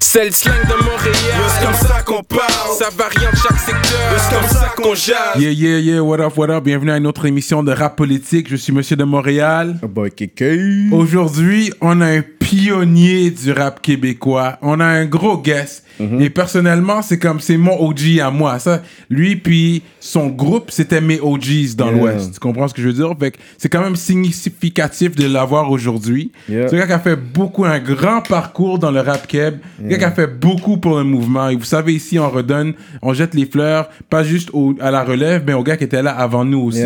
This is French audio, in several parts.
C'est le slang de Montréal. C'est comme ça qu'on parle? Ça varie en chaque secteur. C'est comme ça qu'on jase? Yeah, yeah, yeah, what up, what up, bienvenue à une autre émission de Rap Politique, je suis Monsieur de Montréal. Boy Kéké. Aujourd'hui, on a un pionnier du rap québécois, on a un gros guest, et personnellement, c'est comme, c'est mon OG à moi, ça, lui puis son groupe, c'était mes OGs dans Yeah. l'Ouest, tu comprends ce que je veux dire? Fait c'est quand même significatif de l'avoir aujourd'hui. Yeah. C'est un gars qui a fait beaucoup, un grand parcours dans le rap keb, un gars qui a fait beaucoup pour le mouvement, et vous savez, ici, on redonne, on jette les fleurs, pas juste au- à la relève, mais aux gars qui étaient là avant nous aussi.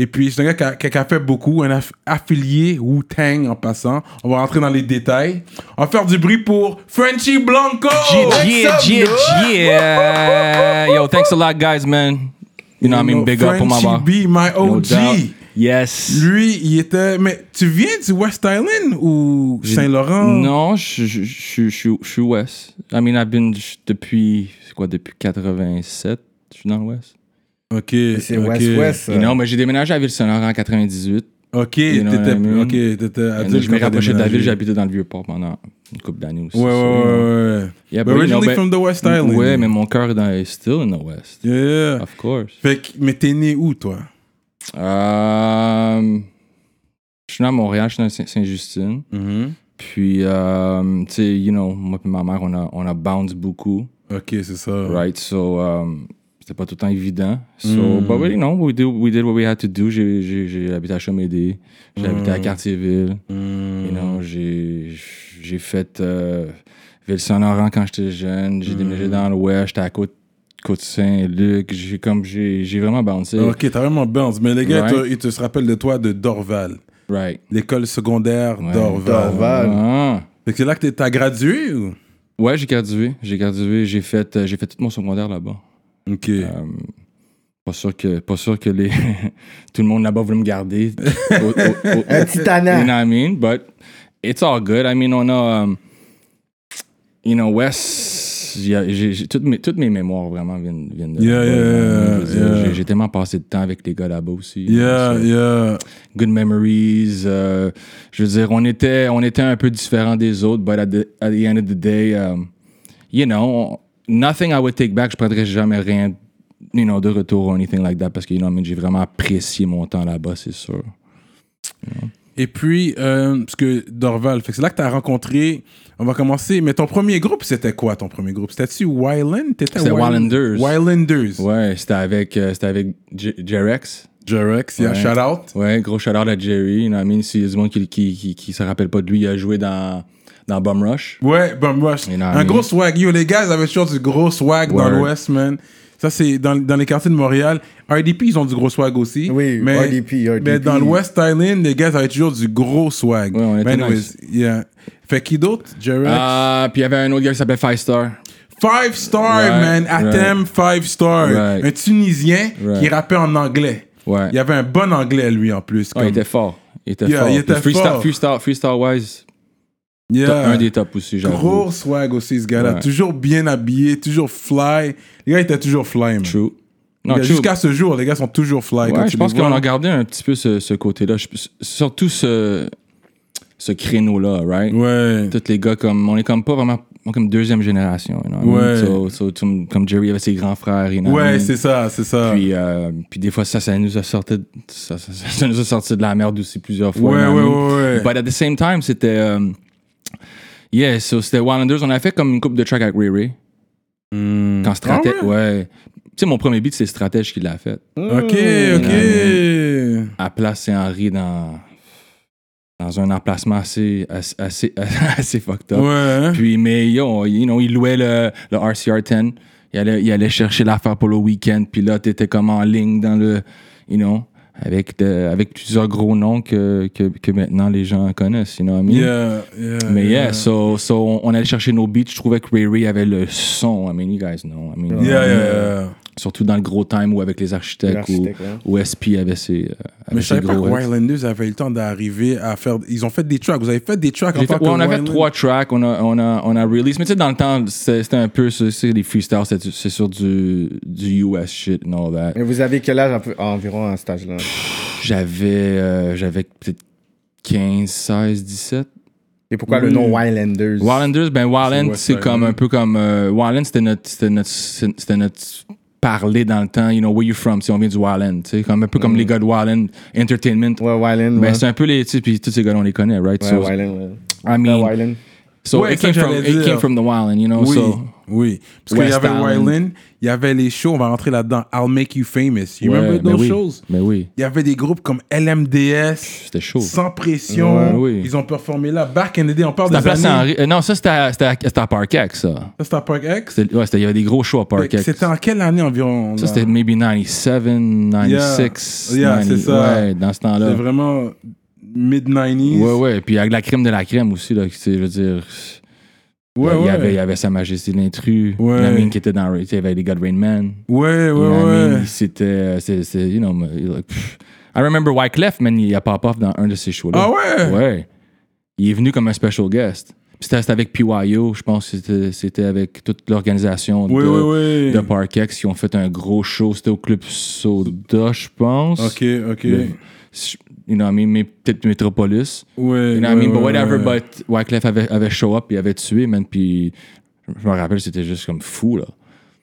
Yeah. Et puis, c'est un gars qui a, qui fait beaucoup, un aff- affilié Wu-Tang en passant. On va rentrer dans les détails. On va faire du bruit pour Frenchy Blanco! Yeah, yeah, yo? yeah. Yo, thanks a lot, guys, man. You know, what I mean, big up pour ma part. B, my No OG. doubt. Yes. Lui, il était... Mais tu viens du West Island ou Saint-Laurent? Non, je suis West. I mean, I've been depuis, c'est quoi, depuis 87, je suis dans l'Ouest. Ok, C'est. West-West. You know, mais j'ai déménagé à Ville-Saint-Laurent en 98. Ok, t'étais... what I mean? Ok, t'étais And adulte je me rapprochais de la ville, habité dans le Vieux-Port pendant une couple d'années aussi. Ouais, ouais, ouais. Yeah, But originally know, from the West Island. Ouais, mais mon cœur est dans- still in the West. Yeah. Of course. Fait que, mais t'es né où, toi? Euh, je suis né à Montréal, je suis né à Saint- Saint-Justine. Mhm. Puis, euh, tu sais, you know, moi et ma mère, on a, on a bounce beaucoup, Ok, c'est ça. right? So, um, c'était pas tout le temps évident. So, Mm. but, you know, we did, we did what we had to do. J'ai, j'ai, j'ai habité à Chomédé, j'ai habité à Mm. Cartierville. Mm. You know, j'ai, j'ai fait euh, Ville-Saint-Laurent quand j'étais jeune. J'ai déménagé Mm. dans l'Ouest, j'étais à Côte, Côte-Saint-Luc. J'ai, comme, j'ai, j'ai vraiment bouncé. Ok, t'as vraiment bounce. Mais les gars, Right. te- ils te se rappellent de toi de Dorval. Right. L'école secondaire Ouais. Dorval. Dorval. Ah. Fait que c'est là que t'es- t'as gradué ou? Ouais, j'ai gradué. J'ai gradué. J'ai fait, euh, j'ai fait tout mon secondaire là-bas. Ok. Euh, pas sûr que, pas sûr que les, tout le monde là-bas voulait me garder. Au- au- au- Un titanat. You know what I mean? But it's all good. I mean, on a, um, you know, Wes, toutes, mes, toutes mes mémoires vraiment viennent, viennent de Yeah, yeah, yeah. J'ai, j'ai tellement passé de temps avec les gars là-bas aussi. yeah, So, yeah. Good memories. euh, je veux dire, on était, on était un peu différents des autres, but at the, at the end of the day, um, you know, nothing I would take back. Je prendrais jamais rien, you know, de retour or anything like that parce que, you know, j'ai vraiment apprécié mon temps là-bas, c'est sûr. Et puis, euh, parce que Dorval, c'est là que t'as rencontré. On va commencer. Mais ton premier groupe, c'était quoi ton premier groupe? C'était-tu Wyland? C'était Wyland- Wylanders. Wylanders. Ouais, c'était avec, euh, c'était avec Jerex. Jerex, yeah, Ouais. shout out. Ouais, gros shout out à Jerry. You know what I mean? Si du monde qui, qui, qui, qui se rappelle pas de lui, il a joué dans, dans Bum Rush. Ouais, Bum Rush. You know what Un I gros mean? swag. Yo, les gars, ils avaient toujours du gros swag dans l'Ouest, man. Ça, c'est dans, dans les quartiers de Montréal. RDP, ils ont du gros swag aussi. Oui, mais, RDP, RDP. Mais dans le West Island, les gars, ils avaient toujours du gros swag. Ouais, on était Mais anyways, nice. yeah. Fait qui d'autre? Jerex? Ah, puis il y avait un autre gars qui s'appelait Five Star. Five Star, Right, man. Atem Five Star. Right. Un Tunisien qui Right. rappait en anglais. Ouais. Il avait un bon anglais, lui, en plus. Ouais, il comme- était fort. Il était Yeah, fort. il était freestyle, fort. freestyle, freestyle wise, Yeah. un des tops aussi, j'avoue. Gros swag aussi, ce gars-là. Ouais. Toujours bien habillé, toujours fly. Les gars étaient toujours fly, man. True. Jusqu'à ce jour, les gars sont toujours fly. quand Ouais, tu je pense qu'on a gardé un petit peu ce, ce côté-là. Surtout ce, ce créneau-là, right? Ouais. Tous les gars, comme, on est comme pas vraiment comme deuxième génération. You know Ouais. mean? So- so, comme, Jerry avait ses grands frères. You know Ouais, c'est ça, c'est ça. Puis, euh, puis des fois, ça, ça nous a sorti, de- ça, ça- ça- ça nous a sorti de la merde aussi plusieurs fois. Ouais, you know ouais, ouais, ouais. But at the same time, c'était. euh, yeah, so c'était Wildlanders. On a fait comme une coupe de track avec Ray Ray. Hmm. Quand Stratège. Ah ouais? Tu sais, mon premier beat, c'est Stratège qui l'a fait. Ok, ok. À Place Saint-Henri dans. Dans un emplacement assez, assez, assez, assez fucked up. Ouais. Puis, mais yo, you know, il louait le, le RCR 10. Il allait, il allait chercher l'affaire pour le week-end. Puis là, t'étais comme en ligne dans le. You know, avec, de- avec plusieurs gros noms que, que, que maintenant les gens connaissent. You know what I mean? Yeah, yeah. Mais yeah, so, so on allait chercher nos beats. Je trouvais que Ray Ray avait le son. I mean, you guys know. I mean, Yeah, yeah, yeah. Surtout dans le gros time ou avec les architectes, ou, ouais. ou SP avait ses, euh, avait Mais je savais pas que. Wildlanders avait eu le temps d'arriver à faire. Ils ont fait des tracks. Vous avez fait des tracks en tant fait- que on a fait Wildland- trois tracks, on a, on a, on a release. Mais tu sais, dans le temps, c'était un peu c'est c'est des freestyles, c'est c'est sur du, du US shit and all that. Mais vous avez quel âge environ à cet âge-là? J'avais euh, j'avais peut-être 15, 16, 17. Et pourquoi le nom Wildlanders? Wildlanders, ben Wildland, c'est comme un peu comme. Euh, Wildland, c'était notre, c'était notre, c'était notre parler dans le temps. You know, where you from, si on vient du Wildland. Tu sais, comme un peu comme les gars de Wildland Entertainment. Ouais, Wildland. Ben, ouais. c'est un peu les. Tu sais, puis tous ces gars-là, on les connaît, right? Ouais, so, Wildland, ouais. I mean, Ouais, Wildland. so Ouais, it, came from, it came from the Wildland, you know? Oui, So, oui. Parce qu'il y avait. Wyland, il y avait les shows, on va rentrer là-dedans. I'll Make You Famous. You ouais, remember those oui, shows? Ben oui. Il y avait des groupes comme LMDS, C'était chaud. Sans Pression. Ouais, oui. Ils ont performé là. Back in the day, on parle des Place années... Henri- euh, non, ça, c'était à, à, à Park X, ça. Ça, c'était à Park X? Ouais, il y avait des gros shows à Park X. C'était en quelle année environ? Ça, c'était maybe 97, 96. Yeah, 90 c'est ça. Ouais, dans ce C'était temps-là. vraiment mid-90s. Ouais, ouais. Puis avec la crème de la crème aussi, là. Je veux dire. Ouais, il, y avait, il y avait Sa Majesté l'intrus. Ouais. Qui était dans. Il y avait les gars de Rain Man. Ouais, ouais, ouais. C'était. euh, c'est- c'est, you know, like, pff. I remember Wyclef, man, il a pop-off dans un de ces shows-là. Ah ouais? Ouais. Il est venu comme un special guest. Puis C'était avec PYO, je pense que c'était- c'était avec toute l'organisation Oui, de, oui, oui. de Park X qui ont fait un gros show. C'était au Club Soda, je pense. Ok, ok. You know what I mean, mais peut-être Metropolis. Ouais. You know what I ouais, mean, but whatever, ouais. but Wyclef avait, avait show up, il avait tué, man, puis je me rappelle, c'était juste comme fou, là.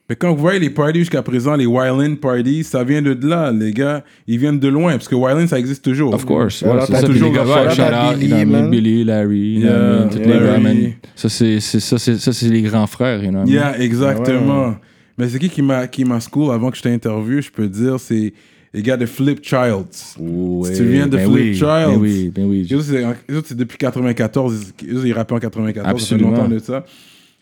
Mais quand vous voyez les parties jusqu'à présent, les Wyland parties, ça vient de là, les gars. Ils viennent de loin, parce que Wyland, ça existe toujours. Of course, ouais, c'est ça, toujours les gars, shout out Billy, know man. Larry, you know Yeah, Larry. gars, man. Ça, c'est c'est- ça, c'est ça, c'est les grands frères, you know. Yeah, exactement. Ouais, Mais c'est qui qui m'a qui m'a school avant que je t'interviewe, je peux te dire, c'est les gars de Flip Childs. Ouais, tu viens de ben Flip oui, Childs. Ben oui, ben oui. Autres, c'est- depuis 94. Ils, eux, ils rappaient en 94. Absolument. Ça fait longtemps de ça.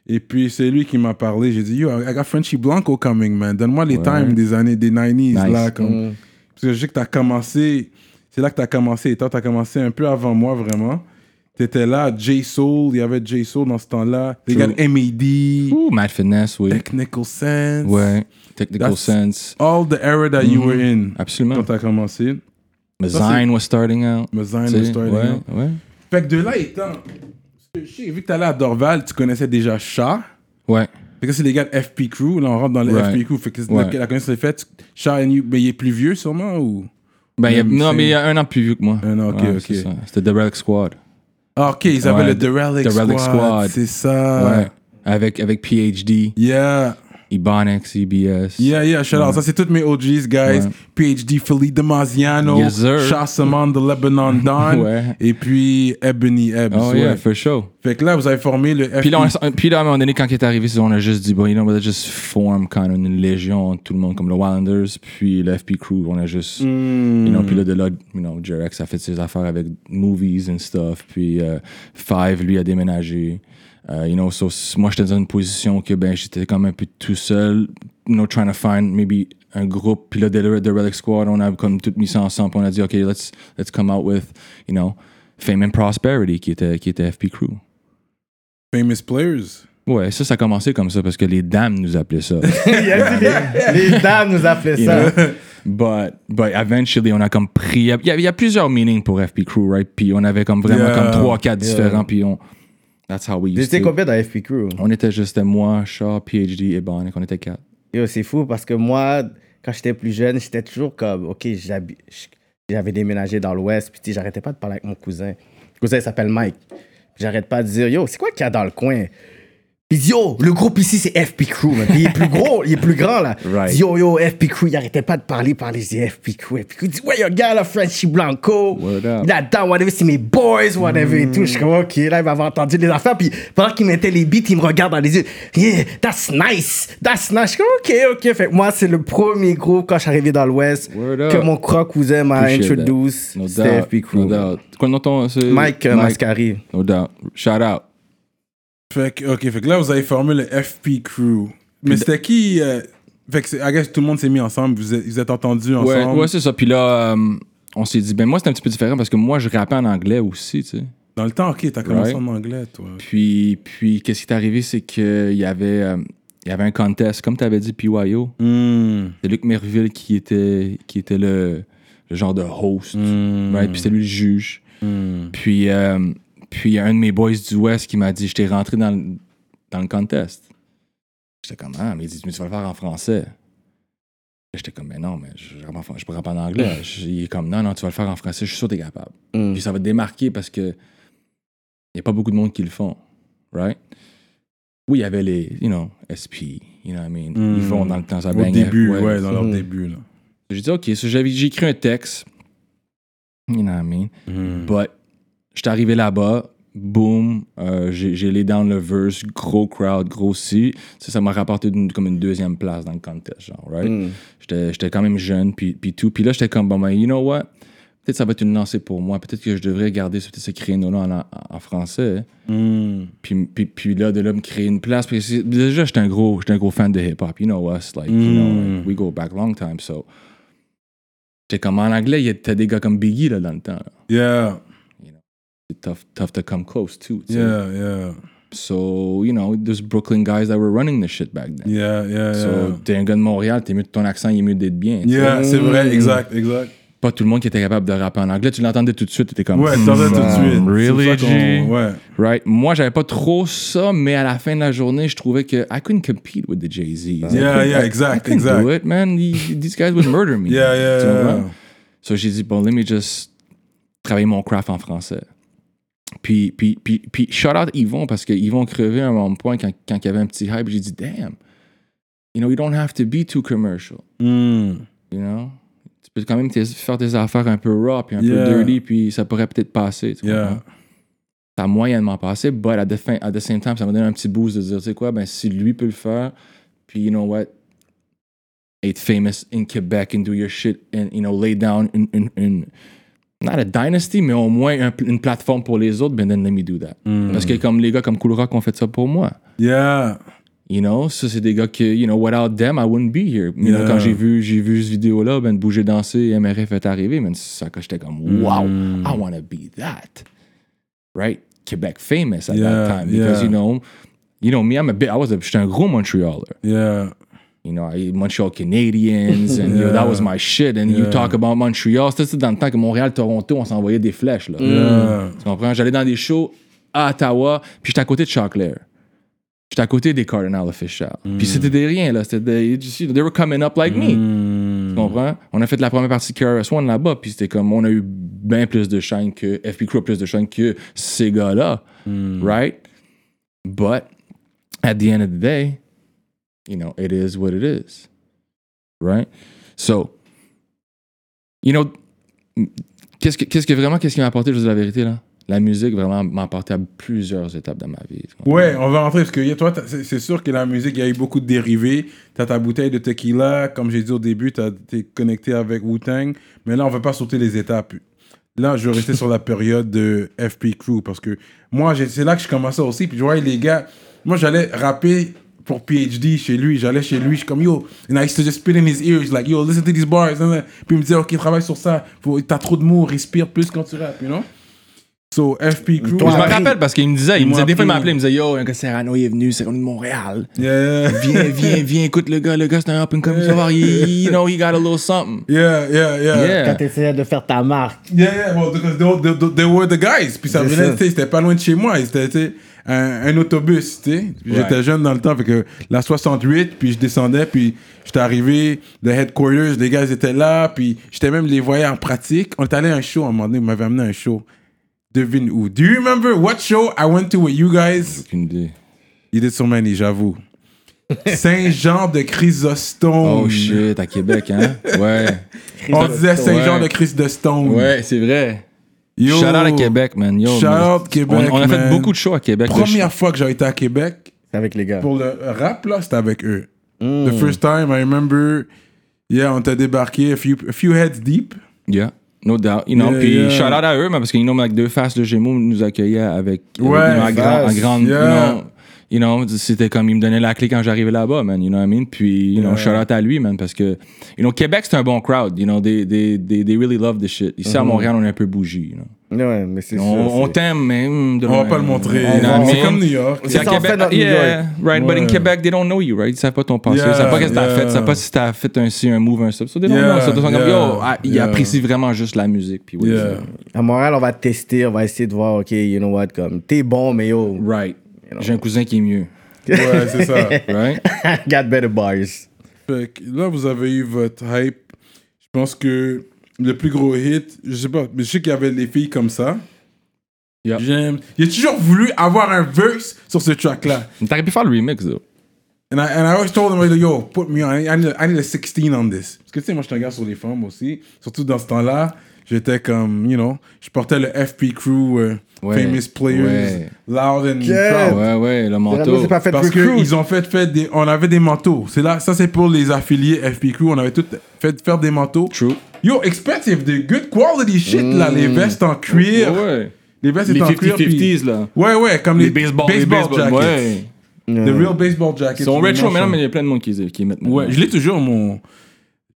Et puis, c'est lui qui m'a parlé. J'ai dit, yo, I got Frenchy Blanco coming, man. Donne-moi les Ouais. times des années, des 90s, Nice. là. Comme... Mm. Parce que je sais que t'as commencé... C'est là que t'as commencé. Et toi, t'as commencé un peu avant moi, vraiment. T'étais là, J-Soul. Il y avait J-Soul dans ce temps-là. Les gars de M.A.D., Ouh, Mad Finesse, oui. Technical Sense. Ouais, Technical That's- Sense. All the era that you were in. Absolument. Quand t'as commencé. Mais Ça, c'est- Zine was starting out. Mazine was starting ouais, out. ouais. Fait que de là étant... Vu que t'allais à Dorval, tu connaissais déjà Chat. Ouais. Fait que c'est les gars de FP Crew. Là, on rentre dans le Right. FP Crew. Fait que Ouais. la, la connaissance est faite. Chat, ben, il est plus vieux, sûrement, ou... Ben, il y a- Même non, mais il y a un an plus vieux que moi. Un an, ok, Ouais, ok. C'était The Relic Squad. Ah, ok, ils avaient Ouais, le The Relic The Relic Squad. Squad. C'est ça. Ouais. Avec, avec PhD, Yeah. Ebonics, EBS. Yeah, yeah, shout out. Ça, c'est tous mes OGs, guys. PhD Philly Demaziano. Yes, sir. Chassaman de Lebanon Don. Ouais. Et puis Ebony Ebbs. Oh ouais. yeah, for sure. Fait que là, vous avez formé le FP Puis là, on- puis là, à un moment donné, quand il est arrivé, on a juste dit, bon, you know, let's just form kind of une légion, tout le monde comme le Wildlanders, puis le FP Crew, on a juste, Hmm. you know, puis là, de là, you know, Jerex a fait ses affaires avec movies and stuff, puis euh, Five, lui, a déménagé. Euh, you know, so, moi, j'étais dans une position que, ben, j'étais comme un peu tout seul, you know, trying to find maybe un groupe, puis là, de The Relic Squad, on a comme tout mis ça ensemble, on a dit, OK, let's, let's come out with, you know, Fame and Prosperity, qui était, qui était FP Crew. Famous Players. Ouais, ça, ça a commencé comme ça parce que les dames nous appelaient ça. Les, les dames nous appelaient You ça. know? but, but eventually, on a comme pris. Il y a, il y a plusieurs meanings pour FP Crew, right? Puis on avait comme vraiment Yeah. comme trois, quatre Yeah. différents. Puis on. That's how we used J'étais to. combien dans FP Crew? On était juste moi, Shaw, PhD et Bonnick. On était quatre. Yo, c'est fou parce que moi, quand j'étais plus jeune, j'étais toujours comme, OK, j'habi- j'avais déménagé dans l'Ouest, puis tu sais, j'arrêtais pas de parler avec mon cousin. Mon cousin, il s'appelle Mike. J'arrête pas de dire, yo, c'est quoi qu'il y a dans le coin? Il dit, yo, le groupe ici, c'est FP Crew, man. Il est plus gros, il est plus grand, là. Right. Il dit, yo, yo, FP Crew, il arrêtait pas de parler, parler, il dit FP Crew, FP Crew. Il dit, ouais, yo, gars, là, Frenchy Blanco. Là-dedans, whatever, c'est mes boys, whatever et tout. Je suis comme, OK, là, il m'avait entendu les affaires. Puis pendant qu'il mettait les beats, il me regarde dans les yeux. Yeah, that's nice, that's nice. Je suis comme, OK, OK. Fait moi, c'est le premier groupe quand je suis arrivé dans l'Ouest que mon croc cousin m'a introduce. No C'était. FP Crew. No doubt. Quoi, non, ton- c'est- Mike, euh, Mascari. No doubt. Shout out. Fait que, ok, fait que là, vous avez formé le FP Crew. Mais c'était qui euh, Fait que, c'est- I guess tout le monde s'est mis ensemble, vous êtes, vous êtes entendus Ouais, ensemble. ouais c'est ça. Puis là, euh, on s'est dit, ben moi, c'est un petit peu différent parce que moi, je rappais en anglais aussi, tu sais. Dans le temps, ok, t'as commencé Right. en anglais, toi. Puis, puis qu'est-ce qui est arrivé, c'est qu'il y avait, euh, il y avait un contest, comme tu avais dit, PYO. Hmm. C'est Luc Merville qui était, qui était le, le genre de host. Hmm. right? Puis c'était lui le juge. Hmm. Puis, euh, puis il y a un de mes boys du West qui m'a dit Je t'ai rentré dans le, dans le contest. J'étais comme Ah, mais il dit Mais tu vas le faire en français. J'étais comme Mais non, mais je ne pourrais pas en anglais. Il est comme Non, non, tu vas le faire en français, je suis sûr que tu es capable. Mm. Puis ça va te démarquer parce que Il n'y a pas beaucoup de monde qui le font, right? Oui, il y avait les, you know, SP, you know what I mean? Ils font dans le temps, ça Au début, ouais, dans leur Mm. début. Là. J'ai dit, OK, so j'ai écrit un texte, you know what I mean? Mm. But, j'étais arrivé là-bas, boom, euh, j'ai les down le verse, gros crowd, gros si. Ça, m'a rapporté une- comme une deuxième place dans le contest, genre, right? Mm. J'étais quand même jeune, puis, puis tout. Puis là, j'étais comme, bon, ben, you know what? Peut-être ça va être une lancée pour moi. Peut-être que je devrais garder ce, ce créneau-là en, en- en français. Mm. Puis, puis, puis là, de là, me créer une place. Parce que c'est- déjà, j'étais un gros, un gros fan de hip-hop. You know us, like, you know, Mm. like, we go back long time. So, j'étais comme en anglais, il y a des gars comme Biggie là, dans le temps. là. Yeah, tough, tough to come close too. yeah, yeah, So, you know, there's Brooklyn guys that were running the shit back then. yeah, yeah, So, yeah. t'es un gars de Montréal, t'es mieux de ton accent, il est mieux d'être bien. Yeah, c'est vrai, Mm. exact, exact. Pas tout le monde qui était capable de rapper en anglais. Tu l'entendais tout de suite, t'étais comme. Ouais, hmm, t'en as tout de suite. Really, G? Ouais. Right. Moi, j'avais pas trop ça, mais à la fin de la journée, je trouvais que I couldn't compete with the Jay-Z. Yeah, yeah, I exact, couldn't exact. do it, man. These guys would murder me. Yeah, yeah, yeah. So j'ai dit, bon, let me just travailler mon craft en français. Puis, puis, puis, puis shout out Yvon, parce que Yvon crevait à un point quand, quand il y avait un petit hype. J'ai dit, damn, you know, you don't have to be too commercial. Mm. You know? Tu peux quand même faire des affaires un peu raw, puis un Yeah. peu dirty, puis ça pourrait peut-être passer. Tu Yeah. Ça a moyennement passé, but at the, fin, at the same time, ça m'a donné un petit boost de dire, tu sais quoi, ben si lui peut le faire, puis you know what, être famous in Quebec and do your shit and, you know, lay down une, une, une- not a dynasty, mais au moins un- une plateforme pour les autres, ben then let me do that. Mm. Parce que comme les gars comme Cool Rock ont fait ça pour moi. Yeah. You know, ça c'est des gars que, you know, without them, I wouldn't be here. You know, Yeah. quand j'ai vu, j'ai vu cette vidéo-là, ben, bouger, danser, MRF est arrivé, c'est ça que j'étais comme, wow, Mm. I want to be that. Right? Quebec famous at Yeah, that time. Because, yeah. you know, you know, me, I'm a bit, I was a, j'étais un gros Montrealer. Yeah. You know, I, Montreal Canadiens, and you know, that was my shit. And you Yeah. talk about Montreal. C'était dans le temps que Montréal, Toronto, on s'envoyait des flèches, là. Yeah. Tu comprends? J'allais dans des shows à Ottawa, puis j'étais à côté de Choclair. J'étais à côté des Cardinal Official. Puis c'était des riens, là. C'était des. you They were coming up like me. Mm. Tu comprends? On a fait la première partie de KRS-One là-bas, puis c'était comme, on a eu bien plus de shine que, FP Crew plus de shine que ces gars-là. Right? But, at the end of the day, you know, it is what it is. Right? So, you know, qu'est-ce que, qu'est-ce que vraiment, qu'est-ce qui m'a apporté, je vous dis la vérité, là? La musique, vraiment, m'a apporté à plusieurs étapes de ma vie. tu? Ouais, on va rentrer parce que toi, c'est sûr que la musique, il y a eu beaucoup de dérivés. T'as ta bouteille de tequila, comme j'ai dit au début, t'as- t'es connecté avec Wu-Tang. Mais là, on va pas sauter les étapes. Là, je rester sur la période de FP Crew parce que moi, c'est là que je commençais aussi. Puis je voyais les gars, moi, j'allais rapper pour PhD chez lui. J'allais chez lui, je suis comme yo. And I used to just spit in his ears, like yo, listen to these bars. Puis il me disait, ok, travaille sur ça. T'as trop de mots, respire plus quand tu rappes, you know? So, FP Crew. Je me rappelle parce qu'il me disait, il Ils me disait, des fois, il m'appelait, il me disait, yo, un gars Serrano, il est venu, c'est de Montréal. Yeah. Viens, viens, viens, écoute le gars, le gars, c'est un up and coming, va, he- you know, he got a little something. Yeah, yeah, yeah. Yeah. Quand t'essayais de faire ta marque. Yeah, yeah, well, because they, were- they, they- were the guys. Puis ça venait, tu sais, c'était pas loin de chez moi. C'était, tu sais, un, un autobus, tu sais. J'étais jeune dans le temps, fait que la 68, puis je descendais, puis j'étais arrivé, the headquarters, les gars ils étaient là, puis j'étais même les voyais en pratique. On est allé à un show, à un moment donné, vous m'avez amené à un show. Devine où. Do you remember what show I went to with you guys? Aucune idée. You did so many, j'avoue. Saint-Jean de Chrysostome. Oh shit, à Québec, hein? Ouais. On disait Saint-Jean Ouais. de Chrysostome. Ouais, c'est vrai. Yo. Shout out à Québec, man. Yo, Shout man. out Québec, On, on a fait man. beaucoup de shows à Québec. Première fois que j'ai été à Québec, C'est avec les gars. pour le rap, là, c'était avec eux. Mm. The first time, I remember, yeah, on t'a débarqué a few, a few heads deep. Yeah, no doubt. You know, Yeah, puis yeah. shout out à eux, man, parce que, you know, avec deux faces de Gémeaux nous accueillaient avec, Ouais, avec, you know, grande, yeah. you know, you know, c'était comme, il me donnait la clé quand j'arrivais là-bas, man, you know what I mean? Puis, you know, Yeah. shout out à lui, man, parce que, you know, Québec, c'est un bon crowd, you know, they, they, they, they really love the shit. Ici, à Montréal, on est un peu bougie, you know. Ouais, mais c'est. On, on t'aime, mais... de On va pas le montrer. C'est comme New York. C'est à Québec, yeah, right. But in. Québec, they don't know you, right? Ils savent pas ton passé. Yeah, ils savent pas qu'est-ce que t'as fait. Ils savent pas si t'as fait un ci, un move, un sub. So they don't Yeah, know. So sont comme, yeah, yo, ils apprécient vraiment juste la musique. Puis oui, Yeah. À Montréal, on va tester, on va essayer de voir, OK, you know what, comme, t'es bon, mais yo, Right. J'ai un cousin qui est mieux. Ouais, c'est ça. Right? got better bars. Fait que là, vous avez eu votre hype. Je pense que le plus gros hit, je sais pas, mais je sais qu'il y avait les filles comme ça. Yep. J'aime. J'ai toujours voulu avoir un verse sur ce track-là? T'aurais pu faire le remix, though. And I, and I always told him, like, yo, put me on. I need, a, I need a 16 on this. Parce que tu sais, moi, je suis un gars sur les femmes aussi. Surtout dans ce temps-là, j'étais comme, you know, je portais le FP Crew, euh, Ouais. Famous Players, Ouais. Loud and Yeah. Proud. Ouais, ouais, le manteau. pas fait Parce qu'ils ont fait, fait des, on avait des manteaux. C'est là, ça c'est pour les affiliés FP Crew. On avait tout fait faire des manteaux. True. Yo, expensive, de good quality shit là, les vestes en cuir. Ouais, ouais. Les vestes Les en cuir. puis- 50-50s, là. Ouais, ouais, comme les, Les baseball, les baseball, jackets. ouais. The real baseball jackets. Ils sont les retro maintenant, en- mais il y a plein de monde qui, qui mettent maintenant. Ouais, je l'ai toujours, mon.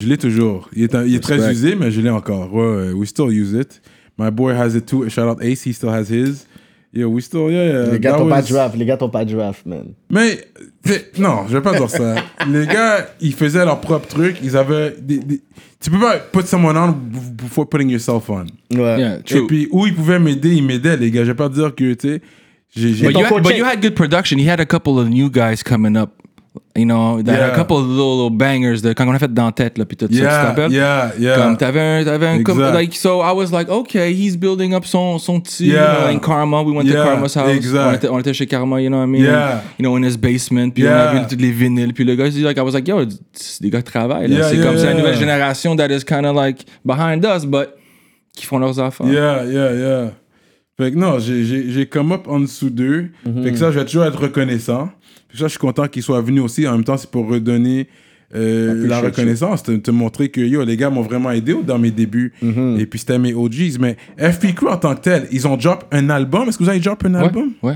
Je l'ai toujours. Il est, il est très usé, mais je l'ai encore. Ouais, ouais, we still use it. My boy has it too. Shout out Ace, he still has his. Yeah, we still, yeah, yeah. Les gars t'ont pas was- de draft, les gars t'ont pas de draft, man. Mais, non, je vais pas dire ça. Les gars, ils faisaient leur propre truc. Ils avaient. Des, des- Tu peux pas put someone on before putting yourself on. Ouais. Yeah, Et true. puis, où ils pouvaient m'aider, ils m'aidaient, les gars. Je vais pas dire que, tu sais. j'ai- But ton you, had, but you had good production. He had a couple of new guys coming up. You know, that Yeah. a couple of little, little bangers. De, quand on a fait dans la tête, là, puis tout ça, tu Yeah, yeah, yeah. Comme t'avais un, t'avais un comme, like, so I was like, okay, he's building up son, son petit, Yeah. you know, in Karma, we went Yeah, to Karma's house. exact. On était, on était chez Karma, you know what I mean? Yeah. You know, in his basement, puis Yeah. on a vu tous les vinyles, puis le gars, il like, I was like, yo, c'est des gars qui travaillent, là. Yeah, c'est yeah, comme, c'est la yeah. nouvelle génération that is kind of like behind us, but qui font leurs affaires. Yeah, yeah, yeah. Fait que non, j'ai- j'ai j'ai come up en dessous d'eux. Fait que ça, je vais toujours être reconnaissant. Puis ça, je suis content qu'ils soient venus aussi. En même temps, c'est pour redonner euh, la reconnaissance, te, te montrer que yo, les gars m'ont vraiment aidé dans mes débuts. Et puis c'était mes OGs. Mais FP Crew en tant que tel, ils ont drop un album. Est-ce que vous avez drop un Ouais, album? Ouais.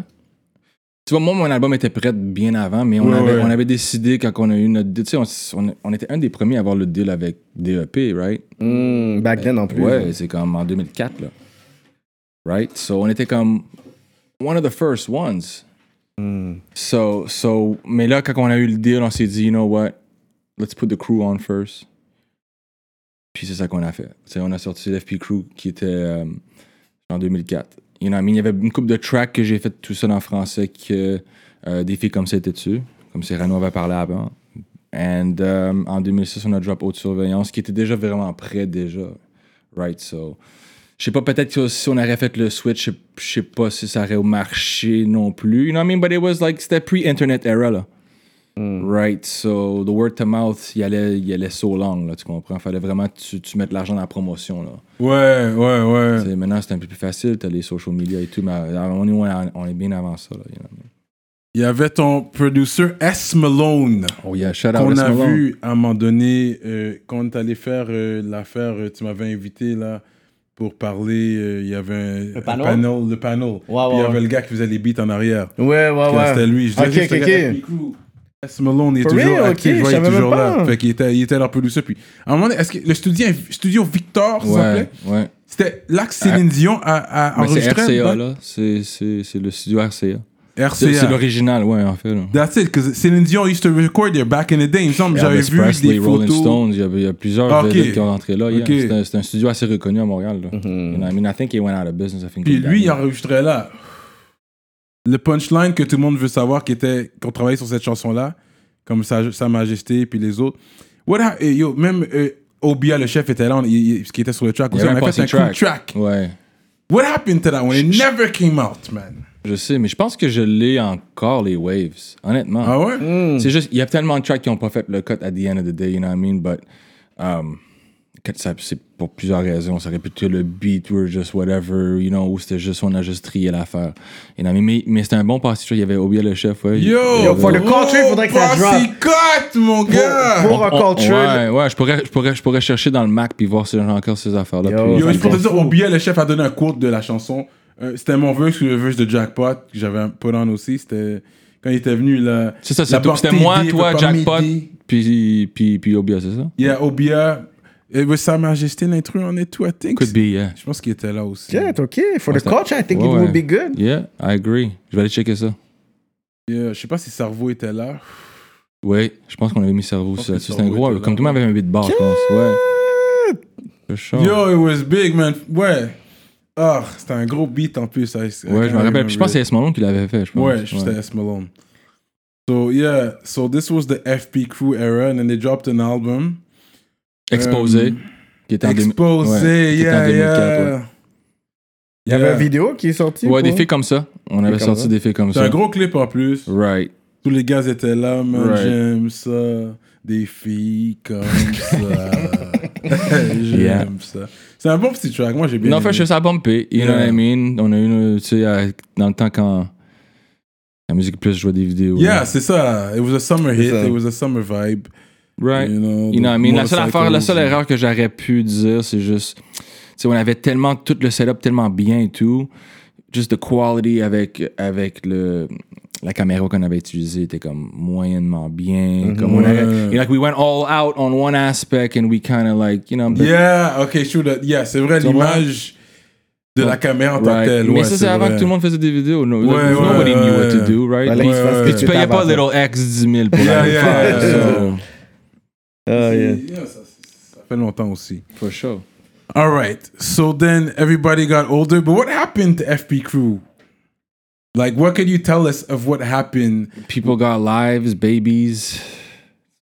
Tu vois, moi, mon album était prêt bien avant, mais on, Ouais, avait, ouais. on avait décidé quand on a eu notre deal. Tu sais, on, on- on était un des premiers à avoir le deal avec DEP, right? Hmm, back then en plus. Ouais, c'est comme en 2004, là. Right? So, on était comme one of the first ones. So, so, mais là, quand on a eu le deal, on s'est dit, you know what? Let's put the crew on first. Puis c'est ça qu'on a fait. Tu sais, on a sorti l'FP Crew qui était euh, en 2004. You know I mean? Il y avait une couple de tracks que j'ai fait tout seul en français que euh, des filles comme ça étaient dessus. Comme Cyrano avait parlé avant. And um, en 2006, on a drop Haute Surveillance qui était déjà vraiment prêt déjà. Right? So, je sais pas, peut-être que si on aurait fait le switch, je sais- pas si ça aurait marché non plus. You know what I mean? But it was like, c'était pre-internet era, là. Right? So, the word to mouth, il allait, il allait so long, là, tu comprends? Fallait vraiment que tu, tu mettes l'argent dans la promotion, là. Ouais, ouais, ouais. Maintenant, c'est un peu plus facile, t'as les social media et tout, mais on est, on est bien avant ça, là. you know? Il y avait ton producer S. Malone. Oh yeah, shout out qu'on a Malone. vu à un moment donné, euh, quand allé faire euh, l'affaire, euh, tu m'avais invité là pour parler, euh, il y avait un, Le un panel? panel, le panel. Ouais, Puis il y avait ouais. le gars qui faisait les beats en arrière. Ouais, ouais, Puis ouais. C'était lui. Je disais, ok, ce ok. S. Malone il est For toujours real? actif, ouais, il est toujours là. Fait qu'il était, il était leur producer. Puis à un moment donné, est-ce que le studio, studio Victor, ça Ouais, s'appelait ouais. C'était là que Céline Dion a, a Mais c'est enregistré. RCA, là. C'est le studio RCA. C'est RCA. c'est l'original, ouais, en fait. That's it, because Céline Dion used to record there back in the day. Il me semble, j'avais vu Presley, des Rolling photos. Stones, il y, a, il y a plusieurs Ah, ok. vedettes qui ont rentré là. yeah. Ok. C'est un- un, studio assez reconnu à Montréal. Là. You know, I mean, I think he went out of business. I think Puis he lui, il enregistrait là. Le punchline que tout le monde veut savoir, qui était qu'on travaillait sur cette chanson-là, comme Sa, Sa Majesté, puis les autres. What ha- eh, yo, même euh, Obia, le chef, était là, on- il, il- qui était sur le track. Aussi. On un a fait un passing cool track. Ouais. What happened to that one? It never came out, man. Je sais, mais je pense que je l'ai encore, les Waves. Honnêtement. Ah ouais? Hmm. C'est juste, il y a tellement de tracks qui n'ont pas fait le cut at the end of the day, you know what I mean? But, um, c'est pour plusieurs raisons. Ça aurait pu être le beat or just whatever, you know, ou c'était juste, on a juste trié l'affaire. You know what I mean? Mais, mais c'était un bon passage. Il y avait Obia le chef, ouais. Yo, Yo, for the culture, il faudrait que ça posse drop. cut, mon gars! Pour un On- culture. Ouais, ouais, je pourrais, je, pourrais, je pourrais chercher dans le Mac puis voir si j'ai encore ces affaires-là. Yo, puis- pour te me dire. Obia, le chef, a donné un quote de la chanson. Euh, c'était mon verse ou le verse de Jackpot que j'avais put on aussi. C'était quand il était venu là. C'est ça, c'est. C'était moi, toi, pas Jackpot, puis, puis, puis Obia, c'est ça? Il y a Obia. It was Sa Majesté l'intrus en est tout, I think. Could be, yeah. Je pense qu'il était là aussi. Yeah, it's okay. For the c'est- culture, I think Ouais, it ouais. would be good. Yeah, I agree. Je vais aller checker ça. Yeah, je sais pas si Cerveau était là. Oui, je pense qu'on avait mis cerveau le C'était un gros. Comme tout le monde avait un beat bar, je pense. Ouais. Yo, it was big, man. Ouais. Ah, c'était un gros beat en plus. I- I Ouais, je me rappelle. Puis je pense que c'est Smallone qui l'avait fait, je pense. Ouais, c'était S. Malone. So, yeah. So, this was the FP Crew era, and then they dropped an album. Exposé. Um, qui était en Exposé, ouais, qui était en yeah, 2004, yeah. ouais. Il y avait Yeah. une vidéo qui est sortie. Ouais, des filles comme ça. On avait sorti ça. des filles comme C'est ça. un gros clip en plus. Right. Tous les gars étaient là, man. Right. J'aime ça. Des filles comme ça. J'aime Yeah. ça. C'est un bon petit track. Moi, j'ai bien Non, fait que ça a bumpé. You know what I mean? On a eu, une- tu sais, dans le temps quand la musique plus jouait des vidéos. Yeah, c'est ça. It was a summer hit. It was a summer vibe. Right. You know, You know what I mean? La seule motorcycles. affaire, la seule erreur que j'aurais pu dire, c'est juste, tu sais, on avait tellement tout le setup tellement bien et tout, juste the quality avec avec le la caméra qu'on avait utilisée était comme moyennement bien. Comme on avait, like we went all out on one aspect and we kind of like, you know. but- Yeah, ok, sure. that- Yeah, c'est vrai, l'image de la caméra en tant que telle. Mais ouais, ça, c'est avant que tout le monde faisait des vidéos. No, Ouais, like, ouais, nobody knew what to do, right? Puis que tu payais pas. Little X 10 000 pour Yeah, la yeah, faire. yeah, so, Ah, yeah. Yeah, ça, ça fait longtemps aussi. For sure. All right. So then everybody got older. But what happened to FP Crew? Like, what can you tell us of what happened? People got lives, babies.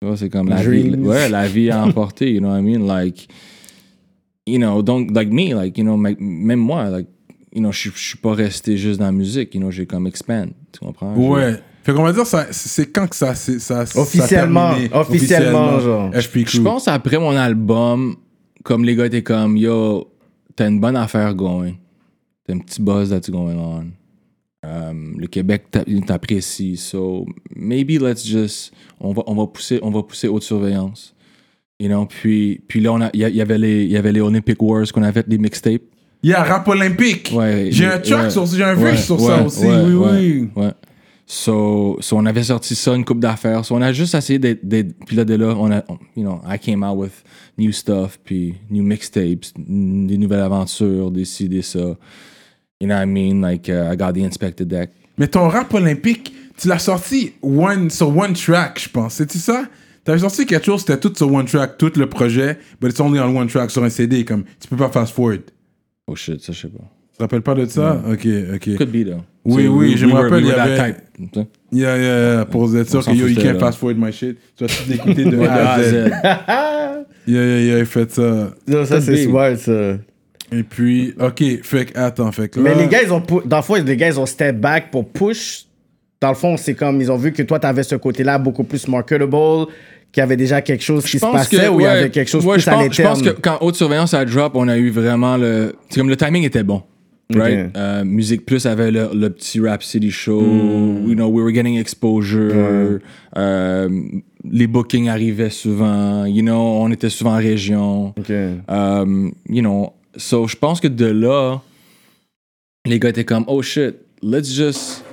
Vois, c'est comme la vie. Dreams. Ouais, la vie a emporté, you know what I mean? Like, you know, donc, like me, like, you know, my- même moi, like, you know, je suis pas resté juste dans la musique, you know, j'ai comme expand, tu comprends? Ouais. Fait qu'on va dire, ça, c'est quand que ça, ça, ça a Officiellement, officiellement, genre. Je pense après mon album, comme les gars étaient comme, yo, t'as une bonne affaire going. T'as un petit buzz that's going on. Um, le Québec t'a- t'apprécie. So maybe let's just. On va, on va, pousser, on va pousser haute surveillance. You know, puis, puis là, on a- il y, avait les- il y avait les Olympic Wars qu'on avait des mixtapes. Il y a Rap Olympique. Ouais, J'ai un track ouais. sur j'ai un Ouais, sur ça aussi. oui, oui. Ouais. So, so, on avait sorti ça, une coupe d'affaires. So, on a juste essayé d'être. Puis là, de là, on a. on- you know, I came out with new stuff, puis new mixtapes, des nouvelles aventures, des ci, des ça. You know what I mean? Like, uh, I got the inspector deck. Mais ton rap olympique, tu l'as sorti one, sur one track, je pense. C'est-tu ça? T'avais sorti quelque chose, c'était tout sur one track, tout le projet, but it's only on one track sur un CD, comme tu peux pas fast forward. Tu Oh shit, ça, je sais pas. te rappelles pas de ça? Ok, ok. Could be, though. Oui, So, oui, we- je we me were- rappelle, we il y avait- type, tu. Yeah, yeah, yeah, pour être sûr que yo, you can't là. fast forward my shit. Tu vas tout écouter de A à Z. Yeah, yeah, yeah, il fait ça. Non, ça, c'est smart, ça. Et puis, ok, fait que, attends, fait que là... Mais les gars, ils ont, dans le fond, les gars, ils ont step back pour push. Dans le fond, c'est comme, ils ont vu que toi, t'avais ce côté-là beaucoup plus marketable, qu'il y avait déjà quelque chose qui se passait ou il y avait quelque chose ouais, plus je à pense, je pense que quand Haute Surveillance a drop, on a eu vraiment le. C'est comme le timing était bon. Right? Euh, Musique Plus avait le, le petit Rap City Show. Hmm. You know, we were getting exposure. Euh, les bookings arrivaient souvent. You know, on était souvent en région. Ok. Um, you know, so je pense que de là, les gars étaient comme, oh shit, let's just.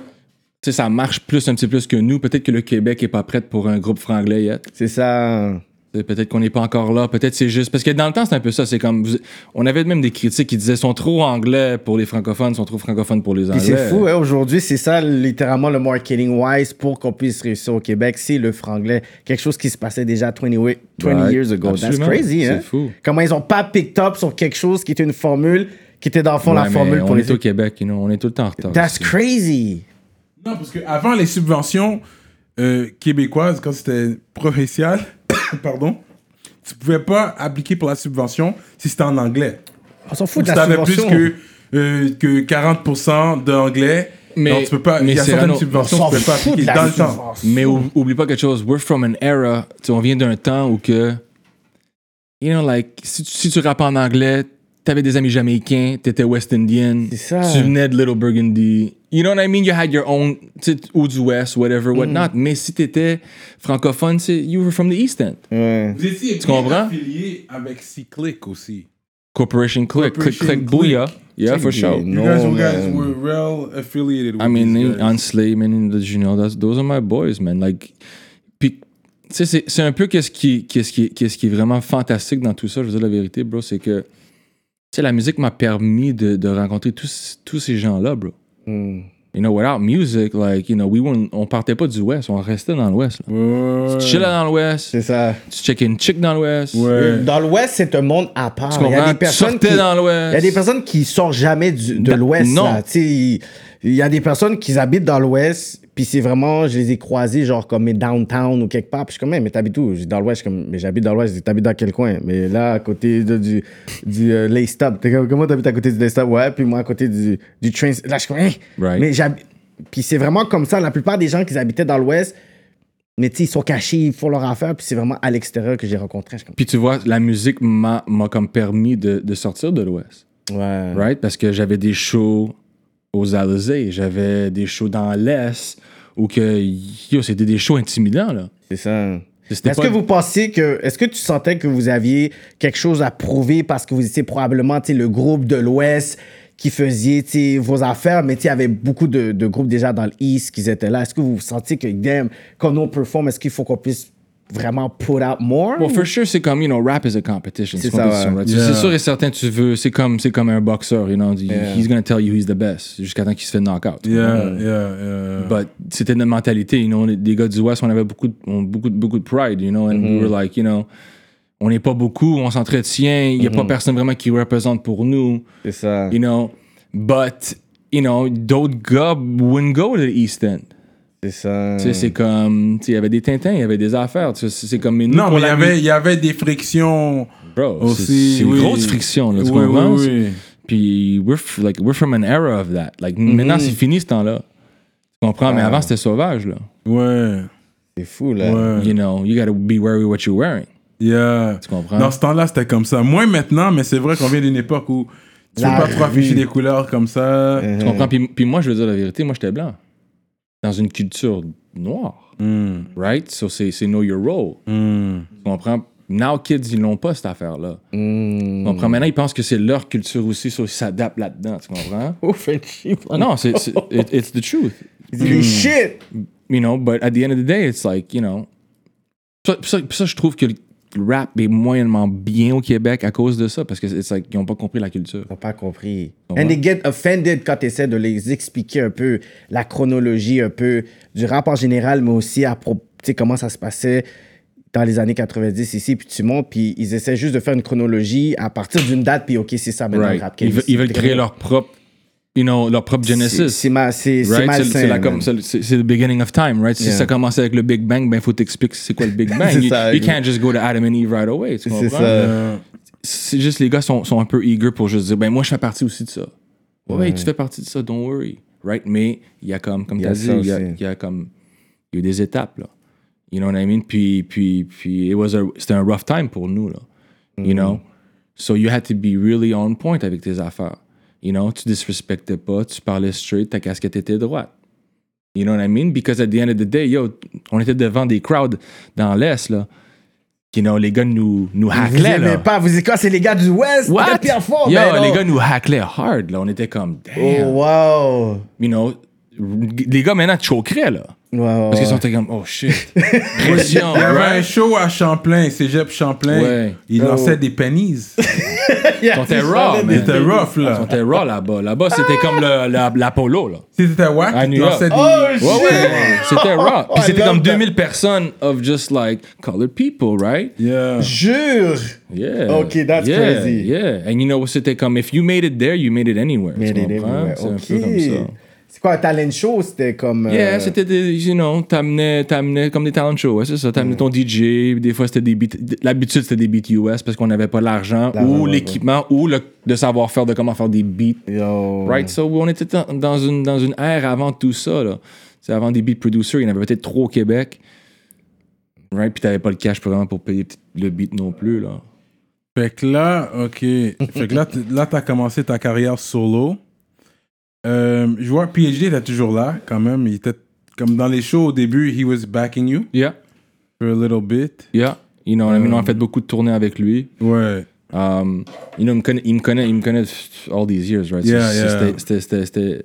Tu sais, ça marche plus, un petit peu plus que nous. Peut-être que le Québec est pas prêt pour un groupe franglais yet. C'est ça. Peut-être qu'on n'est pas encore là. Peut-être c'est juste. Parce que dans le temps, c'est un peu ça. C'est comme. vous- On avait même des critiques qui disaient sont trop anglais pour les francophones, sont trop francophones pour les anglais. c'est fou, hein, aujourd'hui, c'est ça littéralement le marketing wise pour qu'on puisse réussir au Québec, c'est le franglais. Quelque chose qui se passait déjà 20, wa- 20 Right. years ago. That's crazy, hein? C'est fou. Comment ils ont pas picked up sur quelque chose qui était une formule, qui était dans le fond Ouais, la formule pour on les. est au Québec, you know, on est tout le temps en retard. That's ici. crazy. Non, parce qu'avant les subventions euh, québécoises, quand c'était provincial, pardon, tu pouvais pas appliquer pour la subvention si c'était en anglais. On s'en fout de la t'avais plus subvention. que, euh, que 40% d'anglais, Mais- donc tu peux pas, il y mais a c'est certaines subventions On que tu peux pas s'en fout de appliquer dans le temps. subvention. Mais ou- oublie pas quelque chose. We're from an era. tu on vient d'un temps où que. You know, like, si tu, si tu rappes en anglais, t'avais des amis jamaïcains, t'étais West Indian. Ça. Tu venais de Little Burgundy. You know what I mean? You had your own. Ou du West, whatever, Mm. whatnot. Mais si t'étais francophone, c'est you were from the East End. Ouais. Vous étiez Tu comprends? affilié avec C-Click aussi. Corporation Click. Click, Corporation click, booyah. Yeah, for Click, sure. You No, guys, you guys were well affiliated with I mean, these guys. Ansley, man, you know, that's, those are my boys, man. Like, puis, tu sais, c'est- un peu qu'est-ce qui, qu'est-ce qui, qu'est-ce qui est vraiment fantastique dans tout ça, je veux dire la vérité, bro, c'est que, sais, la musique m'a permis de, de rencontrer tous, tous ces gens-là, bro. Hmm. You know, without music, like, you know, we weren't- on partait pas du West, on restait dans l'Ouest. Ouais. Tu chillais dans l'Ouest, C'est ça. tu checkais une chick dans l'Ouest, Ouais. Dans l'Ouest, c'est un monde à part. tu Il y a des Tu personnes sortais qui... dans Il y a l'Ouest. des personnes qui sortent jamais du- de l'Ouest. non. là. Il y a des personnes qui habitent dans l'Ouest, puis c'est vraiment, je les ai croisés, genre comme downtown ou quelque part. Puis je suis comme, Hey, mais t'habites où? Dans l'Ouest, comme, mais j'habite dans l'Ouest. T'habites dans quel coin? Mais là, à côté de- du, du euh, Lay Stop. T'es comme, comment t'habites à côté du Lay Stop? Ouais, puis moi, à côté du, du train. Là, je suis comme, Hey! Right. Mais j'habite. Puis c'est vraiment comme ça. La plupart des gens qui habitaient dans l'Ouest, mais tu sais, ils sont cachés, ils font leur affaire, puis c'est vraiment à l'extérieur que j'ai rencontré. Puis tu vois, la musique m'a m'a comme permis de, de sortir de l'Ouest. ouais. right? Parce que j'avais des shows aux Alizés, j'avais des shows dans l'Est, où que, yo, c'était des shows intimidants, là. C'est ça. Est-ce pas- que vous pensiez que. Est-ce que tu sentais que vous aviez quelque chose à prouver parce que vous étiez probablement le groupe de l'Ouest qui faisiez vos affaires, mais il y avait beaucoup de, de groupes déjà dans l'East qui étaient là. Est-ce que vous sentiez que, damn, quand on performe, est-ce qu'il faut qu'on puisse vraiment put out more? Well, for sure, c'est comme, you know, rap is a competition. C'est compétition, ouais. right? Yeah. C'est sûr et certain, tu veux, c'est comme, c'est comme un boxeur, you know, he's gonna tell you he's the best, jusqu'à temps qu'il se fait knock out. Yeah, yeah, yeah. But c'était notre mentalité, you know, des gars du West, on avait beaucoup, de- on- beaucoup, beaucoup de pride, you know, and we were like, you know, on n'est pas beaucoup, on s'entretient, il n'y a pas personne vraiment qui représente pour nous. C'est ça. you know? But, you know, d'autres gars wouldn't go to the East End. C'est ça. Tu sais, c'est comme, tu sais, il y avait des Tintins, il y avait des affaires. tu sais, C'est comme, mais nous, Non, mais il y avait, musique- il y avait des frictions bro, c'est- aussi. c'est une oui. grosse friction, là, tu Oui, comprends? oui, oui. Puis, we're, like, we're from an era of that. Like, maintenant, c'est fini ce temps-là. Tu comprends? Mais Ah. avant, c'était sauvage, là. Ouais, C'est fou, là. ouais. You know, you gotta be wary what you're wearing. Yeah. Tu comprends? Dans ce temps-là, c'était comme ça. Moins maintenant, mais c'est vrai qu'on vient d'une époque où tu peux pas trop afficher des couleurs comme ça. Uh-huh. Tu comprends? Puis, puis moi, je veux dire la vérité, moi, j'étais blanc. Dans une culture noire. Hmm, Right? So, c'est know your role. hmm. Tu comprends? Now, kids, ils n'ont pas cette affaire-là. Mm. Tu comprends? Maintenant, ils pensent que c'est leur culture aussi, so ils s'adaptent là-dedans. Tu comprends? Oh, non, c'est, it- it's the truth. Shit. You know, but at the end of the day, it's like, you know. Ça, ça, ça, je trouve que le rap est moyennement bien au Québec à cause de ça, parce que it's like, ils n'ont pas compris la culture. Ils n'ont pas compris. Comprends? And they get offended quand tu essaies de les expliquer un peu la chronologie un peu du rap en général, mais aussi à comment ça se passait dans les années 90 ici, puis tu montes, puis ils essaient juste de faire une chronologie à partir d'une date, puis OK, c'est ça maintenant Right. le rap Ils, veulent- ils veulent créer leur propre, you know, leur propre Genesis. C'est c'est- Right? The beginning of time, right? Si Yeah. ça commençait avec le Big Bang, ben, il faut t'expliquer c'est quoi le Big Bang. You, ça, you can't just go to Adam and Eve right away. C'est ça. Euh, c'est juste les gars sont, sont un peu eager pour juste dire ben moi je fais partie aussi de ça. Ouais, Ouais. tu fais partie de ça, don't worry. Right? Mais il y a comme, comme tu as dit, il y a, y a comme, il y a des étapes, là. You know what I mean? Puis, puis, puis c'était un rough time pour nous, là. You Mm. know? So you had to be really on point avec tes affaires. You know? Tu disrespectais pas, tu parlais straight, ta casquette était droite. You know what I mean? Because at the end of the day, yo, on était devant des crowds dans l'Est, là. You know, les gars nous, nous Vous hacklaient, là. pas, vous êtes quoi, c'est les gars du West? What? Yo, ben les gars nous hacklaient hard, là. On était comme, damn. Oh, wow. You know, les gars maintenant choqueraient, là. Wow. Parce qu'ils sont comme, oh shit. Pression, Il y avait un right? show à Champlain, Cégep Champlain. Ouais. Il Oh. lançait des pennies. Ils étaient raw, Il man. était rough, Ils là. étaient raw là-bas. Là-bas, c'était comme le- la- l'Apollo, là. Si c'était wack, À New des... Oh, Ouais, shit. ouais. C'était raw. Puis I c'était love comme that. 2000 personnes of just like colored people, right? Yeah. Jure. Yeah. Okay, that's yeah, crazy. Yeah. And you know, c'était comme, if you made it there, you made it anywhere. Tu les- comprends? ouais, C'est un ok. peu comme ça. C'est quoi un talent show? C'était comme. Yeah, euh, c'était des, you know, t'amenais, t'amenais comme des talent shows, ouais, c'est ça. T'amenais ton DJ, des fois c'était des beats, l'habitude c'était des beats US parce qu'on n'avait pas l'argent ou ouais, l'équipement ou le, le savoir-faire de comment faire des beats. Yo. Right? So, on était dans, une, dans une ère avant tout ça, là. C'est avant des beat producers, il y en avait peut-être trop au Québec. Right? Puis t'avais pas le cash vraiment pour payer le beat non plus, là. Fait que là, ok. fait que là, là, t'as commencé ta carrière solo. Euh, je vois PhD était toujours là, quand même. Il était comme dans les shows au début, he was backing you Yeah, for a little bit. yeah. You know, I mean, on a fait beaucoup de tournées avec lui. Ouais. Um, you know, il me connaît, il me connaît, il me connaît all these years, right? Yeah, So, yeah. c'était- C'était, c'était, c'était,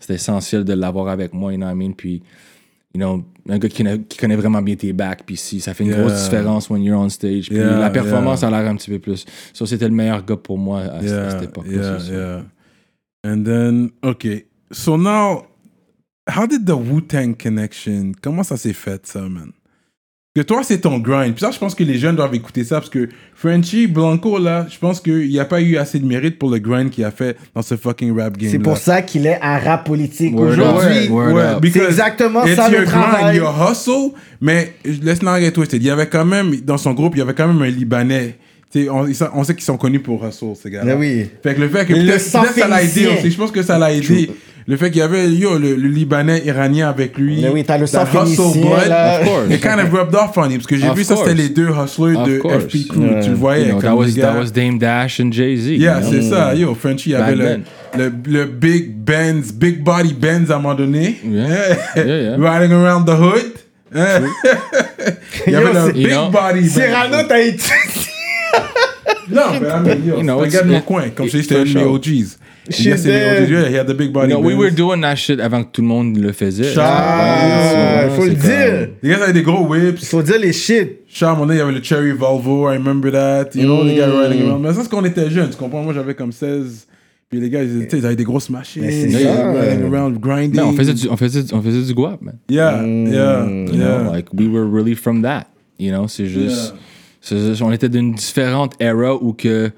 c'était essentiel de l'avoir avec moi, you know what I mean? Puis, you know, un gars qui connaît, qui connaît vraiment bien tes backs, puis si, ça fait une Yeah. grosse différence when you're on stage. Puis la performance a l'air un petit peu plus. So, c'était le meilleur gars pour moi à, à Yeah, cette époque-là. yeah, c'est ça. yeah. And then, okay. So now, how did the Wu-Tang connection, comment ça s'est fait, ça, man? Que toi, c'est ton grind. Puis ça, je pense que les jeunes doivent écouter ça parce que Frenchy Blanco, là, je pense qu'il n'y a pas eu assez de mérite pour le grind qu'il a fait dans ce fucking rap game. C'est pour ça qu'il est un rap politique aujourd'hui. C'est exactement it's ça, le travail. grind, your hustle, mais let's not get twisted. Il y avait quand même, dans son groupe, il y avait quand même un Libanais. Tu sais, on, on sait qu'ils sont connus pour hustle, ces gars-là. Mais oui. Fait que le fait que peut-être ça l'a aidé aussi. Je pense que ça l'a aidé. Le fait qu'il y avait yo, le, le Libanais iranien avec lui. Mais oui, t'as le sang hustle blood, course. It kind of rubbed off on him. Parce que j'ai Of vu ça, c'était course. les deux hustlers Of de course. FP Crew. Yeah. Tu le voyais You know, comme that was, les gars. that was Dame Dash and Jay-Z. Yeah, c'est ça. Yo, Frenchy, il y avait le, le, le big Benz, big body Benz à un moment donné. Yeah. Yeah, yeah. Riding around the hood. Il y avait Yo, le big body Benz. Cyrano, t'as été. Non, mais I mean, yo, You know, c'est un it's- gars de mon coin. Comme je dis, c'était un de mes. OGs. Yeah, dead. OGs. Yeah, he had the big body know, we were doing that shit avant que tout le monde le faisait. Ah, Ouais, faut le dire. Les gars avaient des gros whips. Faut dire les shit. Moment donné, il y avait le Cherry Volvo, I remember that. You know, les gars Mm. riding around. Mais ça, c'est quand on était jeunes, tu comprends? Moi, j'avais comme 16. Puis les gars, ils, étaient- ils avaient des grosses machines. Riding around, grinding. Non, on faisait du, on faisait, on faisait du guap, man. Yeah, Mm. yeah, You yeah. know, like we were really from that. You know, c'est juste, Yeah. On était d'une différente era où que,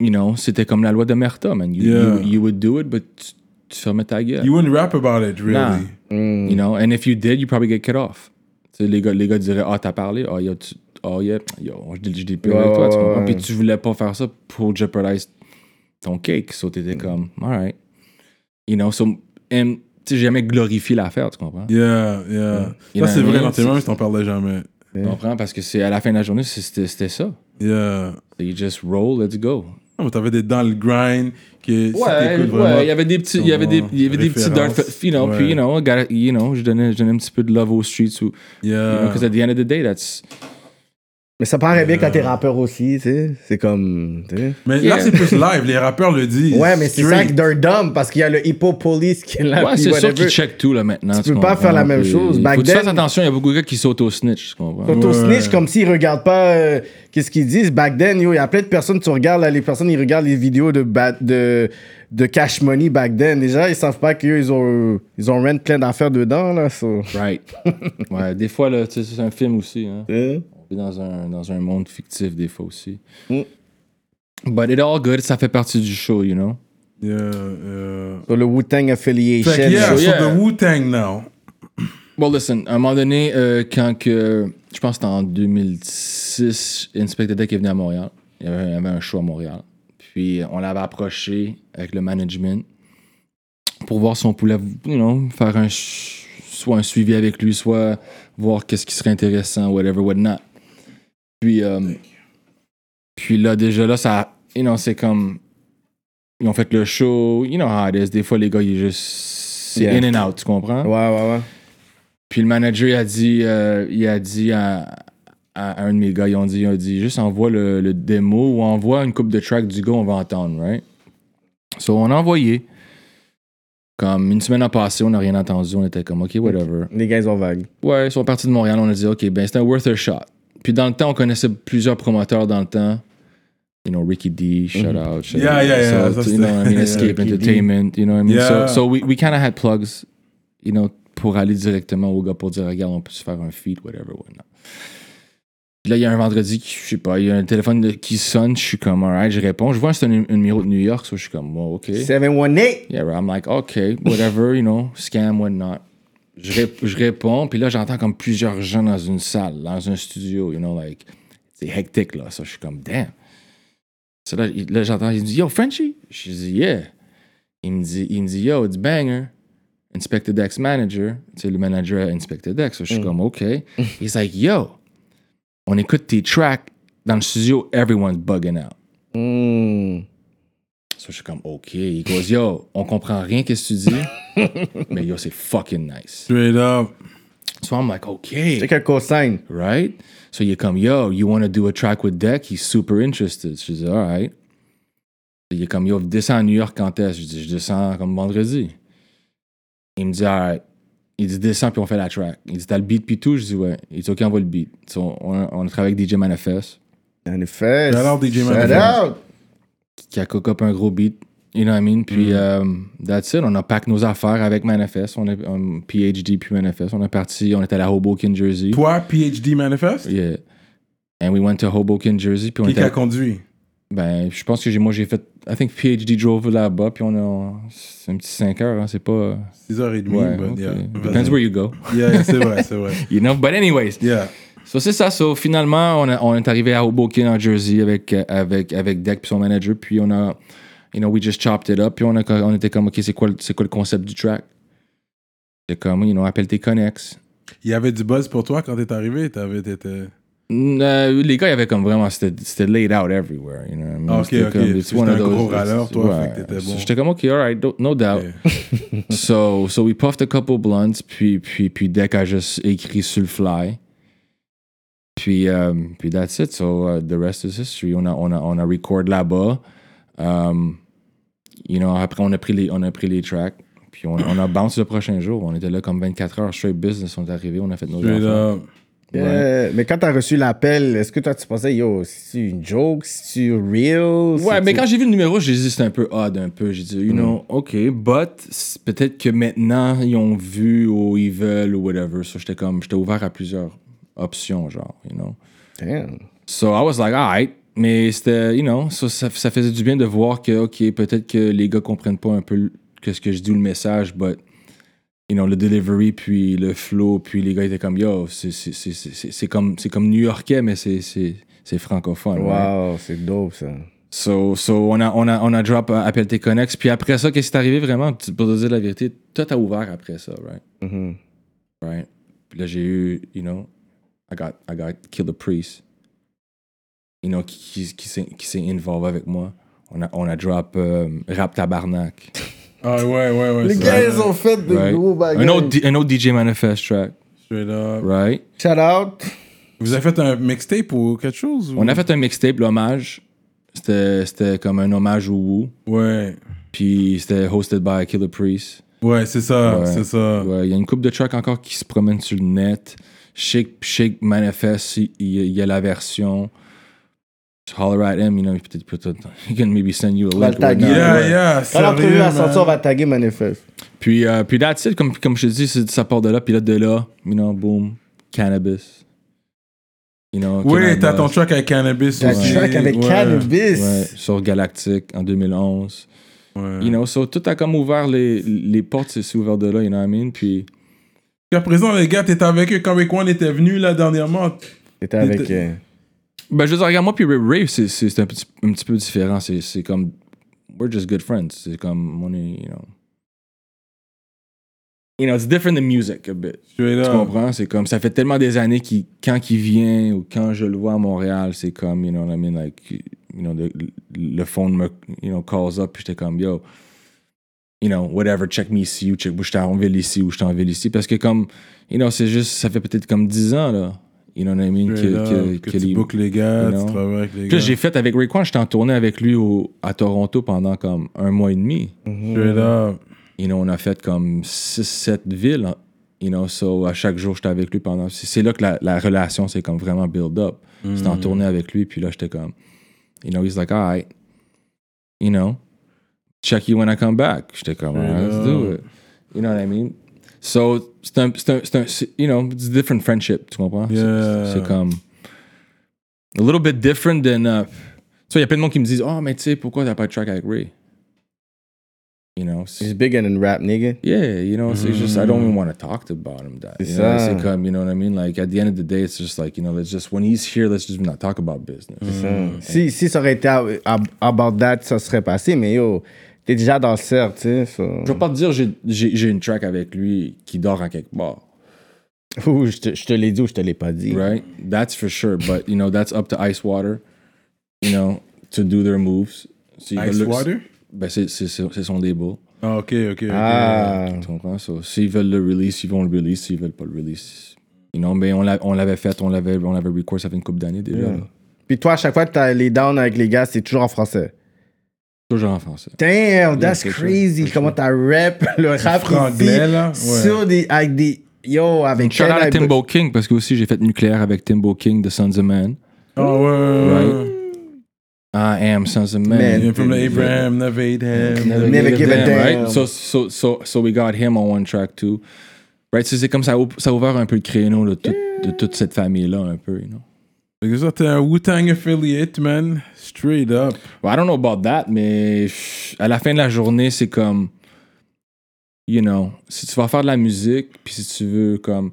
you know, c'était comme la loi de Merta, man. You, Yeah. you, you would do it, but tu, tu fermais ta gueule. You wouldn't rap about it, really. Mm. You know, and if you did, you probably get cut off. Les gars, les gars diraient, ah, t'as parlé, ah, yo, tu, oh, yeah, yo, je dis, je plus Ouais, avec toi, tu comprends? ouais. Puis tu voulais pas faire ça pour jeopardize ton cake, so t'étais comme, alright. You know, so, and, tu sais, jamais glorifié l'affaire, tu comprends? Yeah, yeah. You know Ça, c'est vrai, dans tes mains, t'en parlais jamais. Tu comprends? Parce que c'est à la fin de la journée, c'était ça. Yeah. You just roll, let's go. Non, mais t'avais des dans le grind. Que, si Ouais, vraiment- ouais, il y avait des petits, il y avait des, il y avait des petits dark, you know, Ouais. puis, you know, gotta- you know, je donnais, je donnais un petit peu de love aux streets, ou, Yeah. because at the end of the day, that's, Mais ça paraît bien quand t'es rappeur aussi, tu sais. C'est comme. Mais Yeah. là, c'est plus live. Les rappeurs le disent. Ouais, mais c'est ça que they're dumb parce qu'il y a le Hippo Police qui est là. ouais, c'est sûr qu'ils check tout, là, maintenant. Tu peux pas faire la même chose. Back Faut que tu fasses then- attention, il y a beaucoup de gars qui s'auto-snitch, tu comprends? Auto Ouais. snitch comme s'ils regardent pas euh, qu'est-ce qu'ils disent. Back then, yo, il y a plein de personnes, tu regardes là, les personnes, ils regardent les vidéos de, ba- de, de Cash Money back then. Déjà, ils savent pas qu'eux, ils ont, ils ont rent plein d'affaires dedans, là. so. Right. ouais, des fois, là, tu sais, c'est un film aussi, hein. Hein? Dans un, dans un monde fictif, des fois aussi. Mm. But it all good, ça fait partie du show, you know? Yeah, yeah. Sur le Wu-Tang Affiliation. Fait yeah, So, so yeah. the Wu-Tang now. Well, listen, à un moment donné, euh, quand que. Je pense que c'était en 2006, Inspector Deck est venu à Montréal. Il y avait, un show à Montréal. Puis on l'avait approché avec le management pour voir si on pouvait, you know, faire un, soit un suivi avec lui, soit voir qu'est-ce qui serait intéressant, whatever, whatnot. Puis, euh, puis là, déjà là, ça. You know, c'est comme. Ils ont fait le show. You know how it is. Des fois, les gars, ils juste. C'est Yeah. in and out, tu comprends? Ouais, ouais, ouais. Puis le manager, il a dit, euh, il a dit à, à un de mes gars, ils ont dit, il a dit juste envoie le, le démo ou envoie une coupe de track du gars, on va entendre, right? So on a envoyé. Comme une semaine a passé, on n'a rien entendu, on était comme, ok, whatever. Les gars, ils ont vague. Ouais, ils sont partis de Montréal, on a dit, ok, ben c'était un worth a shot. Puis dans le temps, on connaissait plusieurs promoteurs dans le temps. You know, Ricky D, shout out. Shout Yeah, out. yeah, yeah, So, ça, you know, I mean, Escape. Entertainment, you know what I mean? Yeah. So, so we, we kind of had plugs, you know, pour aller directement au gars pour dire, regarde, on peut se faire un feat, whatever, whatnot. Puis là, il y a un vendredi, qui, je sais pas, il y a un téléphone de- qui sonne, je suis comme, alright, je réponds. Je vois que c'est un, un numéro de New York, so je suis comme, well, ok. 718. Yeah, I'm like, okay, whatever, you know, scam, whatnot. Je, rép- je réponds, puis là, j'entends comme plusieurs gens dans une salle, dans un studio, you know, like, c'est hectique, là. Ça, je suis comme, damn. So là, là, j'entends, il me dit, yo, Frenchie? Je dis, yeah. Il me dit, il me dit yo, it's banger. Inspector Dex manager. C'est le manager à Inspector Dex. So je suis comme, OK. He's like, yo, on écoute tes tracks dans le studio, everyone's bugging out. Hmm. So je suis comme, OK. Il goes, yo, on comprend rien qu'est-ce que tu dis, mais yo, c'est fucking nice. Straight up. So I'm like, OK. C'est quel cosign? right? So you come, yo, you want to do a track with Deck? He's super interested. Je dis, all right. So il est comme, yo, descends à New York quand est-ce? Je dis, je descends comme vendredi. Il me dit, all right. Il dit, descends puis on fait la track. Il dit, t'as le beat puis tout? Je dis, ouais. Il dit, OK, on va le beat. So, on, on a travaillé avec DJ Manifest, effet. Shout out DJ Shout Manifest. out. Qui a cook up un gros beat. You know what I mean? Puis, euh, that's it. On a pack nos affaires avec Manifest. On est um, PhD puis Manifest. On est parti, on était à la Hoboken, Jersey. Toi, PhD Manifest? Yeah. And we went to Hoboken, Jersey. Puis on Qui était. a conduit? Ben, je pense que j'ai, moi, j'ai fait. I think PhD drove là-bas. Puis on a. C'est un petit 5 heures, hein, c'est pas. 6h30, Ouais. but ok. yeah. Depends where you go. Yeah, yeah, c'est vrai, c'est vrai. You know? But, anyways. Yeah. So, c'est ça. So, finalement, on, a- on est arrivé à Hoboken, en Jersey, avec, avec, avec Deck puis son manager. Puis on a, you know, we just chopped it up. Puis on, a, on était comme, OK, c'est quoi, c'est quoi le concept du track? C'est comme, you know, appelle tes connects. Il y avait du buzz pour toi quand t'es arrivé? T'avais, t'étais... Mm, euh, les gars, il y avait comme vraiment, c'était laid out everywhere. You know what I mean? Ah, ok, C'était ok. un those- gros râleur, toi, ouais. fait que t'étais bon. J'étais comme, OK, alright, no doubt. Yeah. So, so we puffed a couple blunts, puis, puis, puis Deck a juste écrit sur le fly. Puis, euh, puis that's it. So, uh, the rest is history. On a, on a, on a record là-bas. Um, you know, après, on a pris les, on a pris les tracks. Puis, on, on a bounce le prochain jour. On était là comme 24 heures straight business. On est arrivé, on a fait nos affaires. Yeah. Mais quand t'as reçu l'appel, est-ce que toi tu pensais, yo, c'est une joke, c'est real? Ouais, mais quand j'ai vu le numéro, j'ai dit c'était un peu odd, un peu. J'ai dit, you know, OK, but c'est peut-être que maintenant, ils ont vu ou ils veulent ou whatever. So, j'étais comme, j'étais ouvert à plusieurs options, genre, you know? Damn. So, I was like, alright. Mais c'était, you know, so, ça, ça faisait du bien de voir que, OK, peut-être que les gars comprennent pas un peu que ce que je dis ou le message, but, you know, le delivery, puis le flow, puis les gars étaient comme, yo, c'est comme, comme new-yorkais, mais c'est- francophone. right? Wow, c'est dope ça. So, so on, a, on, a, on a drop euh, Appel tes connects. Puis après ça, qu'est-ce qui est arrivé vraiment? Pour te dire la vérité, tout a ouvert après ça, right? Mhm. Right? Puis là, j'ai eu, you know, I got, I got Kill the Priest, you know, qui, qui, qui s'est qui s'est involved avec moi. On a, on a drop euh, Rap Tabarnak. Ah ouais, ouais, ouais. Les gars, ils ont fait des Right? gros bagages. Un autre, un autre DJ Manifest track, Straight up. right? Shout out. Vous avez fait un mixtape ou quelque chose? ou- On a fait un mixtape, l'hommage. C'était c'était comme un hommage au Wu. Ouais. Puis c'était hosted by Killer Priest. Ouais, c'est ça, Ouais. c'est ça. Ouais, il y a une coupe de tracks encore qui se promènent sur le net. Shake, Shake Manifest, il il y, y a la version. Just holler at him, you know, peut-être, peut-être, he can maybe send you a va link. taguer. whatnot. Yeah, Ouais. yeah, Quand l'entrevue va sortir, on va taguer Manifest. Puis, euh, puis that's it, comme, comme je te dis, ça part de là, puis là, de là, you know, boom, cannabis. You know, Oui, t'as ton track avec Cannabis T'as un track avec Ouais. Cannabis. Ouais, sur Galactic en 2011. Ouais. You know, so tout a comme ouvert les, les portes, c'est c'est ouvert de là, you know what I mean? Puis, Jusqu'à présent, les gars, t'étais avec eux quand Rick One était venu là dernièrement. C'était avec. T'étais- euh, Ben, je veux dire, regarde, moi puis Ray, c'est un petit, un petit peu différent. C'est comme, we're just good friends. C'est comme, on est, you know. You know, it's different than music a bit. Tu comprends? C'est comme, ça fait tellement des années qu'il, quand il vient ou quand je le vois à Montréal, c'est comme, you know what I mean, like, you know, le, le phone me, you know, calls up, puis j'étais comme, yo, you know, whatever, check me ici, ou check, ou j'étais en ville ici, ou j'étais en ville ici. Parce que comme, you know, c'est juste, ça fait peut-être comme 10 ans, là. You know what I mean? Que, up, que, que que tu les- bookes les gars, you know? tu travailles avec les puis gars. là, j'ai fait avec Rayquan, j'étais en tournée avec lui au, à Toronto pendant comme un mois et demi. Straight up. You know, on a fait comme 6-7 villes. You know, so à chaque jour, j'étais avec lui pendant. C'est là que la, la relation s'est comme vraiment build up. J'étais en tournée avec lui, puis là, j'étais comme. You know, he's like, alright. You know, check you when I come back. J'étais comme, alright, let's do it. You know what I mean? So, c'est c'est c'est you know, it's a different friendship, tu comprends? Yeah. C'est comme. A little bit different than. Uh, vois, il y a plein de monde qui me disent, oh, mais tu sais, pourquoi t'as pas de track avec Ray? You know, He's bigger than rap, nigga. Yeah, you know, So it's just I don't even want to talk to about him. That you know, c'est comme, you know what I mean? Like at the end of the day, it's just like you know, let's just when he's here, let's just not talk about business. Si, si ça aurait été ab- ab- about that, ça serait passé, mais yo, t'es déjà dans le cercle, tu sais. so- Je vais pas te dire j'ai une track avec lui qui dort à quelque part, Ouh, je te, je te l'ai dit ou je te l'ai pas dit. right? That's for sure. But you know, that's up to Icewater, you know, to do their moves. Le- Icewater? Ben c'est c'est c'est son label. Ah, ok, ok, ok. Ah, Tu comprends? So, s'ils veulent le release, ils vont le release. S'ils veulent pas le release, you know, mais on l'a- on l'avait fait, on l'avait on l'avait record, ça fait une couple d'années déjà. Yeah. Puis toi, à chaque fois que t'as les downs avec les gars, c'est toujours en français. Toujours en français. Damn, that's sûr, crazy. Comment t'as rap le rap franglais, là, ouais. sur des, avec des, yo, avec Shout out à Timbo King parce que aussi j'ai fait nucléaire avec Timbo King de Sons of Man. Ah, ouais. Right. I am sons of Man. man. And from the Abraham, never ate ham. Never give a damn. right? So, so, so, so we got him on one track too. Right? So c'est comme ça, ça a ouvert un peu le créneau de, tout- de toute cette famille-là, un peu, you know? Ça, t'es un Wu-Tang affiliate, man. Straight up. Well, I don't know about that, mais à la fin de la journée, c'est comme, you know, si tu vas faire de la musique, puis si tu veux comme,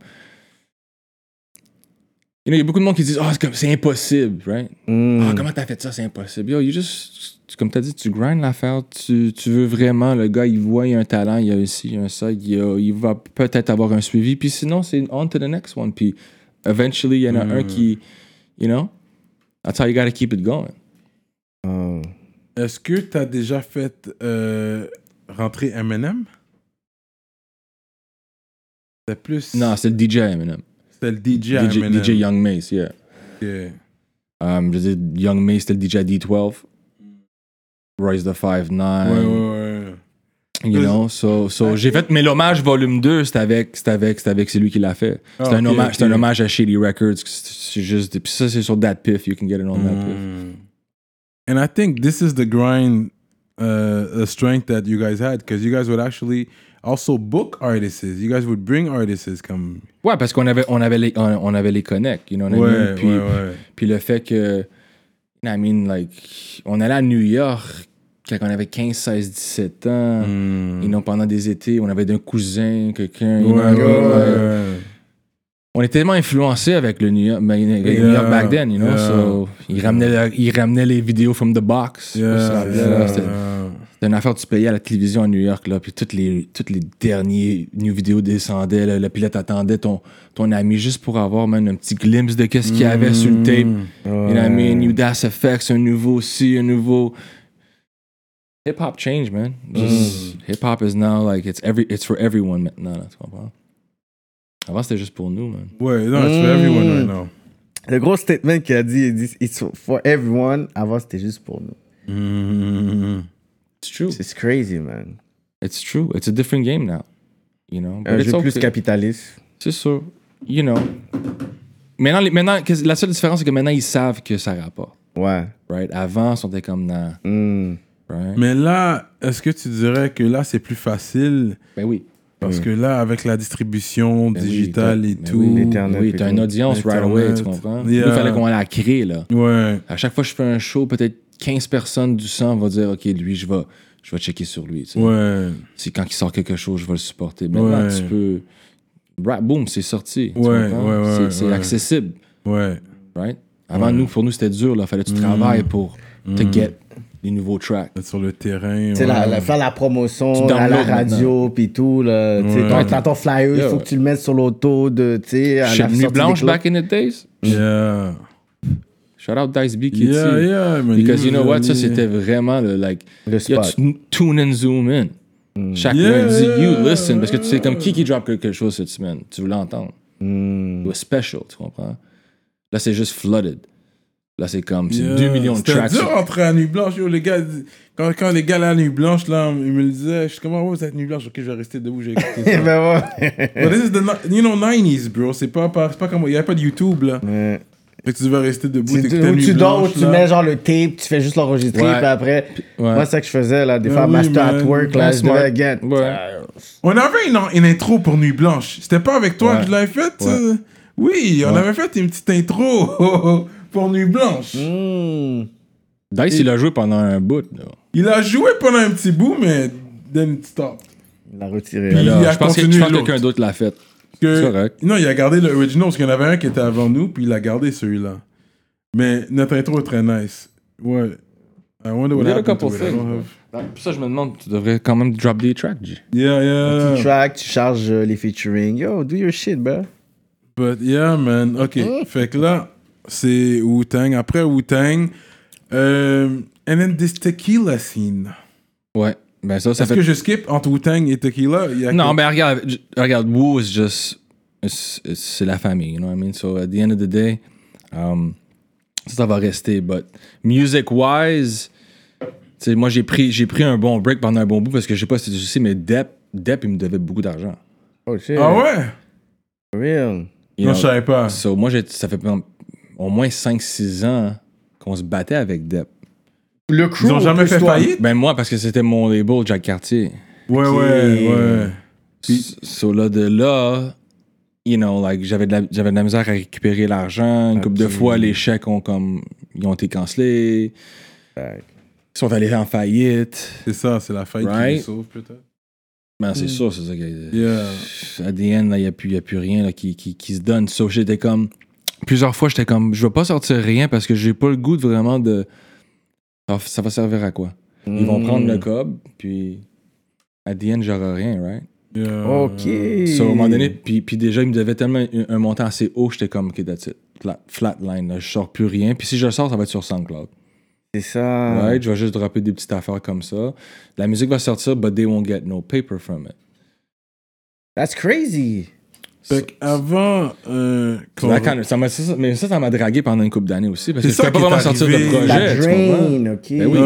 you know, il y a beaucoup de monde qui disent, oh, c'est comme, c'est impossible, right? Mm. Ah, comment t'as fait ça, c'est impossible. Yo, you just, tu- comme t'as dit, tu grind l'affaire, tu, tu veux vraiment, le gars, il voit, il y a un talent, il y a ici, il y a un ça, il, y a- il va peut-être avoir un suivi, puis sinon, c'est on to the next one, puis eventually, il y en a un qui, you know, that's how you gotta keep it going. Oh. Est-ce que t'as déjà fait euh, rentrer Eminem? C'était plus. Non, c'est le DJ Eminem. c'était le DJ, DJ, Eminem. DJ Young Mace, yeah. Yeah. Um, je dire, Young Mace, c'était le DJ D12. Royce the 5 9 Ouais, ouais, ouais. You know, so, so j'ai fait, mais l'hommage volume 2, c'était avec, c'était avec, c'était avec celui qui l'a fait. Ah, un, ok, hommage, c'était un hommage à Shady Records. C'est juste, puis ça, c'est sur That Piff. You can get it on That Piff. Mm. And I think this is the grind, uh, the strength that you guys had, because you guys would actually also book artists. You guys would bring artists comme. Ouais, parce qu'on avait, on avait les, on, on avait les connects, you know what I Ouais, mean? Puis, ouais, ouais. puis le fait que, I mean, like, on allait à New York quand on avait 15, 16, 17 ans. Mm. You know, pendant des étés, on avait d'un cousin, quelqu'un. Ouais, ouais, ouais. on était tellement influencé avec le New York, mais, New Yeah, York back then, you know. yeah. So, il ramenait, la- il ramenait les vidéos from the box. Yeah, C'était une affaire, tu payais à la télévision à New York, là, puis toutes les, toutes les derniers new vidéos descendaient, là, le pilote attendait ton, ton ami juste pour avoir même un petit glimpse de qu'est-ce qu'il y avait sur le tape. You know what I mean? New Das Effects, un nouveau aussi, un nouveau. Hip hop change, man. Just- Hip hop is now like it's every it's for everyone maintenant, là, tu comprends? Avant c'était juste pour nous, man. Ouais, non, it's for everyone right now. Le gros statement qu'il a dit, il dit It's for everyone. Avant, c'était juste pour nous. Mm. It's true. C'est crazy, man. It's true. It's a different game now. You know? Un But it's jeu plus okay. capitaliste. C'est sûr. You know. Maintenant, les- maintenant la seule différence, c'est que maintenant, ils savent que ça rapporte. Ouais. Right? Avant, ils étaient comme, nah. Mm. Right? Mais là, est-ce que tu dirais que là, c'est plus facile? ben oui. Parce que là, avec la distribution Ben oui, digitale t'as- et ben tout. Oui, oui t'as une audience right away, tu comprends? Yeah. Nous, il fallait qu'on la créer, là. Ouais. À chaque fois que je fais un show, peut-être 15 personnes du sang vont dire, OK, lui, je vais, je vais checker sur lui. tu sais. Ouais. Si quand il sort quelque chose, je vais le supporter. Maintenant, Ouais. tu peux. Rap, boom, c'est sorti. tu Ouais, ouais, ouais, C'est c'est ouais. accessible. Ouais. Right? Avant, nous, pour nous, c'était dur. Là. Fallait que tu travailles pour te get les nouveaux tracks. Être sur le terrain. Tu sais, ouais. la- la- faire la promotion Tu à la radio, puis tout. Là, tu sais, Ouais. ton, dans ton flyer, il Yeah. faut que tu le mettes sur l'auto de, tu sais, à Shit, la Nuit Blanche back in the days? Yeah. Shout out Dice B qui Yeah, yeah, man. Because you know what, ça Yeah. c'était vraiment le like. Le spot. tu tune and zoom in. Chaque Yeah, lundi, yeah, you yeah. listen. Parce que tu sais, comme qui qui drop quelque chose cette semaine, tu veux l'entendre. Mm. It was special, tu comprends? Là, c'est juste flooded. Là, c'est comme, c'est Yeah. 2 millions de C'était tracks. dur rentrer à Nuit Blanche. Yo, les gars, quand, quand les gars à la Nuit Blanche, là, ils me le disaient, je suis comme, oh, vous êtes Nuit Blanche, ok, je vais rester debout, j'ai écouté ça. ben ouais. But this is the, you know, 90s, bro. C'est pas, pas, pas comme, il y avait pas de YouTube, là. Ouais. Fait que tu devais rester debout, Tu, t'écoutais ou Nuit tu dors, Blanche, tu mets genre le tape, tu fais juste l'enregistrer, Ouais. puis après. Ouais. Moi, c'est ça que je faisais, là. Des Ah fois, oui, m'acheter at man. work, là, je devais get. Ouais. On avait une, une intro pour Nuit Blanche. C'était pas avec toi que je l'avais faite? Oui, on avait fait une petite intro pour Nuit Blanche. Mm. Dice, il a joué pendant un bout. Là. Il a joué pendant un petit bout, mais then it stopped. Il a retiré. Puis- Là, Il a je pense que, que quelqu'un d'autre l'a fait. Que- C'est correct. Non, il a gardé le original parce qu'il y en avait un qui était avant nous, puis il a gardé celui-là. Mais notre intro est très nice. Ouais. I wonder what happened to it. I don't have- Pour ça, je me demande, tu devrais quand même drop des tracks, G. Yeah, yeah. Tu track, tu charges euh, les featuring. Yo, do your shit, bro. But yeah, man. OK. Fait que là, c'est Wu-Tang. Après Wu-Tang, euh, and then this tequila scene. Ouais. Ben ça, ça Est-ce fait... que je skip entre Wu-Tang et tequila? Il y a Non, que- ben regarde, regarde, Wu is just, it's- it's- c'est la famille, you know what I mean? So at the end of the day, um, ça, ça va rester. But music-wise, tu sais, moi j'ai pris, j'ai pris un bon break pendant un bon bout parce que je sais pas si tu sais, mais Depp, Depp, il me devait beaucoup d'argent. Oh shit. Ah ouais? Real. You Non, know? je savais pas. So, moi, j'ai- ça fait au moins 5-6 ans qu'on se battait avec Depp. Le crew. Ils ont jamais fait faillite? Ben moi, parce que c'était mon label, Jack Cartier. Ouais, ouais, ouais. S- So là, de là, you know, like, j'avais de, la- j'avais de la misère à récupérer l'argent. Une couple de fois, les chèques ont comme, ils ont été cancellés. Ils sont allés en faillite. C'est ça, c'est la faillite qui Right? les sauve, peut-être. Ben, c'est sûr, c'est ça. que- Yeah. À the end, il n'y a, plus- y a plus rien là, qui, qui, qui se donne. So, j'étais comme. Plusieurs fois, j'étais comme, je vais pas sortir rien parce que j'ai pas le goût de vraiment de. Ça va- Ça va servir à quoi? Ils vont prendre le cob, puis. À the end, j'aurai rien, right? Yeah. Ok. So, à un moment donné, puis, puis déjà, il me devait tellement un, un montant assez haut, j'étais comme, OK, that's it. Flat, flatline, là, je sors plus rien. Puis si je sors, ça va être sur SoundCloud. C'est ça. Right? Je vais juste dropper des petites affaires comme ça. La musique va sortir, but they won't get no paper from it. That's crazy. Fait qu'avant. Euh, ça m'a- ça- mais ça, ça m'a dragué pendant une couple d'années aussi. Parce que je pouvais pas vraiment sortir de projet. La drain, ok. Ben oui.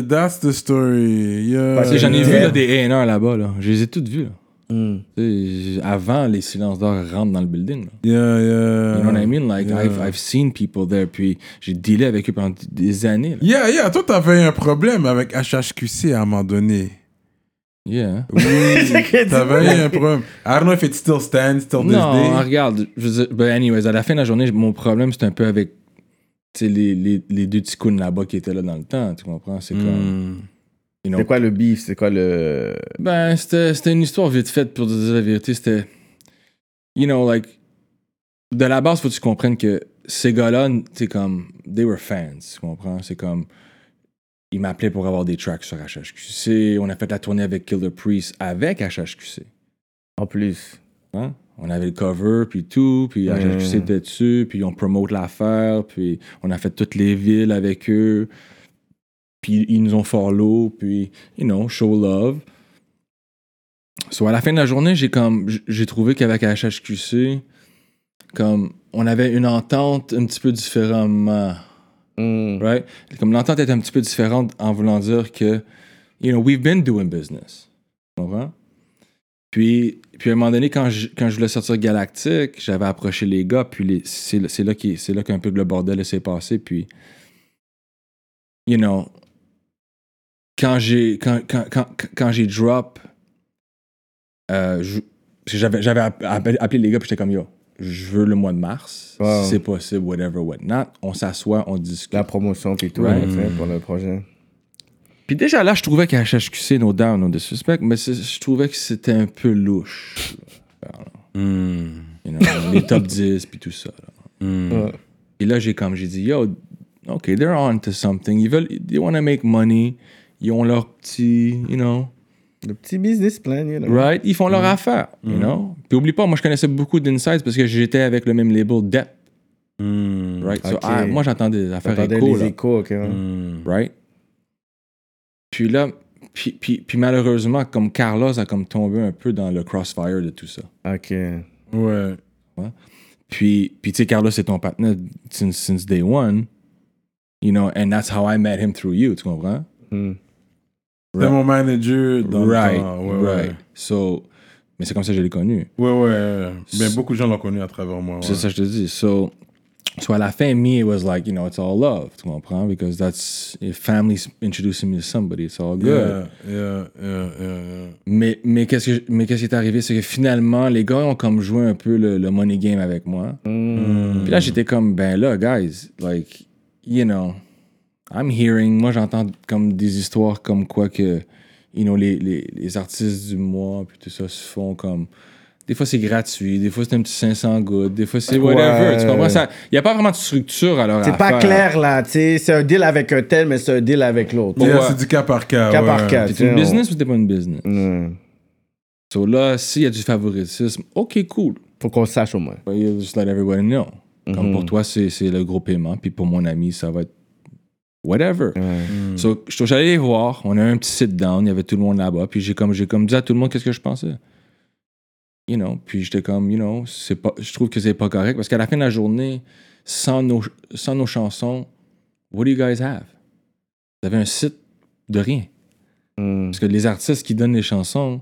Ok, that's the story. Yeah. Parce sais, J'en ai vu Dead. là, des A&R là-bas. Là. Je les ai toutes vues. Là. Mm. Sais, Avant, les silences d'or rentrent dans le building. Là. Yeah, yeah. You know what I mean? Like, Yeah. I've, I've seen people there. Puis j'ai dealé avec eux pendant des années. Là. Yeah, yeah. Toi, t'avais un problème avec HHQC à un moment donné. Yeah. Oui, t'avais un problème. I don't know if it still stands till this Non, day. regarde. Je veux dire, ben anyways, à la fin de la journée, mon problème, c'était un peu avec tu sais, les, les, les deux petits counes là-bas qui étaient là dans le temps. Tu comprends? C'est comme. Mm. You know, C'est quoi le beef? C'est quoi le. Ben, c'était c'était une histoire vite faite pour te dire la vérité. C'était. You know, like. De la base, faut que tu comprennes que ces gars-là, c'est comme. They were fans. Tu comprends? C'est comme. Ils m'appelaient pour avoir des tracks sur HHQC. On a fait la tournée avec Killer Priest avec HHQC. En plus. Hein? On avait le cover, puis tout, puis. HHQC était dessus, puis on promote l'affaire, puis on a fait toutes les villes avec eux, puis ils nous ont follow, puis, you know, show love. So, à la fin de la journée, j'ai comme, j'ai trouvé qu'avec HHQC, comme, on avait une entente un petit peu différemment, Mm. right? Comme l'entente était un petit peu différente en voulant dire que, you know, we've been doing business. Puis, puis à un moment donné, quand je, quand je voulais sortir Galactique, j'avais approché les gars, puis c'est là- qu'un peu le bordel s'est passé. Puis, you know, quand j'ai quand, quand, quand, quand j'ai drop, euh, j'avais j'avais app- appelé, appelé les gars, puis j'étais comme yo, je veux le mois de mars, Wow. si c'est possible, whatever, whatnot. On s'assoit, on discute. La promotion puis tout, Right. sais, pour le projet. Puis déjà là, je trouvais qu'à HHQC, no down, no disrespect, mais je trouvais que c'était un peu louche. Mm. You know, les top 10 puis tout ça. là. Mm. Ouais. Et là, j'ai comme j'ai dit, yo, OK, they're on to something. Ils veulent, they want to make money. Ils ont leur petit, you know, Le petit business plan, you know. right? Ils font leur affaire, you know? Puis oublie pas, moi, je connaissais beaucoup d'insides parce que j'étais avec le même label Dep, Mm. right? So, ah, moi, j'entendais des affaires échos, les là, échos, ok. ouais. Mm. right? Puis là, puis, puis, puis malheureusement, comme Carlos a comme tombé un peu dans le crossfire de tout ça. Ok. Ouais. Puis, puis tu sais, Carlos est ton partenaire since, since day one. You know, and that's how I met him through you, tu comprends? Mm. C'était mon manager dans right, le temps. Ouais, right. So, mais c'est comme ça que je l'ai connu. ouais. Ouais. Mais beaucoup de gens l'ont connu à travers moi. C'est ouais. ça que je te dis. So, so, à la fin, me, it was like, you know, it's all love, tu comprends? Because that's, if family's introducing me to somebody, it's all good. Yeah, yeah, yeah, yeah, yeah. Mais, mais qu'est-ce que- mais qu'est-ce qui est arrivé? C'est que finalement, les gars ont comme joué un peu le, le money game avec moi. Mm. Puis là, j'étais comme, ben là, guys, like, you know, I'm hearing, moi, j'entends comme des histoires comme quoi que, you know, les, les, les artistes du mois, puis tout ça, se font comme. Des fois, c'est gratuit, des fois, c'est un petit 500 gouttes, des fois, c'est whatever. Ouais. Tu comprends? Il n'y a pas vraiment de structure à leur C'est pas affaire. clair, là, tu sais. C'est un deal avec un tel, mais c'est un deal avec l'autre. Ouais. c'est du cas par cas. Cas ouais. par cas. T'es une business ou t'es pas une business? Mm. So là, s'il y a du favoritisme, OK, cool. Faut qu'on sache au moins. But you just let everybody know. Comme Mhm. pour toi, c'est c'est le gros paiement, puis pour mon ami, ça va être whatever. Mm. So, je suis allé les voir, on a eu un petit sit-down, il y avait tout le monde là-bas, puis j'ai comme, j'ai comme dit à tout le monde qu'est-ce que je pensais. You know, puis j'étais comme, you know, c'est pas, je trouve que c'est pas correct, parce qu'à la fin de la journée, sans nos, sans nos chansons, what do you guys have? Vous avez un site de rien. Mm. Parce que les artistes qui donnent les chansons,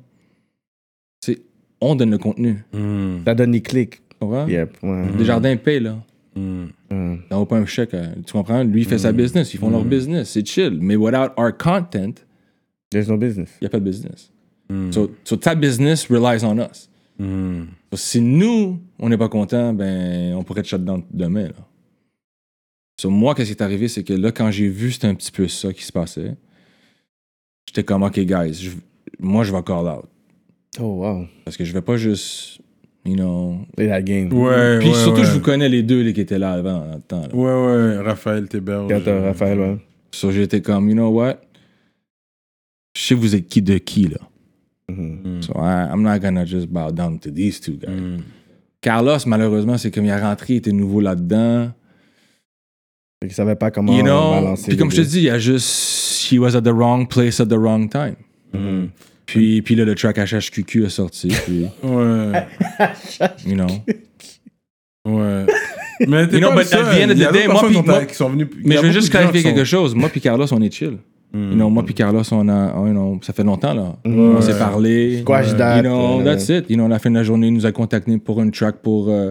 on donne le contenu. Mm. Ça donne des clics. Tu comprends? Yep. ouais. Desjardins paye, là. Mm. Mm. Un chèque. à- tu comprends? Lui, il fait sa business. Ils font leur business. C'est chill. Mais without our content, There's no business. il n'y a pas de business. So, so ta business relies on us. Mm. So, si nous, on n'est pas content, ben, on pourrait être shut down demain. Là. So, moi, qu'est-ce qui est arrivé, c'est que là, quand j'ai vu, c'était un petit peu ça qui se passait. J'étais comme, OK, guys, je- moi, je vais call out. Oh, wow. Parce que je vais pas juste, you know... Play that game. Ouais, Puis ouais, surtout, ouais. je vous connais les deux là, qui étaient là avant, dans le temps. là. Ouais, ouais, Raphaël Théberge. Quand t'as Raphaël, ouais. So, j'étais comme, you know what? Je sais vous êtes qui de qui, là. Mhm. So, I, I'm not gonna just bow down to these two guys. Mm. Carlos, malheureusement, c'est comme il est rentré, il était nouveau là-dedans. Qu'il savait pas comment You know, balancer. puis comme je te les dis, il y a juste, he was at the wrong place at the wrong time. Mm. Puis, puis là, le track HHQQ est sorti, puis, Ouais, you know. ouais. Mais t'es You know, pas but at seul. the end of Il y a the d'autres day, moi, puis- moi- qui sont y Mais je veux juste clarifier sont- quelque chose. Moi puis Carlos, on est chill. Mm. You know, moi puis Carlos, on a, you know, ça fait longtemps, là. Mhm. On Ouais. s'est parlé. Squash You date, know, euh, that's it. You know, à la fin de la journée, il nous a contacté pour une track pour... euh,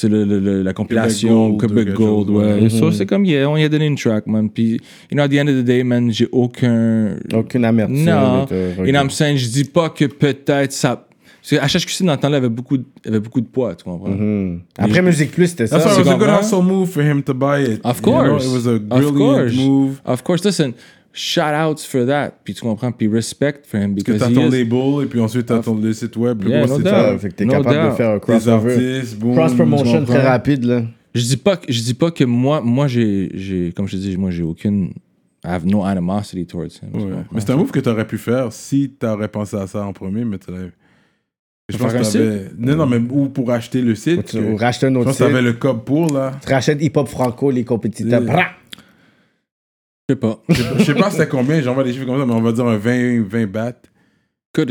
c'est le, le- le- la compilation Gold, Quebec Gold, chose, ouais. ouais. So, Mhm. c'est comme, yeah, on lui a donné une track, man. Puis, you know, at the end of the day, man, j'ai aucun... Aucune amertume. Non. et tout. You know I'm saying? Je dis pas que peut-être ça... Parce que HHQC, dans le temps-là, avait beaucoup, de- avait beaucoup de poids, tu comprends? Mhm. Après Musique Plus, c'était ça. That's it was a good comprends? hustle move for him to buy it. Of You know, course. it was a Of brilliant course. move. Of course, listen, shout outs for that. Puis tu comprends, puis respect for him Que because t'as ton is- label et puis ensuite t'as ton le site web. Le Yeah, gros no site doubt. fait que t'es No capable de doubt. faire un crossover. Cross promotion très rapide, là. Je dis pas, que- je dis pas que moi, moi j'ai, comme je te dis, moi j'ai aucune, I have no animosity towards him. Ouais. Mais c'est un move que t'aurais pu faire si t'aurais pensé à ça en premier, mais tu l'avais. Je pense que t'avais. Non, non, mais ou pour acheter le site. Ou tu- que- Ou racheter un Je autre pense que t'avais site. le cob pour là. Tu rachètes Hip Hop Franco, les compétiteurs. Yeah. Je sais pas. Je sais pas c'était combien, j'envoie des chiffres comme ça, mais on va dire un 20, 20 bahts.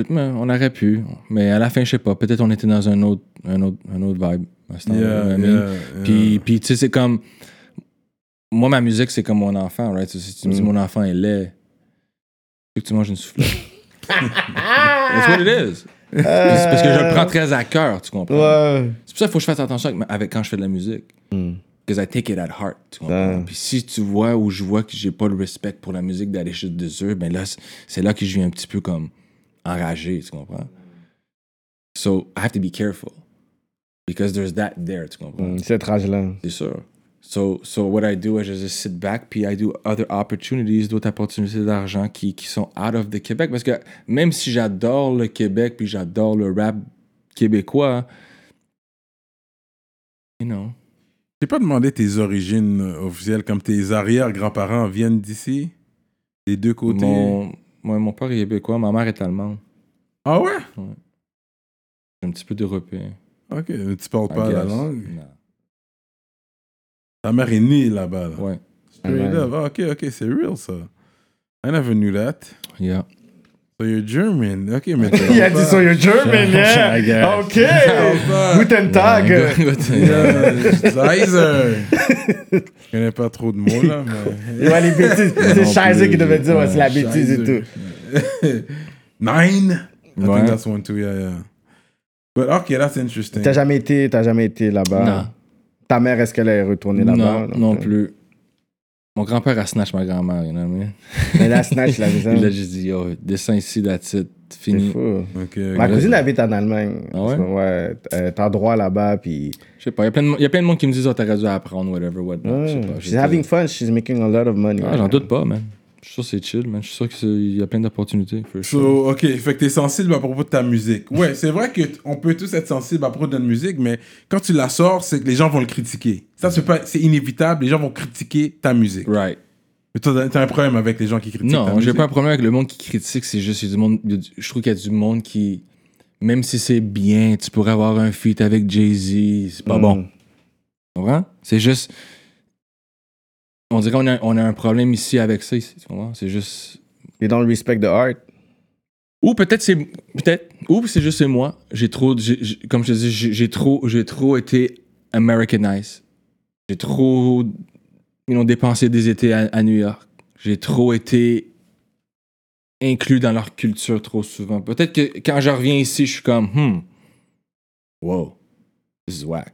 Man, on aurait pu. Mais à la fin, je sais pas. Peut-être on était dans un autre, un autre, un autre vibe. à ce temps-là, Yeah, yeah. Puis, puis tu sais, c'est comme. Moi, ma musique, c'est comme mon enfant, right? Si tu me dis Mm. mon enfant est laid, faut que tu manges une soufflette. That's what it is. C'est parce que je le prends très à cœur, tu comprends? Ouais. C'est pour ça qu'il faut que je fasse attention avec quand je fais de la musique. Mm. Because I take it at heart, tu comprends? Puis si tu vois ou je vois que j'ai pas le respect pour la musique d'aller chez dessus, ben là, c'est- là que je viens un petit peu comme enragé, tu comprends? So, I have to be careful. Because there's that there, tu comprends? Mm, Cette rage-là. C'est sûr. So, so what I do is je just sit back, puis I do other opportunities, d'autres opportunités d'argent qui, qui sont out of the Québec. Parce que même si j'adore le Québec, puis j'adore le rap québécois, you know, J'ai pas demandé tes origines euh, officielles, comme tes arrière-grands-parents viennent d'ici Des deux côtés mon, moi, mon père est québécois, ma mère est allemande. Ah ouais? J'ai un petit peu d'européen. Ok, tu parles I pas la langue Non. Ta mère est née là-bas. Là. Ouais. Straight up. Ah, ok, ok, c'est real ça. I never knew that. Yeah. So you're German. Ok, mais tu Il a dit so you're German, I yeah. guess. Ok. Guten Tag. Yeah, Zeiser. Je connais pas trop de mots là, mais. Ouais, les bêtises. C'est Scheiße qui devait dire, ouais, c'est la bêtise et tout. Nine? I Ouais. think that's one too. Yeah, yeah. But okay, that's interesting. T'as jamais été, t'as jamais été là-bas? Non. Ta mère, est-ce qu'elle est retournée là-bas? Non, non plus. Mon grand-père a snatch ma grand-mère, you know what I mean? Mais la snatch, la maison. Il a juste dit, yo, descends ici, that's it, C'est fini. fou. Ma cousine habite en Allemagne. Ah ouais? Ouais. euh, T'as droit là-bas, puis. Je sais pas, il y a plein de, mo- il y a plein de monde qui me disent, oh, t'aurais dû apprendre, whatever, sais Ouais. pas. She's having fun, she's making a lot of money. Ah, j'en doute pas, man. Sûr que c'est chill, man. Je suis sûr qu'il y a plein d'opportunités. sure. So, ok, fait que t'es sensible à propos de ta musique. Ouais, c'est vrai qu'on peut tous être sensible à propos de notre musique, mais quand tu la sors, c'est que les gens vont le critiquer. Ça, c'est pas, c'est inévitable. Les gens vont critiquer ta musique. Right. Mais toi, t'as un problème avec les gens qui critiquent ta Non, musique? j'ai pas un problème avec le monde qui critique. C'est juste, du monde, je trouve qu'il y a du monde qui, même si c'est bien, tu pourrais avoir un feat avec Jay-Z, c'est pas Mm. bon. Tu comprends? C'est juste. On dirait qu'on a, on a un problème ici avec ça. Ici, tu comprends? C'est juste. You don't respect the art. Ou peut-être c'est. Peut-être. Ou c'est juste c'est moi. J'ai trop. j'ai- j'ai- comme je te dis, j'ai j'ai trop, j'ai trop été Americanized. J'ai trop. You know, dépensé des étés à, à New York. J'ai trop été inclus dans leur culture trop souvent. Peut-être que quand je reviens ici, je suis comme, hmm, wow, this is whack.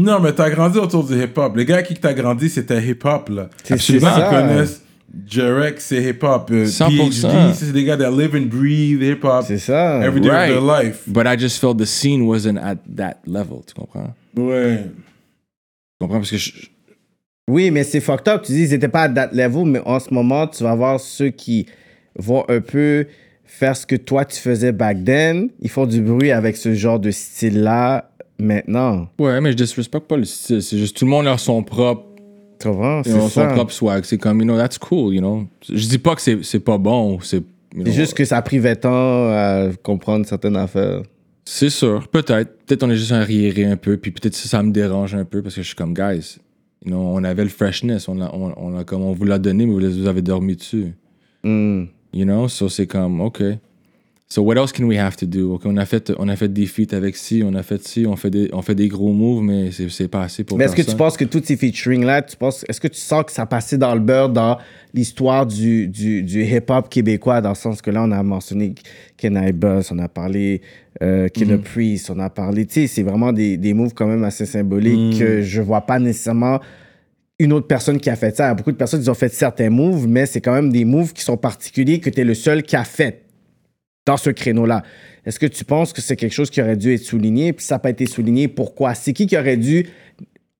Non, mais t'as grandi autour du hip-hop. Les gars qui t'as grandi, c'était hip-hop, là. C'est- c'est Ils ça. connaissent Jarek, c'est hip-hop. 100%. PhD, c'est des gars that live and breathe hip-hop C'est ça. every day Right. of their life. But I just felt the scene wasn't at that level, tu comprends? Ouais. Tu comprends? Parce que je- Oui, mais c'est fucked up. Tu dis, ils étaient pas à that level, mais en ce moment, tu vas voir ceux qui vont un peu faire ce que toi, tu faisais back then. Ils font du bruit avec ce genre de style-là maintenant. Ouais, mais je disrespecte pas le style. C'est juste tout le monde a son propre, Tu you C'est know, son ça. propre swag. C'est comme, you know, that's cool, you know. Je dis pas que c'est c'est pas bon. C'est you C'est know, juste que ça a pris 20 ans à comprendre certaines affaires. C'est sûr, peut-être. Peut-être on est juste arriéré un peu, puis peut-être ça, ça me dérange un peu parce que je suis comme, guys, you know, on avait le freshness, on, a, on, on a comme on vous l'a donné, mais vous, vous avez dormi dessus. Hmm. You know, so c'est comme, OK. So what else can we have to do? OK, on a fait, on a fait des feats avec ci, on a fait ci, on fait des, on fait des gros moves, mais c'est c'est pas assez pour Mais est-ce que tu penses que tous ces featuring-là, tu penses, est-ce que tu sens que ça passait dans le beurre dans l'histoire du, du, du hip-hop québécois, dans le sens que là, on a mentionné Kenai Bus, on a parlé euh, Killer Mm-hmm. Priest, on a parlé, tu sais, c'est vraiment des, des moves quand même assez symboliques Mm. que je vois pas nécessairement une autre personne qui a fait ça. Beaucoup de personnes, ils ont fait certains moves, mais c'est quand même des moves qui sont particuliers que tu es le seul qui a fait dans ce créneau-là. Est-ce que tu penses que c'est quelque chose qui aurait dû être souligné, puis ça n'a pas été souligné, pourquoi? C'est qui qui aurait dû...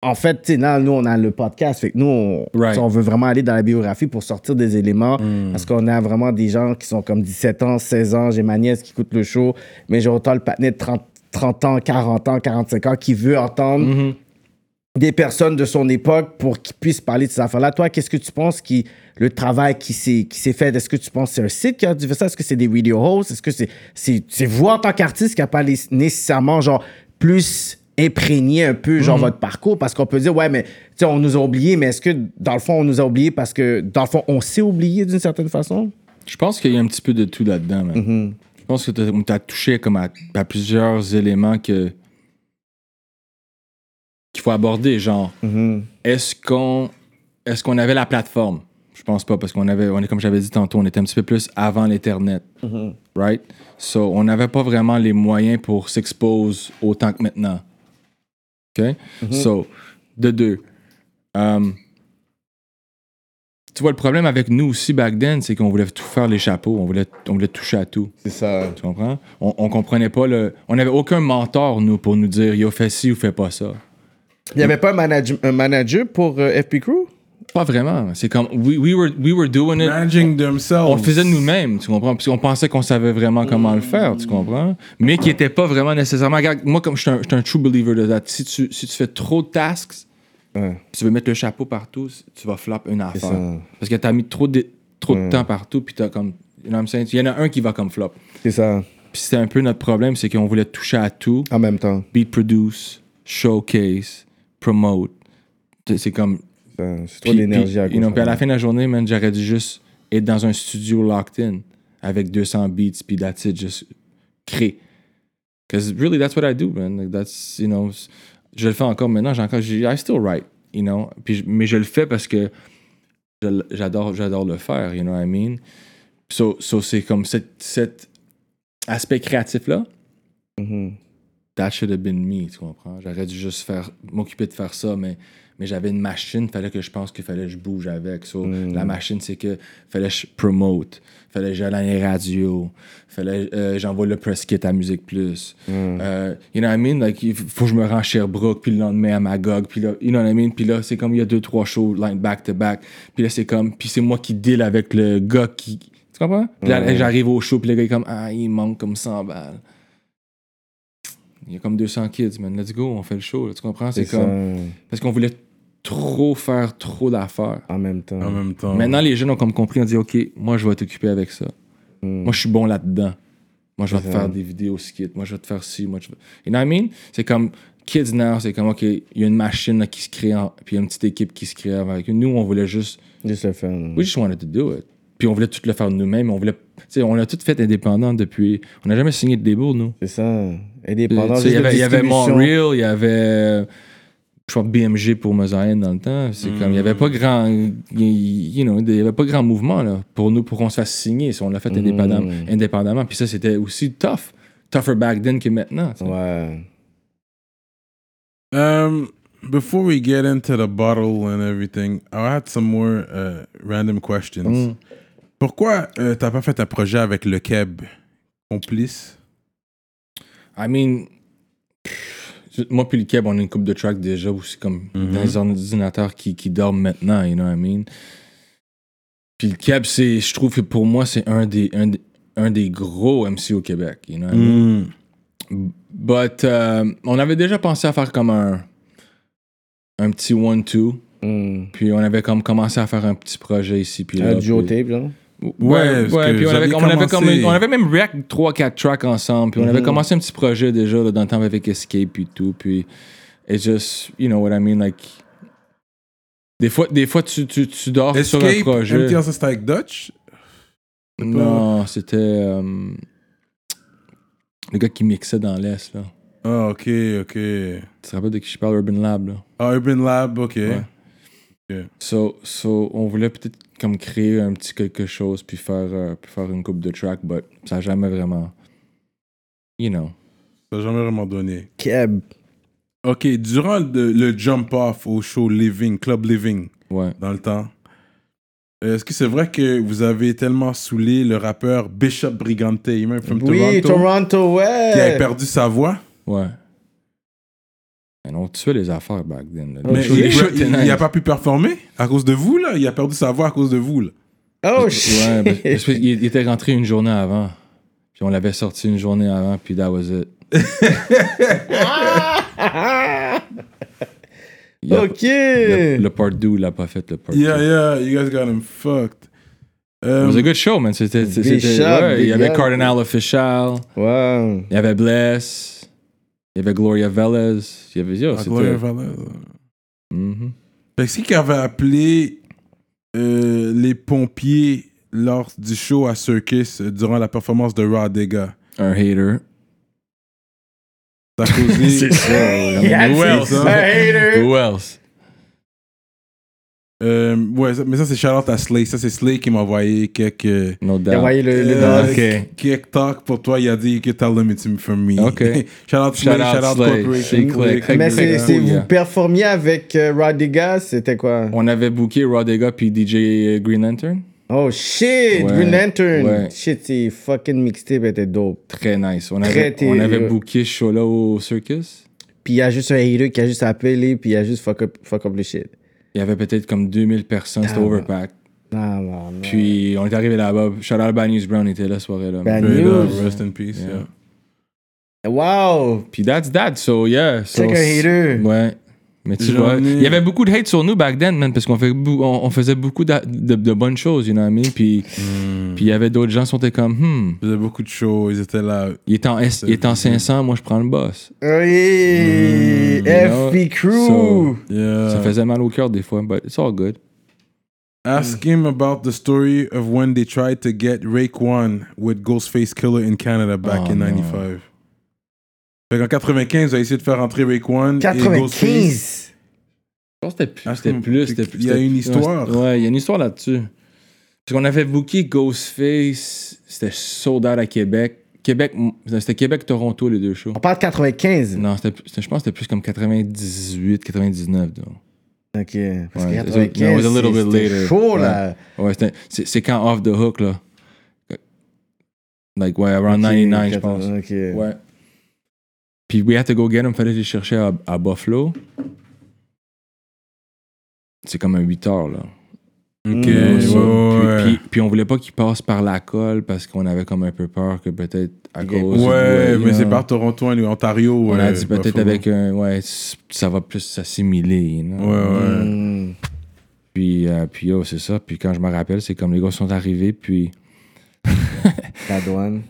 En fait, là, nous, on a le podcast, fait que nous, on, Right. veut vraiment aller dans la biographie pour sortir des éléments, Mm. parce qu'on a vraiment des gens qui sont comme 17 ans, 16 ans, j'ai ma nièce qui écoute le show, mais j'ai autant le patinet de 30, 30 ans, 40 ans, 45 ans qui veut entendre Mhm. Des personnes de son époque pour qu'ils puissent parler de ces affaires-là. Toi, qu'est-ce que tu penses qui le travail qui s'est qui s'est fait? Est-ce que tu penses que c'est un site qui a dû faire ça? Est-ce que c'est des video hosts? Est-ce que c'est c'est vous en tant qu'artiste qui a pas nécessairement genre plus imprégné un peu genre votre parcours? Parce qu'on peut dire ouais mais tu sais on nous a oubliés mais est-ce que dans le fond on nous a oubliés parce que dans le fond on s'est oublié d'une certaine façon? Je pense qu'il y a un petit peu de tout là-dedans. Mm-hmm. Je pense que tu as touché comme à, à plusieurs éléments que qu'il faut aborder, genre Mhm. est-ce qu'on est-ce qu'on avait la plateforme? Je pense pas parce qu'on avait on est comme j'avais dit tantôt, on était un petit peu plus avant l'internet. Right? So on n'avait pas vraiment les moyens pour s'exposer autant que maintenant. OK? So de deux um, tu vois, le problème avec nous aussi back then, c'est qu'on voulait tout faire les chapeaux, on voulait, on voulait toucher à tout. c'est ça Tu comprends? On, on comprenait pas le. On n'avait aucun mentor, nous, pour nous dire yo, fais ci ou fais pas ça. Il y avait pas un manager, un manager pour euh, FP Crew? Pas vraiment. C'est comme. We, we, were, we were doing it. Managing themselves. On le faisait nous-mêmes, tu comprends? Parce qu'on pensait qu'on savait vraiment comment le faire, tu comprends? Mais qui n'était pas vraiment nécessairement. Regarde, moi, comme je suis un, je suis un true believer de that, si tu, si tu fais trop de tasks, Ouais. tu veux mettre le chapeau partout, tu vas flop une affaire. Parce que tu as mis trop de, trop de temps partout, puis tu as comme. You know what I'm saying? Il y en a un qui va comme flop. c'est ça Puis c'était un peu notre problème, c'est qu'on voulait toucher à tout. en même temps beat produce, showcase, promote. C'est- comme. C'est trop d'énergie à know, puis à la fin de la journée, man, j'aurais dû juste être dans un studio locked in avec 200 beats, puis that's it, juste créer. Because really, that's what I do, man. Like, that's, you know, je le fais encore maintenant, j'ai encore, I still write, you know. Puis, mais je le fais parce que j'adore, j'adore le faire, you know what I mean? So, so c'est comme cet, cet aspect créatif-là, Mhm. That should have been me, tu comprends? J'aurais dû juste faire, m'occuper de faire ça, mais, mais j'avais une machine, fallait que je pense qu'il fallait que je bouge avec. So, La machine, c'est que fallait que je promote, fallait que j'aille dans les radios, fallait euh, j'envoie le press kit à Musique Plus. Euh, you know what I mean? Like, il faut que je me rende à Sherbrooke, puis le lendemain à Magog, puis là, you know what I mean? Puis là, c'est comme il y a deux, trois shows, line back to back. Puis là, c'est comme, puis c'est moi qui deal avec le gars qui. Tu comprends? Puis là, j'arrive au show, puis le gars est comme, ah, il manque comme 100 balles. Il y a comme 200 kids, man. Let's go, on fait le show. là, tu comprends? C'est comme. ça, Parce qu'on voulait trop faire trop d'affaires. en même temps. En même temps. Maintenant, les jeunes ont comme compris, on dit, OK, moi, je vais t'occuper avec ça. Moi, je suis bon là-dedans. Moi, je vais te faire des vidéos skits. Moi, je vais te faire ci. Moi, je vais... You know what I mean? C'est comme kids now, c'est comme, OK, il y a une machine là, qui se crée, en- puis il y a une petite équipe qui se crée avec eux. Nous, on voulait juste, Juste le faire. we just wanted to do it. Puis on voulait tout le faire nous-mêmes. On voulait, tu sais, on a tout fait indépendant depuis. On n'a jamais signé de label, nous. C'est ça. Indépendant. Il y y avait distribution. Montreal, il y avait. Je crois BMG pour Mosaïen dans le temps. C'est comme, il n'y avait pas grand. You know, il y avait pas grand mouvement là, pour nous, pour qu'on se fasse signer. Si on l'a fait indépendamment, indépendamment. Puis ça, c'était aussi tough. Tougher back then que maintenant. Ouais. Euh, before we get into the bottle and everything, I had some more uh, random questions. Pourquoi euh, t'as pas fait un projet avec le Keb complice? I mean, pff, moi puis le Keb, on a une coupe de tracks déjà aussi comme dans les ordinateurs qui, qui dorment maintenant, you know what I mean? Puis le Keb, c'est, je trouve que pour moi, c'est un des, un, des- un des gros MC au Québec, you know what I mean? Mm. But euh, on avait déjà pensé à faire comme un, un petit one-two. Hmm. Puis on avait comme commencé à faire un petit projet ici. Puis là, Un duo puis- tape, genre? Ouais, Ouais, ouais, puis on avait, on, avait comme, on avait même react 3-4 tracks ensemble, puis on avait commencé un petit projet déjà là, dans le temps avec Escape et tout, puis it's just, you know what I mean, like... Des fois, des fois tu, tu, tu dors sur un Escape, projet. Ça c'était avec Dutch? Non, c'était euh, le gars qui mixait dans l'Est, là. Ah, ok, ok. Tu te rappelles de qui je parle, Urban Lab, là? Ah, Urban Lab, ok. Ouais. So, so, on voulait peut-être comme créer un petit quelque chose puis faire, euh, puis faire une coupe de track, but ça n'a jamais vraiment, you know. Ça n'a jamais vraiment donné. Keb. Ok, durant le, le jump-off au show Living, Club Living, Ouais. dans le temps, euh, est-ce que c'est vrai que vous avez tellement saoulé le rappeur Bishop Brigante, même from Oui, Toronto, Toronto, ouais. qui a perdu sa voix? Ouais. And on tuait les affaires back then. là. Mais il, shows- les shows il, étaient il nice. a pas pu performer à cause de vous, là? Il a perdu sa voix à cause de vous, là. Oh, shit. Ouais, parce il était rentré une journée avant. Puis on l'avait sorti une journée avant, puis that was it. Il a- ok. le, le part 2, il l'a pas fait, le part 2. Yeah, yeah, you guys got him fucked. It Um, was a good show, man. C'était, ouais, il y avait. Cardinal Official, Wow. il y avait Bless, il y avait Gloria Velez, il y avait... Yo, ah, c'était... Gloria. Fait que c'est qui avait appelé euh, les pompiers lors du show à Circus euh, durant la performance de Raw Dega? Un hater. Ça a causé... Yeah, Who c'est else? un hater. Who else? Euh, ouais, mais ça c'est shout-out à Slay. Ça c'est Slay qui m'a envoyé quelques... No doubt. Il a envoyé le, le Euh, dog. ok. Quelques talks pour toi, il a dit que tell them it's from me. Ok. shout-out Slay. Corporation. Click, Mais click, c'est, vous performiez avec euh, Rodiga, c'était quoi? On avait booké Rodega puis DJ Green Lantern. Oh shit, Ouais. Green Lantern. Ouais. Shit, c'est fucking mixtape était dope. Très nice. On Très avait, on avait booké ce show-là au Circus. Puis il y a juste un hater qui a juste appelé, puis il a juste fuck up, fuck up le shit. Il y avait peut-être comme 2000 personnes, c'était Ah, overpack. Non, non, non. Puis on est arrivé là-bas. Shout out Bad News Brown était là la soirée là. Bad News. up, Rest in peace. Yeah. yeah. Wow. Puis that's that. So yeah. So, Check un hater. Ouais. Mais tu vois, ai- il y avait beaucoup de hate sur nous back then, man, parce qu'on fait on, on faisait beaucoup d'a- de, de bonnes choses, you know what I mean? Puis Hmm. puis il y avait d'autres gens qui étaient comme, hmm, Ils faisaient beaucoup de shows, ils étaient là. il est en, S- il est en 500, moi je prends le boss. Oui. Mm, you know, FP Crew. so- Yeah. Ça faisait mal au cœur des fois, but it's all good. Ask him about the story of when they tried to get Raekwon with Ghostface Killer in Canada back Oh, in non. 95. Fait qu'en 95, ils ont essayé de faire rentrer Raekwon et Ghostface. 95. Je pense que c'était plus. Ah, C'était c'est- plus. c'était plus- il y a une histoire. Ouais, il y a une histoire là-dessus. Parce qu'on avait booké Ghostface, c'était sold out à Québec. Québec, c'était Québec-Toronto, les deux shows. On parle de 95. Non, c'était, c'était- je pense que c'était plus comme 98, 99. donc. Ok. Parce Ouais, que it was- 95, no, it was a little c'est- bit c'était later. chaud, Ouais. là. Ouais, c'était- c'est, c'est quand Off the Hook, là. Like, ouais, around Ok, 99, je 80, pense. Ok. Ouais. Puis we had to go get him, fallait les chercher à, à Buffalo. C'est comme un 8 heures, là. Ok, ouais, puis, puis, puis on voulait pas qu'il passe par la colle parce qu'on avait comme un peu peur que peut-être à cause. Ouais, mais c'est par Toronto, Ontario. On ouais, a dit peut-être avec un. Ouais, ça va plus s'assimiler. you know. Ouais, ouais. Mm. Puis, euh, puis oh, c'est ça. Puis quand je me rappelle, c'est comme les gars sont arrivés, puis La douane.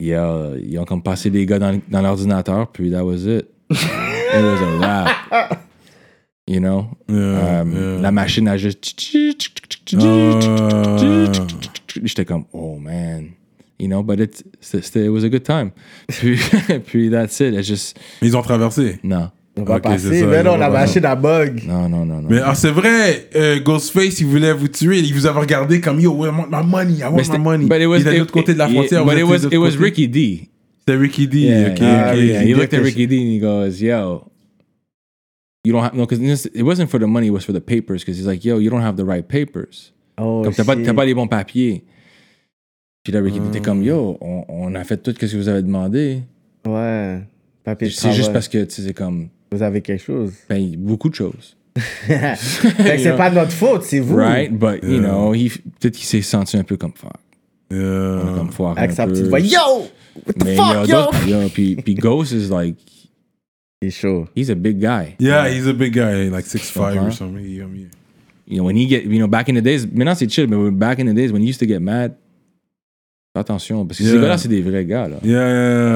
Il y a- ils ont comme passé des gars dans, dans l'ordinateur, puis that was it. It was a wrap. You know? Yeah, Euh, yeah. La machine a juste. Ah. J'étais comme, oh man. You know, but it, it was a good time. Puis, puis that's it. It's just, Ils ont traversé. non. On va Ok, c'est passer. ça, Mais non, on la va- machine à bug. Non, non, non, non. Mais ah, c'est vrai, euh, Ghostface, il voulait vous tuer. Il vous avait regardé comme Yo, I want my money, I want my money. but it was- il était de it- l'autre côté de la it- frontière. But vous it étiez was, de l'autre it was côté. Ricky D. C'était Ricky D. Yeah, ok, yeah, ok. yeah. He Il looked at était- Ricky D and he goes, yo. you don't have no because it wasn't for the money, it was for the papers. Because he's like, yo, you don't have the right papers. Oh, Comme t'as pas, shit. t'as pas les bons papiers. Puis là, Ricky était comme, yo, on, on a fait tout ce que vous avez demandé. Ouais. Papier de C'est juste parce que, tu sais, c'est comme, Vous avez quelque chose. ben, beaucoup de choses. fait que c'est pas notre faute, c'est vous. Right? But, you know, he, peut-être qu'il s'est senti un peu comme, fuck. Yeah. Comme foiré Avec un sa peu. petite voix. Yo! What the Mais il y fuck, yo? d'autres- yo, puis, puis Ghost is like, Il est chaud. he's a big guy. Yeah, he's a big guy, like 6'5 or something. Yeah, yeah. You know, when he get, you know, back in the days, maintenant c'est chill, mais back in the days, when he used to get mad, fais attention, parce que ces Yeah. gars-là, c'est des vrais gars, là. Yeah,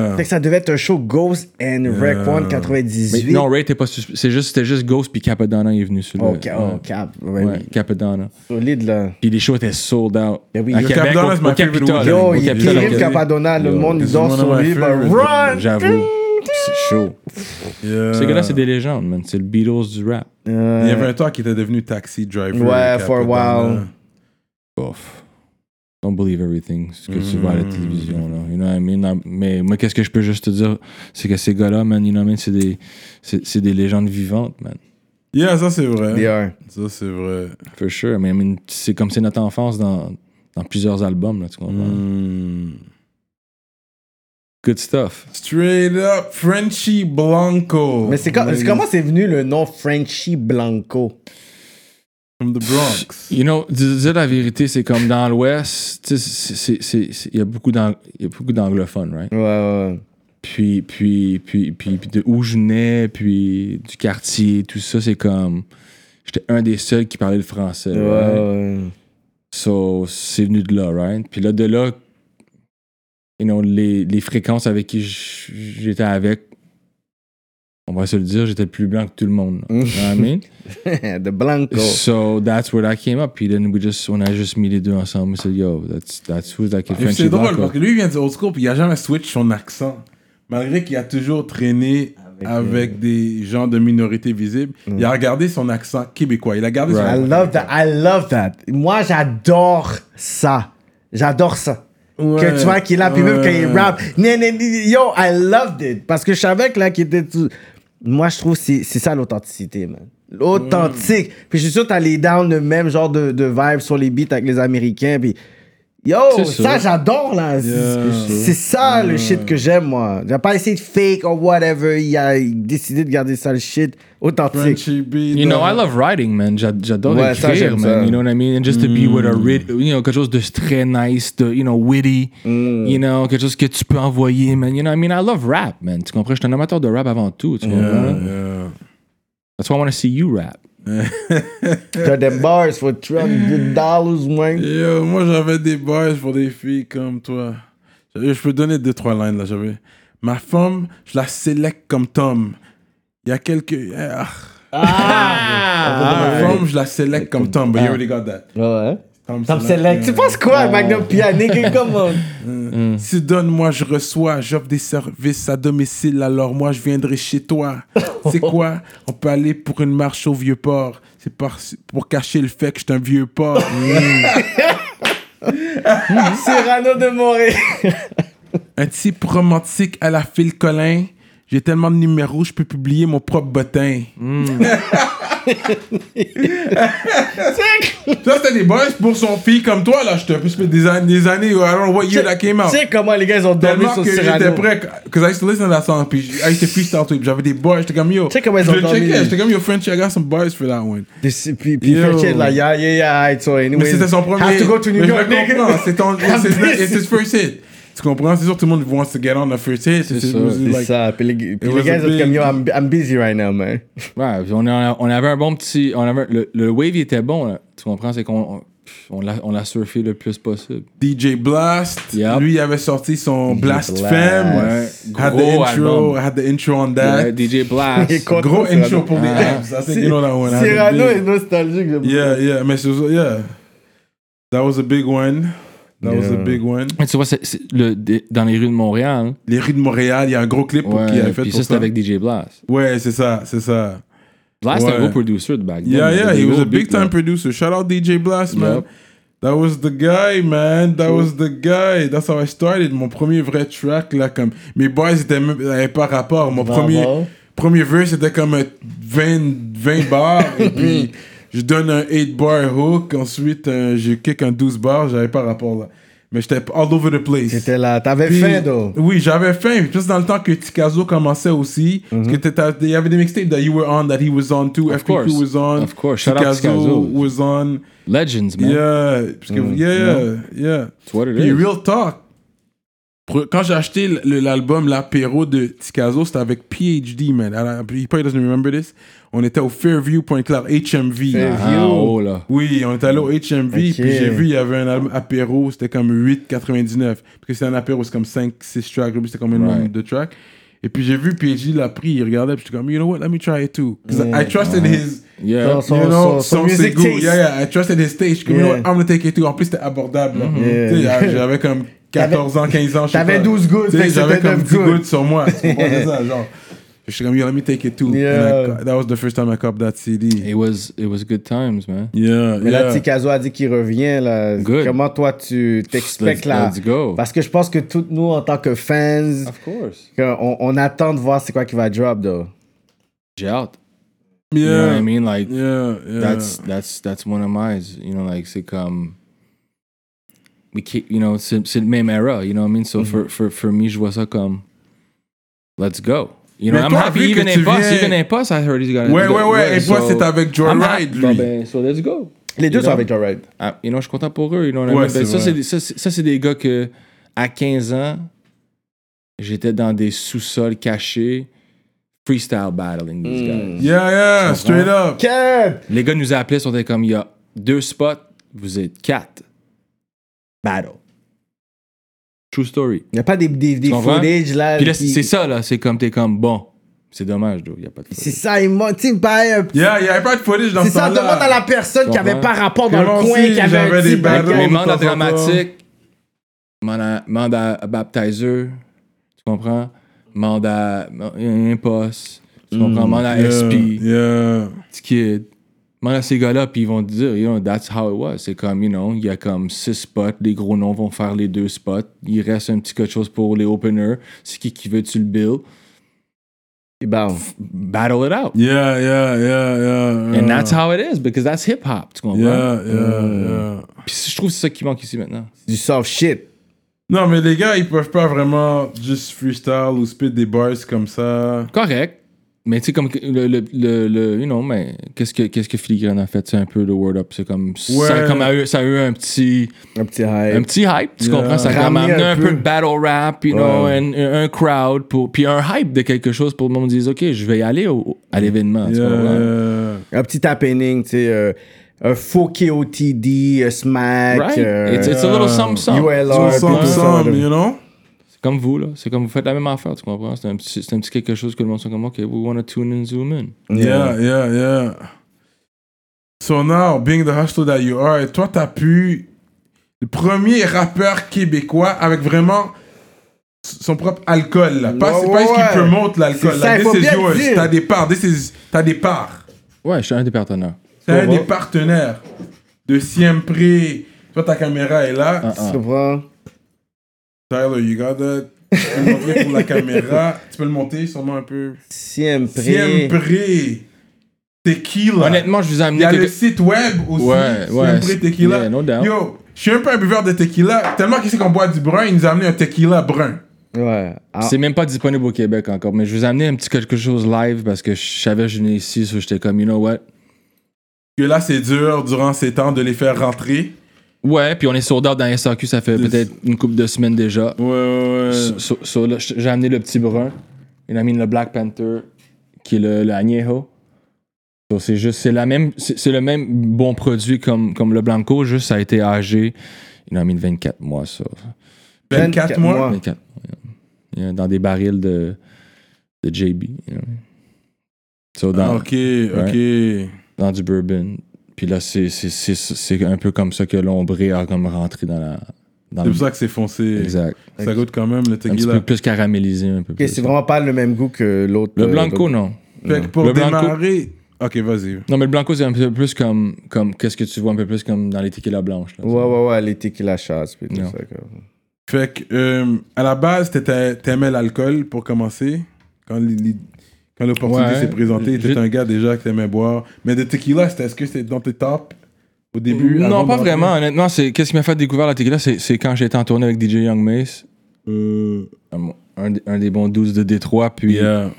yeah, Fait que ça devait être un show Ghost and Rec One Mais 98. non, Ray était pas c'est juste, c'était juste Ghost puis Capadonna est venu sur le. Oh, ca- oh, cap. Ouais, ouais, oui. Capadonna. Solide, là. Puis les shows étaient sold out. Ben oui. à Yo, Québec, Capadonna my au Capitole. Yo, il est. Capadonna. Le Yo, monde, of sur lui. Run! J'avoue, c'est chaud. yeah. Ces gars-là, c'est des légendes, man. C'est le Beatles du rap. Il y avait un temps qui était devenu taxi driver. Ouais, for a while. Bof. Don't believe everything, ce que tu vois à la télévision, là. You know what I mean? Mais moi, qu'est-ce que je peux juste te dire? C'est que ces gars-là, man, you know what I mean? C'est des, c'est, des légendes vivantes, man. Yeah, ça c'est vrai. They are. Ça c'est vrai. For sure. Mais I mean, c'est comme c'est notre enfance dans, dans plusieurs albums, là, tu comprends? Mm. Good stuff. Straight up Frenchy Blanco. Mais c'est comment c'est venu le nom Frenchy Blanco? From the Bronx. You know, dire la vérité, c'est comme dans l'Ouest, il y a beaucoup d'anglophones, right? Ouais, ouais, ouais. Puis, puis, puis, puis, puis de où je venais, puis du quartier, tout ça, c'est comme. J'étais un des seuls qui parlait le français. Ouais, right? ouais. So, c'est venu de là, right? Puis là, de là, you know, les, les fréquences avec qui j'étais avec, on va se le dire, j'étais plus blanc que tout le monde. You know what I mean? de Blanco. So, that's where that came up. Puis then, we just, on a juste mis les deux ensemble. We said, yo, that's, that's who's that kid, Et Frenchy C'est drôle parce que lui il vient du old school puis il a jamais switch son accent. Malgré qu'il a toujours traîné avec, des gens de minorité visible, il a regardé son accent québécois. Il a gardé son I accent love that. I love that. Moi, j'adore ça. J'adore ça. Ouais, que tu vois qu'il là, puis même quand il rap, né, né, né, yo, I loved it. Parce que je savais que là, qu'il était tout. Moi, je trouve que c'est ça l'authenticité, man. L'authentique. Puis je suis sûr que t'as les down le même genre de, de vibe sur les beats avec les Américains. Puis yo, ça, j'adore, là. C'est- Yeah. C'est ça le shit que j'aime, moi. J'ai pas essayé de fake or whatever. Il a décidé de garder ça, le shit authentique. You know, I love writing, man. J'a- J'adore Ouais, ça, écrire, j'aime man. ça. You know what I mean? And just to be with a, rid- you know, quelque chose de très nice, de, you know, witty, you know, quelque chose que tu peux envoyer, man. You know, I mean, I love rap, man. Tu comprends? Je suis un amateur de rap avant tout, tu comprends? Yeah, yeah. That's why I want to see you rap. T'as des bars for 300 dollars, man. Yo, moi j'avais des bars pour des filles comme toi. Je peux donner deux, trois lines là. J'avais. Ma femme, je la sélecte comme Tom. Il y a quelques. Ah. Ma femme, je la sélecte comme Tom. But you already got that. Ouais. Tom, Tom Select. Tu penses quoi, Magnum Pianic? Comment? Si donne-moi, je reçois, j'offre des services à domicile, alors moi je viendrai chez toi. C'est quoi? On peut aller pour une marche au vieux port. C'est par- pour cacher le fait que je suis un vieux porc. Cyrano de Montréal. un type romantique à la Phil Collin. J'ai tellement de numéros, je peux publier mon propre bottin. Ça, c'était des boys pour son fille comme toi, là. Un peu spé- des, an- des années, I don't know what year that came out. Tu sais comment les gars ils ont dormi sur que j'étais prêt, because I used to listen to that song, puis I used to freestyle to it, j'avais des boys, j'étais comme yo. Tu sais comment ils je ont dormi, j'étais comme yo, French, I got some boys for that one. Puis, puis, puis. French là, yeah, yeah, yeah, it's anyway. Mais c'était son premier. Have to go to New je York, nigga. c'est ton, it's his first hit. Tu comprends? C'est sûr que tout le monde wants to get on the first hit. C'est C'est ça, C'est ça. Puis les, puis les ils sont comme yo, I'm, I'm busy right now, man. Ouais, on, a- on avait un bon petit. On avait, le, le wave il était bon, là. Tu comprends? C'est qu'on on, on l'a, surfé le plus possible. DJ Blast. Yep. Lui, il avait sorti son Blast, Blast. Femme. Ouais. Had the intro, album. had the intro on that. Ouais, DJ Blast. Gros intro pour les Ah. apps. I think you know that one. Cyrano est nostalgique. Yeah, yeah. Mais c'est yeah. That was a big one. That was a Yeah. big one. Tu vois, c'est, c'est le, des- dans les rues de Montréal. Les rues de Montréal, il y a un gros clip pour Ouais, qu'il avait fait puis pour ça, c'était avec DJ Blast. Ouais, c'est ça, c'est ça. Blast, c'est un Ouais. gros producer de back then. Yeah, Il yeah, he was gros a big time producer. Shout out DJ Blast, man. Yup. That was the guy, man. That was the guy. That's how I started. Mon premier vrai track, là, comme. Mes boys étaient même, avaient pas rapport. Mon premier, premier verse, c'était comme un 20, 20 bars, et puis je donne un 8 bar hook, ensuite euh, je kick un 12 bars, j'avais pas rapport là. Mais j'étais all over the place. T'étais là. T'avais faim, though. Oui, j'avais faim. Plus dans le temps que Tikazo commençait aussi. Mhm. Parce que t'étais- il y avait des mixtapes that you were on, that he was on too. Of was on. Of course. Shout out Tikazo was on. Legends, man. Yeah. Parce que, yeah, yeah, yeah. It's what it Puis is. Real Talk. Quand j'ai acheté l'album L'apéro de Tikazo, c'était avec PhD, man. He probably doesn't remember this. On était au Fairview Point Clair, HMV. Fairview? Ah, oh là. Oui, on est allé au HMV, puis j'ai vu, il y avait un album apéro, c'était comme 8,99. Parce que c'est un apéro, c'est comme 5, 6 tracks, c'était comme un nombre Right. de tracks. Et puis j'ai vu PhD l'a pris, il regardait, puis j'étais comme, you know what, let me try it too. Because I trusted his, Yeah. Son- you know, son- son son music taste. Yeah, yeah, I trusted his stage. Comme, you know what, Yeah. I'm gonna take it too. En plus, c'était abordable. Yeah. Sais, J'avais comme 14 ans, 15 ans, je sais T'avais pas. 12 sais, fait que J'avais comme 9 10 goods. goods sur moi. C'est ça, genre. J'étais comme, yo, let me take it too. Yeah. I, that was the first time I copped that CD. It was, it was good times, man. Yeah, Mais là, yeah. Tikazo a dit qu'il revient. Là. Good. Comment toi, tu t'expliques là? let's go. Parce que je pense que tous nous, en tant que fans, Of course. on, on attend de voir c'est quoi qui va drop, though. J'ai hâte. You know what Yeah. I mean? Like, Yeah, yeah. that's that's that's one of mine. You know, like c'est comme we keep, you know, c'est le même era. You know what I mean? So for for for me, je vois ça comme let's go. You know, Mais I'm toi, happy even in Boss, viens- even in Boss, I heard he's got. Ouais, ouais, ouais. Et so c'est avec Joe I'm Ride, happy. lui. Bon, ben, so let's go. Les deux You sont know? avec Joe Ride. Ah, you know, je suis content pour eux. You know what I mean? Ben, ça, c'est des- ça, c'est- ça, c'est des gars que, à 15 ans, j'étais dans des sous-sols cachés, freestyle battling these guys. Yeah, yeah, straight up. Ken! Les gars nous appelaient, ils sont comme, il y a deux spots, vous êtes quatre. Battle. True story. Il n'y a pas des, des, des footage là. Puis là, qui- c'est ça, là. C'est comme, t'es comme, bon, c'est dommage, il n'y a pas de C'est footage. ça, il manque. Tu sais, un il n'y avait pas de footage dans C'est ce ça, temps-là. demande à la personne qui avait pas rapport dans le coin, qui avait des battles. Mais temps. dramatique, à baptizer, tu comprends? Mandat, un poste, tu comprends? Mandat Yeah, SP, Yeah. petit kid. Mandat ces gars-là, puis ils vont te dire, you know, that's how it was. C'est comme, you know, il y a comme six spots, les gros noms vont faire les deux spots. Il reste un petit quelque chose pour les openers. C'est qui qui veut tu le build? Et bam. Battle it out. Yeah, yeah, yeah, yeah. And that's how it is, because that's hip-hop, tu comprends? Yeah, yeah, yeah. Puis je trouve que c'est ça qui manque ici maintenant. Du soft shit. Non, mais les gars, ils peuvent pas vraiment juste freestyle ou spit des bars comme ça. Correct. Mais tu sais, comme le, le, le, le- you know, mais qu'est-ce que, qu'est-ce que Filigrane a fait? C'est un peu le word up. C'est comme, ça, Ouais. comme a eu, ça a eu un petit, Un petit un hype. petit hype, tu Yeah. comprends? Ça a amené un un peu. peu de battle rap, you know, Ouais. un, un crowd, pour, puis un hype de quelque chose pour le monde dise, OK, je vais y aller au- à l'événement. tu comprends? Yeah. Un petit happening, tu sais. euh, un faux KOTD, un smack. Right? euh, It's, it's a little something, something. ULR, Tu Some, comprends? some, you know? Comme vous, là. C'est comme vous faites la même affaire, tu comprends? C'est un petit, c'est un petit quelque chose que le monde sont comme, OK, we want to tune in, zoom in. Yeah, yeah, yeah. So now, being the hustler that you are, toi, t'as pu. Le premier rappeur québécois avec vraiment son propre alcool, là. Pas, Ouais, c'est pas ce ouais. qui promote l'alcool, C'est ça, là. il faut This is yours. dire. T'as des parts. This is- T'as des parts. Ouais, je suis un des partenaires. T'es un des partenaires de Siempre. Toi, ta caméra est là. Ah, comprends? Tyler, you got that? Tu peux le montrer pour la caméra. Tu peux le monter sûrement un peu. Siempre. Siempre. Tequila. Honnêtement, je vous ai Il amené y a le site web aussi. Ouais, ouais. Siempre Tequila. Yeah, no doubt. Yo, je suis un peu un buveur de tequila. Tellement qu'il sait qu'on boit du brun, il nous a amené un tequila brun. Ouais. Ah, C'est même pas disponible au Québec encore, mais je vous ai amené un petit quelque chose live parce que je savais que je venais ici, so j'étais comme, you know what? Que là, c'est dur durant ces temps de les faire rentrer. Ouais, puis on est sold out dans SAQ, ça fait peut-être une couple de semaines déjà. Ouais, ouais, ouais. So- so- so là, j'ai amené le petit brun, il a mis le Black Panther, qui est le, le Añejo. So, c'est juste, c'est la même, c'est le même bon produit comme, comme le Blanco, juste ça a été âgé. Il a mis 24 mois, ça. 24 mois? mois. 24 mois, yeah. Yeah, Dans des barils de, de JB. So, dans, Ah, ok, ok. dans du bourbon. Puis là, c'est, c'est, c'est, c'est un peu comme ça que l'ombré a comme rentré dans la. C'est pour ça que c'est foncé. Exact. Ça goûte quand même le Un petit tequila. peu plus caramélisé, un peu Ok, plus. c'est vraiment pas le même goût que l'autre. Le euh, Blanco, non. Fait que pour Le Blanco- démarrer. Ok, vas-y. Non, mais le Blanco, c'est un peu plus comme. comme Qu'est-ce que tu vois un peu plus comme dans les tequila blanches. Là, Ouais, ouais, ouais, les tequila shots. Puis tout Non. ça. quoi. Fait que, euh, à la base, t'aimais l'alcool pour commencer. Quand, Quand l'opportunité Ouais. s'est présentée, t'étais un gars déjà qui aimait boire. Mais de tequila, est-ce que c'était dans tes tops au début avant Non, pas vraiment. Honnêtement, c'est qu'est-ce qui m'a fait découvrir la tequila, c'est quand j'étais en tournée avec DJ Young Mace, Euh, un, un des- bons 12 de Détroit, puis, yeah.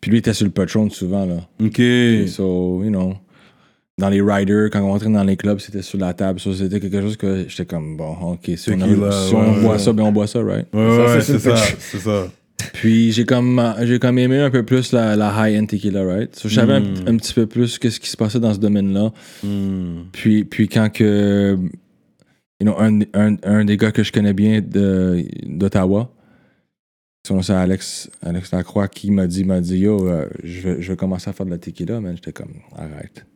puis lui était sur le Patron souvent là. Ok. So, you know, dans les riders, quand on rentrait dans les clubs, c'était sur la table. So, c'était quelque chose que j'étais comme, bon, ok, si on, a- si on ouais, boit ça, ben on boit ça, right? Ouais, c'est ça. C'est ça. Puis j'ai comme, j'ai comme aimé un peu plus la, la high-end tequila, right? So, je savais un, Mm. un petit peu plus qu'est-ce qui se passait dans ce domaine-là. Hmm. Puis, puis quand que, you know, un, un, un des gars que je connais bien d'Ottawa, c'est Alex, Alex Lacroix, qui m'a dit, m'a dit, yo, euh, je, vais, je vais commencer à faire de la tequila, man. J'étais comme, arrête.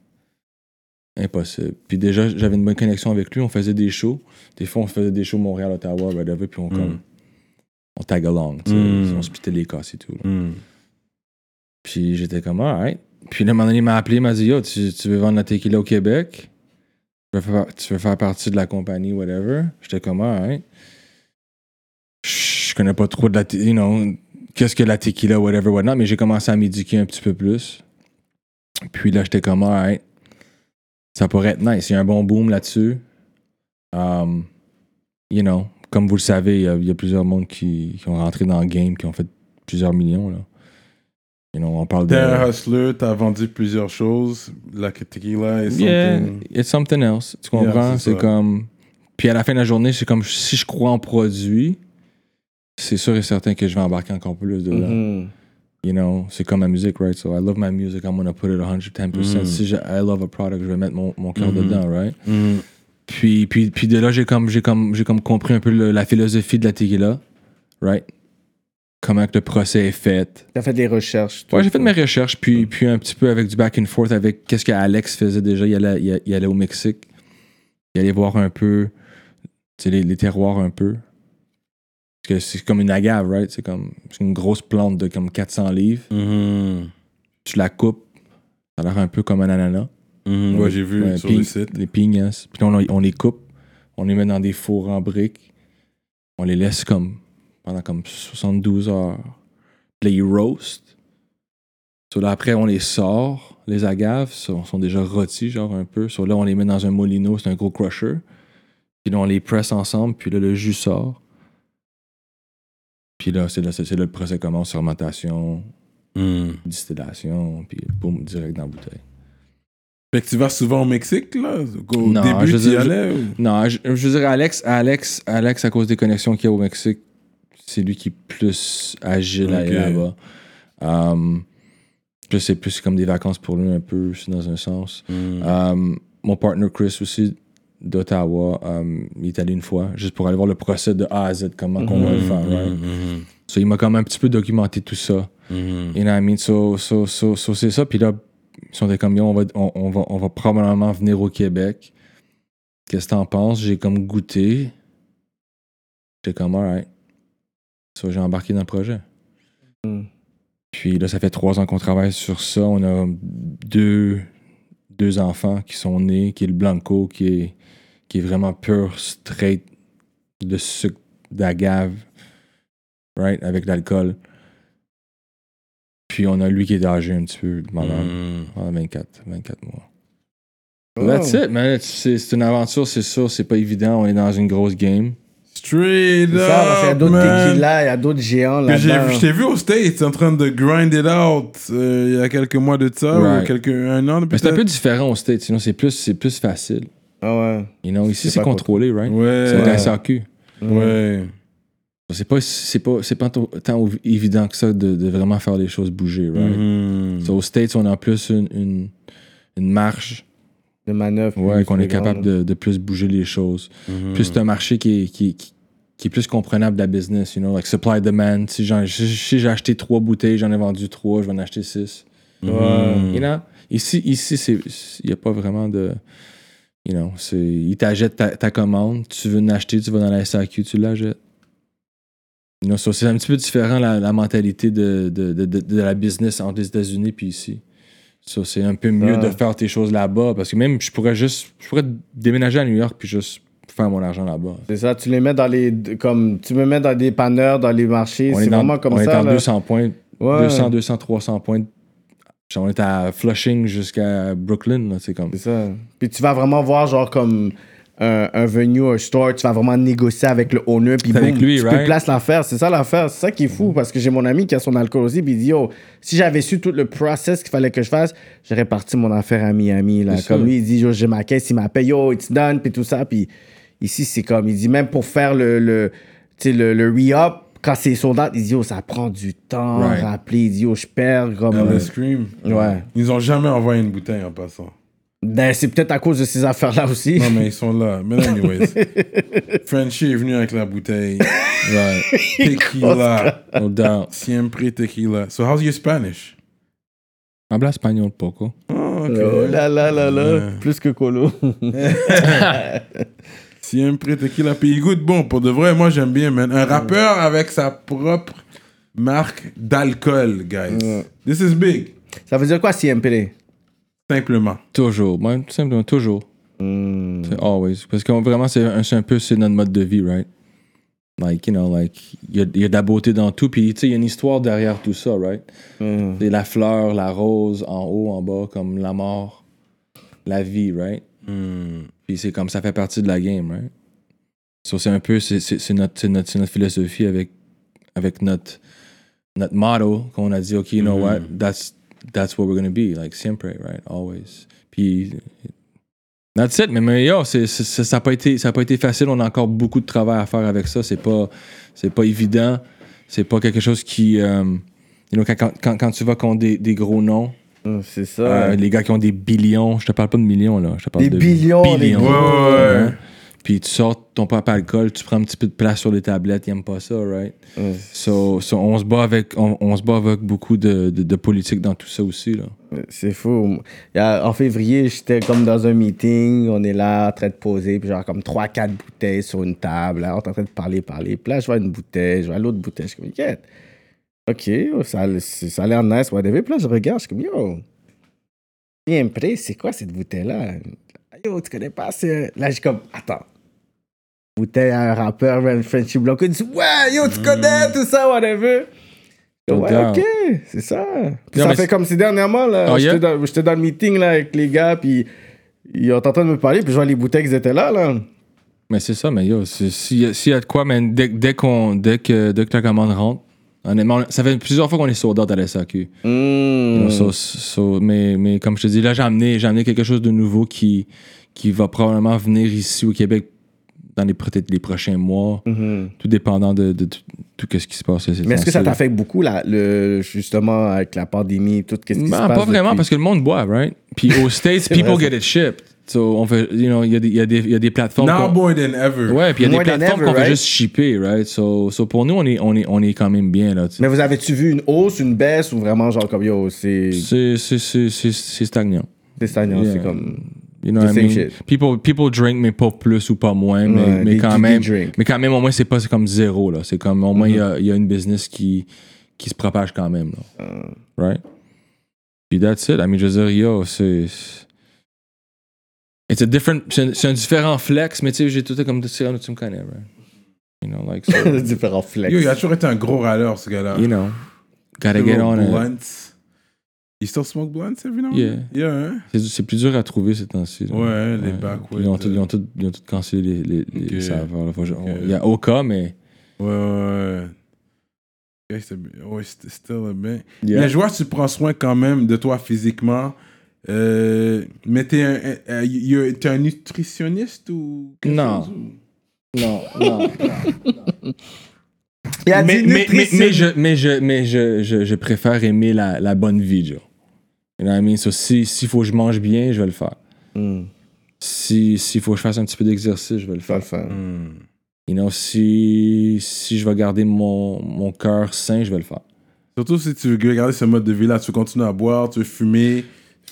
Impossible. Puis déjà, j'avais une bonne connexion avec lui. On faisait des shows. Des fois, on faisait des shows Montréal, Ottawa, whatever, puis on, comme, on tag along. Mm. On splitait les casses et tout. Hmm. Puis j'étais comme, alright. Puis là, un moment donné, il m'a appelé, il m'a dit, yo, tu, tu veux vendre la tequila au Québec? Tu veux faire, tu veux faire partie de la compagnie, whatever? J'étais comme, alright. Je connais pas trop de la, you know, qu'est-ce que la tequila, whatever, whatnot, mais j'ai commencé à m'éduquer un petit peu plus. Puis là, j'étais comme, alright. Ça pourrait être nice. Il y a un bon boom là-dessus. Um, you know, comme vous le savez, il y a, il y a plusieurs mondes qui, qui ont rentré dans le game, qui ont fait plusieurs millions, là. You know, on parle de... T'es un hustler, t'as vendu plusieurs choses. La tequila et Yeah, something. it's something else. Tu Yeah, comprends? c'est comme. Puis à la fin de la journée, c'est comme si je crois en produit, c'est sûr et certain que je vais embarquer encore plus dedans. Mhm. You know, c'est comme ma musique, right? So I love my music, I'm gonna put it 110%. Mhm. Si je, I love a product, je vais mettre mon, mon cœur Mhm. dedans, right? Puis, puis, puis de là, j'ai comme, j'ai comme, j'ai comme compris un peu le- la philosophie de la tequila, right? Comment que le procès est fait. T'as fait des recherches. tout Ouais, j'ai fait mes recherches, puis, puis un petit peu avec du back and forth, avec qu'est-ce que Alex faisait déjà. Il allait, il, il allait au Mexique. Il allait voir un peu tu sais, les, les terroirs un peu. Parce que c'est comme une agave, right? C'est comme une grosse plante de comme 400 livres. Mhm. Tu la coupes, ça a l'air un peu comme un ananas. Mhm. Ouais, j'ai vu Ouais, sur le site. Les pignas. Puis là, on, on les coupe, on les met dans des fours en briques. On les laisse comme pendant comme 72 heures. Puis là, ils roast. So là, après, on les sort. Les agaves sont, sont déjà rôtis, genre un peu. So là, on les met dans un molino, c'est un gros crusher. Puis là, on les presse ensemble, puis là, le jus sort. Puis là, c'est là, là le procès commence, fermentation, Hmm. distillation, puis boum, direct dans la bouteille. Fait que tu vas souvent au Mexique, là? Au Non, début, je tu veux y dire, allais? ou- Non, je, je veux dire, Alex, Alex, Alex, à cause des connexions qu'il y a au Mexique, c'est lui qui est plus agile là-bas. Um, je sais plus comme des vacances pour lui un peu, dans un sens. Hmm. Um, mon partner Chris aussi, d'Ottawa, um, il est allé une fois, juste pour aller voir le procès de A à Z, comment qu'on va le faire. right? Mhm. So, il m'a quand même un petit peu documenté tout ça. You know what I mean? So, so, so, so c'est ça. Puis là, ils sont des comme, on va, on, on va, on va probablement venir au Québec. Qu'est-ce que t'en penses? J'ai comme goûté. J'étais comme, alright. So, j'ai embarqué dans le projet. Mm. Puis là, ça fait trois ans qu'on travaille sur ça. On a deux, deux enfants qui sont nés, qui est le Blanco, qui est, qui est vraiment pur, straight, de sucre d'agave, right, avec l'alcool. Puis on a lui qui est âgé un petit peu. Ah, 24, 24 mois. Oh. That's it, man. C'est une aventure, c'est ça, c'est pas évident. On est dans une grosse game. Straight C'est ça, parce qu'il y a up, d'autres tequila, il y a d'autres géants là-dedans. Je t'ai vu au States en train de grind it out euh, il y a quelques mois de ça, Right. ou quelques, un an Mais c'est un peu différent au States, sinon c'est plus, c'est plus facile. Ah ouais. You know, ici C'est contrôlé, right? Ouais. C'est la SAQ. Ouais. C'est pas, c'est pas, c'est pas tant évident que ça de, de vraiment faire les choses bouger, right? Mhm. So, aux States, on a plus une, une, une marge, De manœuvre. ouais, qu'on est capable de, de plus bouger les choses. Mhm. Plus c'est un marché qui est, qui, qui, qui est plus comprenable de la business, you know, like supply demand. Si si- j'ai acheté trois bouteilles, j'en ai vendu trois, je vais en acheter six. Mhm. You know? Ici, ici c'est il n'y a pas vraiment de. You know, c'est, ils t'achètent ta, ta commande, tu veux en acheter, tu vas dans la SAQ, tu l'achètes. So c'est un petit peu différent la, la mentalité de, de, de, de- la business entre les États-Unis puis ici. So, c'est un peu mieux Ah. de faire tes choses là-bas parce que même je pourrais juste je pourrais déménager à New York puis juste faire mon argent là-bas. C'est ça, tu les mets dans les. Comme, tu me mets dans des panneurs, dans les marchés. On C'est vraiment comme on est ça. en là. 200 points Ouais. 200, 200, 300 points. On est à Flushing jusqu'à Brooklyn, là, c'est comme. C'est ça. Puis tu vas vraiment voir, genre, comme un, un venue, un store, tu vas vraiment négocier avec le owner, puis boum, lui, tu peux right? place l'affaire. C'est ça l'affaire. C'est ça qui est fou, parce que j'ai mon ami qui a son alcool aussi, puis il dit, yo, si j'avais su tout le process qu'il fallait que je fasse, j'aurais parti mon affaire à Miami. Là. Comme lui, il dit, j'ai ma caisse, il m'appelle, yo, it's done, puis tout ça. Puis ici, c'est comme, il dit, même pour faire le, le, le, le re-up, quand c'est soldat, il dit, yo, ça prend du temps Right. à rappeler. Il dit, yo, je perds comme. Euh, le Scream. Ouais. Ils ont jamais envoyé une bouteille en passant. Ben, c'est peut-être à cause de ces affaires-là aussi. Non, mais ils sont là. Mais anyways. Frenchie est venu avec la bouteille. Right. Tequila. No doubt. Siempre tequila. So how's your Spanish? Habla espagnol poco. Oh, ok. Oh là là là là, plus que Colo. Siempre tequila. Puis il goûte bon. Pour de vrai, moi j'aime bien, man. Un rappeur avec sa propre marque d'alcool, guys. This is big. Ça veut dire quoi, CMPD? Simplement. Toujours. Moi, tout simplement, toujours. Hmm. C'est always. Parce que vraiment, c'est un, c'est un peu c'est notre mode de vie, right? Like, you know, like, il y a, il y a de la beauté dans tout. Puis, tu sais, il y a une histoire derrière tout ça, right? Hmm. C'est la fleur, la rose, en haut, en bas, comme la mort, la vie, right? Puis c'est comme ça fait partie de la game, right? So, c'est un peu, c'est c'est- c'est notre, c'est notre, c'est notre philosophie avec, avec notre, notre motto qu'on a dit, OK, you know what? That's, that's what we're gonna be, like, siempre, right? Always. Puis, that's it. Mais, mais yo, ça n'a pas, été- ça a pas été facile. On a encore beaucoup de travail à faire avec ça. C'est pas, c'est pas évident. C'est pas quelque chose qui. euh, you know, quand, quand, quand tu vas contre des, des gros noms, Hmm, C'est ça. euh, les gars qui ont des billions, je te parle pas de millions, là. Je te parle Des de billions, les billions. gros. Ouais, ouais, ouais. Hein? Puis tu sors ton propre alcool, tu prends un petit peu de place sur les tablettes, ils aiment pas ça, right? So, so on, se bat avec, on, on se bat avec beaucoup de, de, de politique dans tout ça aussi, là. C'est fou. En février, j'étais comme dans un meeting, on est là en train de poser, puis genre comme 3-4 bouteilles sur une table, là, on est en train de parler, parler. Puis là, je vois une bouteille, je vois l'autre bouteille, je suis comme, yeah. OK, oh, ça, ça a l'air nice, whatever. Puis là, je regarde, je suis comme, yo, bien prêt, c'est quoi cette bouteille-là? Yo, tu connais pas? c'est- Là, je suis comme, attends. Bouteille à un rappeur, Frenchy Blanco, il dit, ouais, yo, tu connais tout ça, whatever. Ouais, ok, c'est ça. Puis Non, ça mais fait comme si dernièrement, là, Oh, j'étais, yeah? dans, j'étais dans le meeting là, avec les gars, puis ils ont en train de me parler, puis je vois les bouteilles qui étaient là. là. Mais c'est ça, mais yo, s'il y, a- s'il y a de quoi, man, dès, dès, qu'on, dès, que, dès que ta commande rentre, honnêtement, ça fait plusieurs fois qu'on est sold out à la SAQ. Hmm. So- so- mais, mais comme je te dis, là, j'ai amené, j'ai amené quelque chose de nouveau qui, qui va probablement venir ici au Québec dans les, peut-être les prochains mois, tout dépendant de, de, tout- tout ce qui se passe. Mais est-ce que ça t'affecte beaucoup, là, le, justement, avec la pandémie, tout ce qui se Ben, passe pas vraiment, parce que le monde boit, right? Puis aux States, people vrai, get it shipped. So, on fait, you know, il y, a des- il y, a des- il y a des plateformes. Now more than ever. Ouais, puis il y a More des plateformes qu'on fait right? juste shipper, right? So, so pour nous, on est, on, est, on est quand même bien, là. tu sais. Mais vous avez-tu vu une hausse, une baisse, ou vraiment, genre, comme, yo, c'est, C'est- C'est c'est- c'est- c'est stagnant. c'est stagnant, Yeah. c'est comme... You know The what I mean? shit. People, people drink, mais pas plus ou pas moins, mais, Ouais, mais they- quand they même. Mais quand même, au moins, c'est pas c'est comme zéro, là. C'est comme, au moins, il y, Mm-hmm. a, il y a une business qui, qui se propage quand même, là. Euh. Right? Puis that's it. I mean, je veux dire, yo, c'est. It's a different. C'est un, un différent flex, mais tu sais, j'ai tout comme tu me connais, right? You know, like, so, différents flex. Yo, il a toujours été un gros râleur, ce gars-là. you know, gotta get on it. blunts. You still smoke blunts every now and Yeah. then? Yeah, hein? C'est plus dur à trouver ces temps-ci. là. Ouais, les backwoods, Ils ont tout, euh. ils ont tout, ils ont tout cancellé les, les, les Ok. saveurs. là. Faut que je- Ok. Il y a Oka, mais. Ouais, ouais, ouais. Ouais, c'est ouais, c'est still bien. Yeah. Mais je vois que tu prends soin quand même de toi physiquement. Euh, mais t'es un, un- nutritionniste ou quelque Non. chose, ou- Non, non. Il a mais, dit mais, mais, nutrition. mais je, mais, je, mais je, je, je préfère aimer la, la bonne vie, Joe. You know what I mean? So, si- s'il faut que je mange bien, je vais le faire. Hmm, Si- S'il faut que je fasse un petit peu d'exercice, je vais le faire. le faire. Hmm. You know, si, si je vais garder mon, mon cœur sain, je vais le faire. Surtout si tu veux garder ce mode de vie-là, tu veux continuer à boire, tu veux fumer.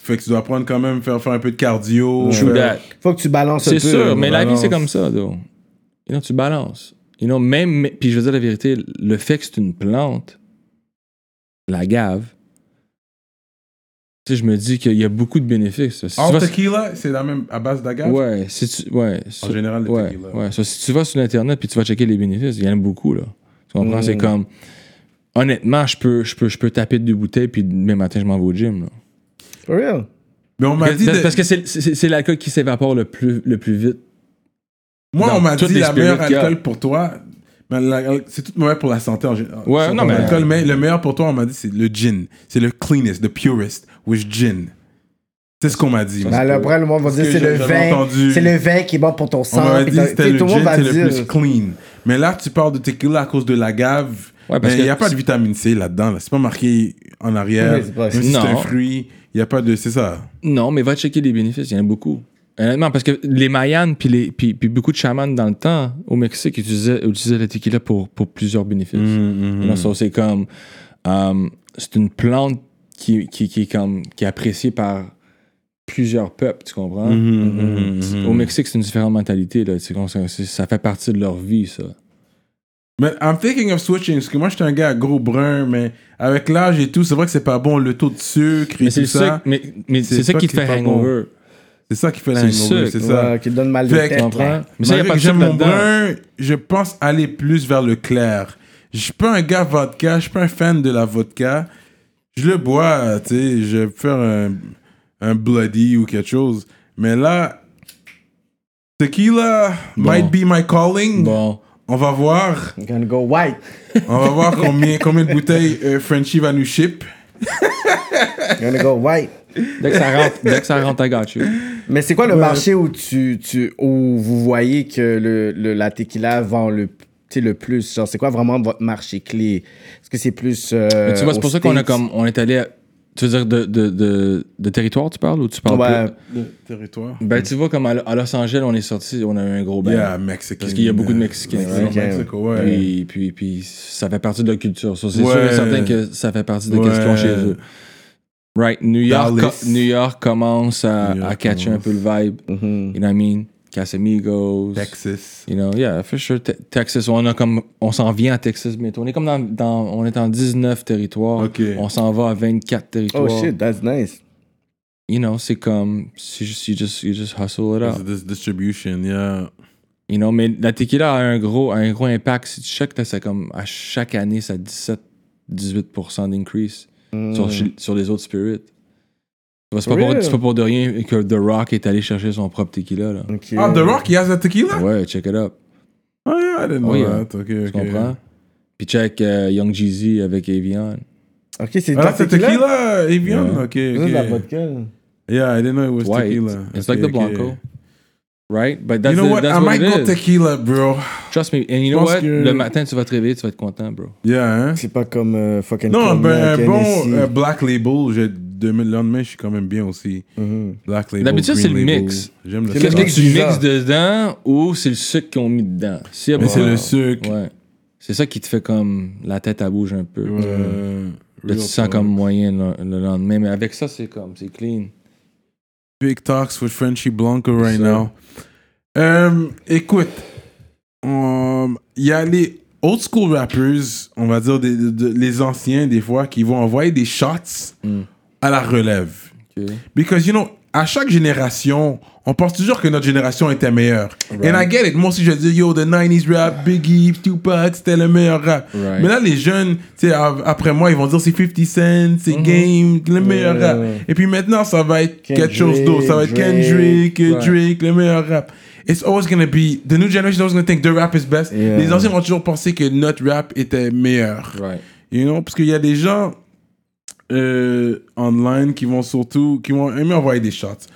Fait que tu dois apprendre quand même faire, faire un peu de cardio. True faire- that. Faut que tu balances un peu. C'est sûr, mais la vie, c'est comme ça, though. You know, tu balances. You know, même, puis je veux dire la vérité, le fait que c'est une plante, la gave, tu sais, je me dis qu'il y a beaucoup de bénéfices. Si vas- tequila, c'est la même à base d'agave? Ouais, si tu, ouais, En sur- général, le ouais, tequila. ouais. So, si tu vas sur Internet puis tu vas checker les bénéfices, il y en a beaucoup, là. Tu comprends? Mm. C'est comme. honnêtement, je peux, je, peux, je peux taper deux bouteilles, puis demain matin, je m'en vais au gym. là. For real. Mais on m'a dit. de- parce que c'est- l'alcool qui s'évapore le plus, le plus vite. Moi, dans on m'a dit la meilleure alcool pour toi. mais la- C'est tout mauvais pour la santé en général. Ouais, non, mais- l'alcool, mais le meilleur pour toi, on m'a dit, c'est le gin. C'est le cleanest, the purest, with gin. C'est ce qu'on m'a dit. Ben, là, après, le monde va dire c'est le vin. C'est le vin qui est bon pour ton On sang. m'a puis dit c'était le tout le monde gin, va c'est le plus clean. Mais là, tu parles de tequila à cause de l'agave. Ouais, parce mais il n'y a pas de vitamine C là-dedans. Là. C'est pas marqué en arrière. Oui, c'est un fruit, il n'y a pas de. C'est ça. Non, mais va checker les bénéfices, il y en a beaucoup. Honnêtement, parce que les Mayanes puis, les, puis, puis beaucoup de chamans dans le temps, au Mexique, utilisaient, utilisaient le tequila pour, pour plusieurs bénéfices. Mm-hmm. Non, ça, c'est comme. euh, c'est une plante qui, qui, qui est comme, qui est appréciée par plusieurs peuples, tu comprends? Mm-hmm, Au Mexique, c'est une différente mentalité. Là, ça fait partie de leur vie, ça. Mais I'm thinking of switching. Parce que moi, j'étais un gars gros brun, mais avec l'âge et tout, c'est vrai que c'est pas bon. Le taux de sucre et Mais tout ça. sucre, mais, mais c'est ça qui te fait pas bon. hangover. C'est ça qui fait la C'est le hangover, sucre, c'est ça. Ouais, qui donne mal de tête. Mais ça, il n'y a pas de sucre mon brun, je pense aller plus vers le clair. Je suis pas un gars vodka, je suis pas un fan de la vodka. Je le bois, tu sais, je vais faire un, un bloody ou quelque chose. Mais là, tequila Bon. might be my calling. Bon. On va voir. I'm gonna go white. On va voir combien, combien de bouteilles euh, Frenchie va nous ship. I'm gonna go white. Dès que ça rentre, dès que ça rentre, I got you. Mais c'est quoi le Ouais. marché où tu, tu où vous voyez que le, le- la tequila vend le tu sais, le plus? Genre c'est quoi vraiment votre marché clé? Est-ce que c'est plus euh, Mais tu vois, c'est pour ça qu'on a comme. On est allé. Tu veux dire de, de, de, de territoire, tu parles ou tu parles Ouais. plus? Le territoire. Ben, tu vois, comme à, à Los Angeles, on est sorti, on a eu un gros bain. Yeah, Mexicain. Parce qu'il y a beaucoup de Mexicains, Mexicain, right? Mexico, ouais. Puis, puis, puis ça fait partie de leur culture. Ça, c'est Ouais. sûr et certain que ça fait partie de Ouais. ce qu'ils ont chez eux. Right. New York, New York commence à, York à catcher un peu le vibe. Mhm. You know what I mean? Casamigos. Texas. You know, yeah, for sure. Te- Texas, on a comme, on s'en vient à Texas bientôt. On est comme dans, dans on est en 19 territoires. Ok. On s'en va à 24 territoires. Oh shit, that's nice. You know, c'est comme, c'est juste, you just, you just hustle it up. C'est this distribution, yeah. You know, mais la tequila a un gros, un gros impact. Si tu checkes, c'est comme, à chaque année, ça a 17-18% d'increase sur, sur les autres spirits. C'est pas, pour- c'est pas pour de rien que The Rock est allé chercher son propre tequila. Là. Ok. Ah, The Rock, he has a tequila? Ouais, check it up. Oh, yeah, I didn't know yeah. that. Ok, Tu ok. comprends? Puis check euh, Young Jeezy avec Avion. Ok, c'est Ah, tequila? tequila, Evian? Yeah. Ok, Ça, c'est la ok. vodka. Yeah, I didn't know it was White. tequila. It's Ok, like the ok. Blanco. Right? But that's You know the- what? that's I what might go tequila, bro. Trust me. And you know what? que- Le matin, tu vas te réveiller, tu vas être content, bro. Yeah, hein? C'est pas comme euh, fucking Non, ben, un bon euh, Black Label, j'ai- le lendemain, je suis quand même bien aussi. Black Label. D'habitude, c'est le mix. J'aime le C'est le Qu'est-ce que tu mixes dedans ou c'est le sucre qu'ils ont mis dedans? Mais c'est le sucre. Ouais. C'est ça qui te fait comme la tête à bouge un peu. Euh, Là, tu sens comme moyen le, le lendemain. Mais avec ça, c'est comme, c'est clean. Big talks with Frenchy Blanco right now. Euh, écoute, il y a les old school rappers, on va dire des- de- de- les anciens des fois, qui vont envoyer des shots Mm. À la relève. Ok. Because, you know, à chaque génération, on pense toujours que notre génération était meilleure. Right. And I get it. Moi aussi, je dis, yo, the 90s rap, Biggie, Tupac, c'était le meilleur rap. Right. Mais là, les jeunes, tu sais, après moi, ils vont dire c'est 50 Cent, c'est Game, le meilleur rap. Et puis maintenant, ça va être quelque Kendrick, chose d'autre. Ça va être. Kendrick, Right. Drake, le meilleur rap. It's always gonna be, the new generation is always gonna think the rap is best. Yeah. Les anciens vont toujours penser que notre rap était meilleur. Right. You know, parce qu'il y a des gens euh, online qui vont surtout, qui vont aimer envoyer des shots.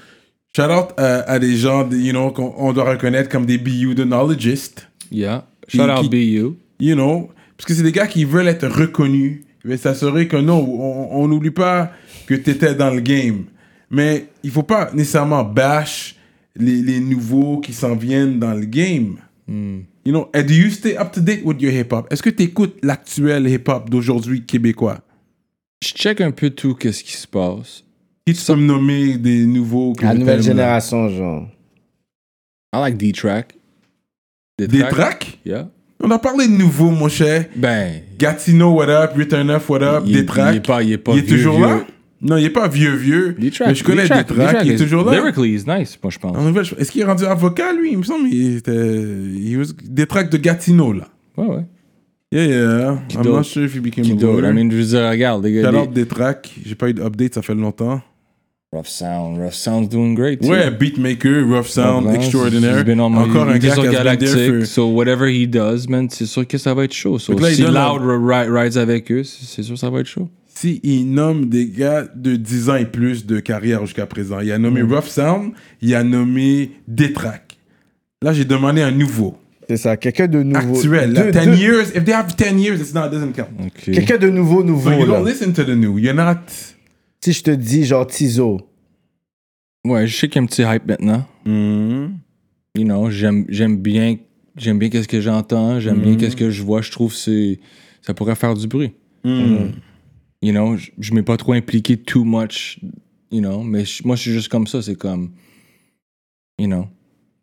Shout out à, à des gens, you know, qu'on on doit reconnaître comme des BU de knowledgeist. Yeah. Shout out qui- BU. You know, parce que c'est des gars qui veulent être reconnus. Veulent s'assurer que non, on n'oublie pas que tu étais dans le game. Mais il faut pas nécessairement bash les, les nouveaux qui s'en viennent dans le game. You know, and do you stay up to date with your hip-hop? Est-ce que tu écoutes l'actuel hip-hop d'aujourd'hui québécois? Je check un peu tout qu'est-ce qui se passe. Qui tu peux me nommer des nouveaux que La nouvelle génération, genre. I like D-Track. Des tracks? Yeah. On a parlé de nouveaux, mon cher. Ben. Gatineau, what up? Return Up, what up? il- Des Il est pas, il est pas Il est vieux, toujours vieux. là? Non, il est pas vieux, vieux. D-Track. Mais je connais D-Track. D-Track Il est toujours là. Lyrically, is nice, moi, je pense. En nouvelle, Est-ce qu'il est rendu avocat, lui? Il me semble qu'il était. he was- Des tracks de Gatineau, là. Ouais, ouais. Yeah, yeah. I'm not sure if he became Qui a? I mean, je veux dire, regarde, les gars. Shout out des tracks. J'ai pas eu d'update, ça fait longtemps. Rough Sound. Rough Sound's doing great. too. Ouais, beatmaker, rough sound, extraordinaire. He's been on my- Encore un gars qui Galactic, for- So whatever he does, man, c'est sûr que ça va être chaud. So si Loud ri- rides avec eux, c'est sûr que ça va être chaud. Si il nomme des gars de 10 ans et plus de carrière jusqu'à présent, il a nommé Rough Sound, il a nommé Detrack. Là, j'ai demandé un nouveau, C'est ça, quelqu'un de nouveau. actuel. Là, De- 10 de- years, if they have 10 years, it's not, it doesn't count. Ok. Quelqu'un de nouveau, nouveau. So you là. don't listen to the new. You're not. Si je te dis genre Tizo. Ouais, je sais qu'il y a un petit hype maintenant. Mhm. You know, j'aime j'aime bien j'aime bien qu'est-ce que j'entends, j'aime bien qu'est-ce que je vois, je trouve que c'est ça pourrait faire du bruit. Mhm. You know, je, je m'ai pas trop impliqué too much, you know, mais je- moi je suis juste comme ça, c'est comme you know.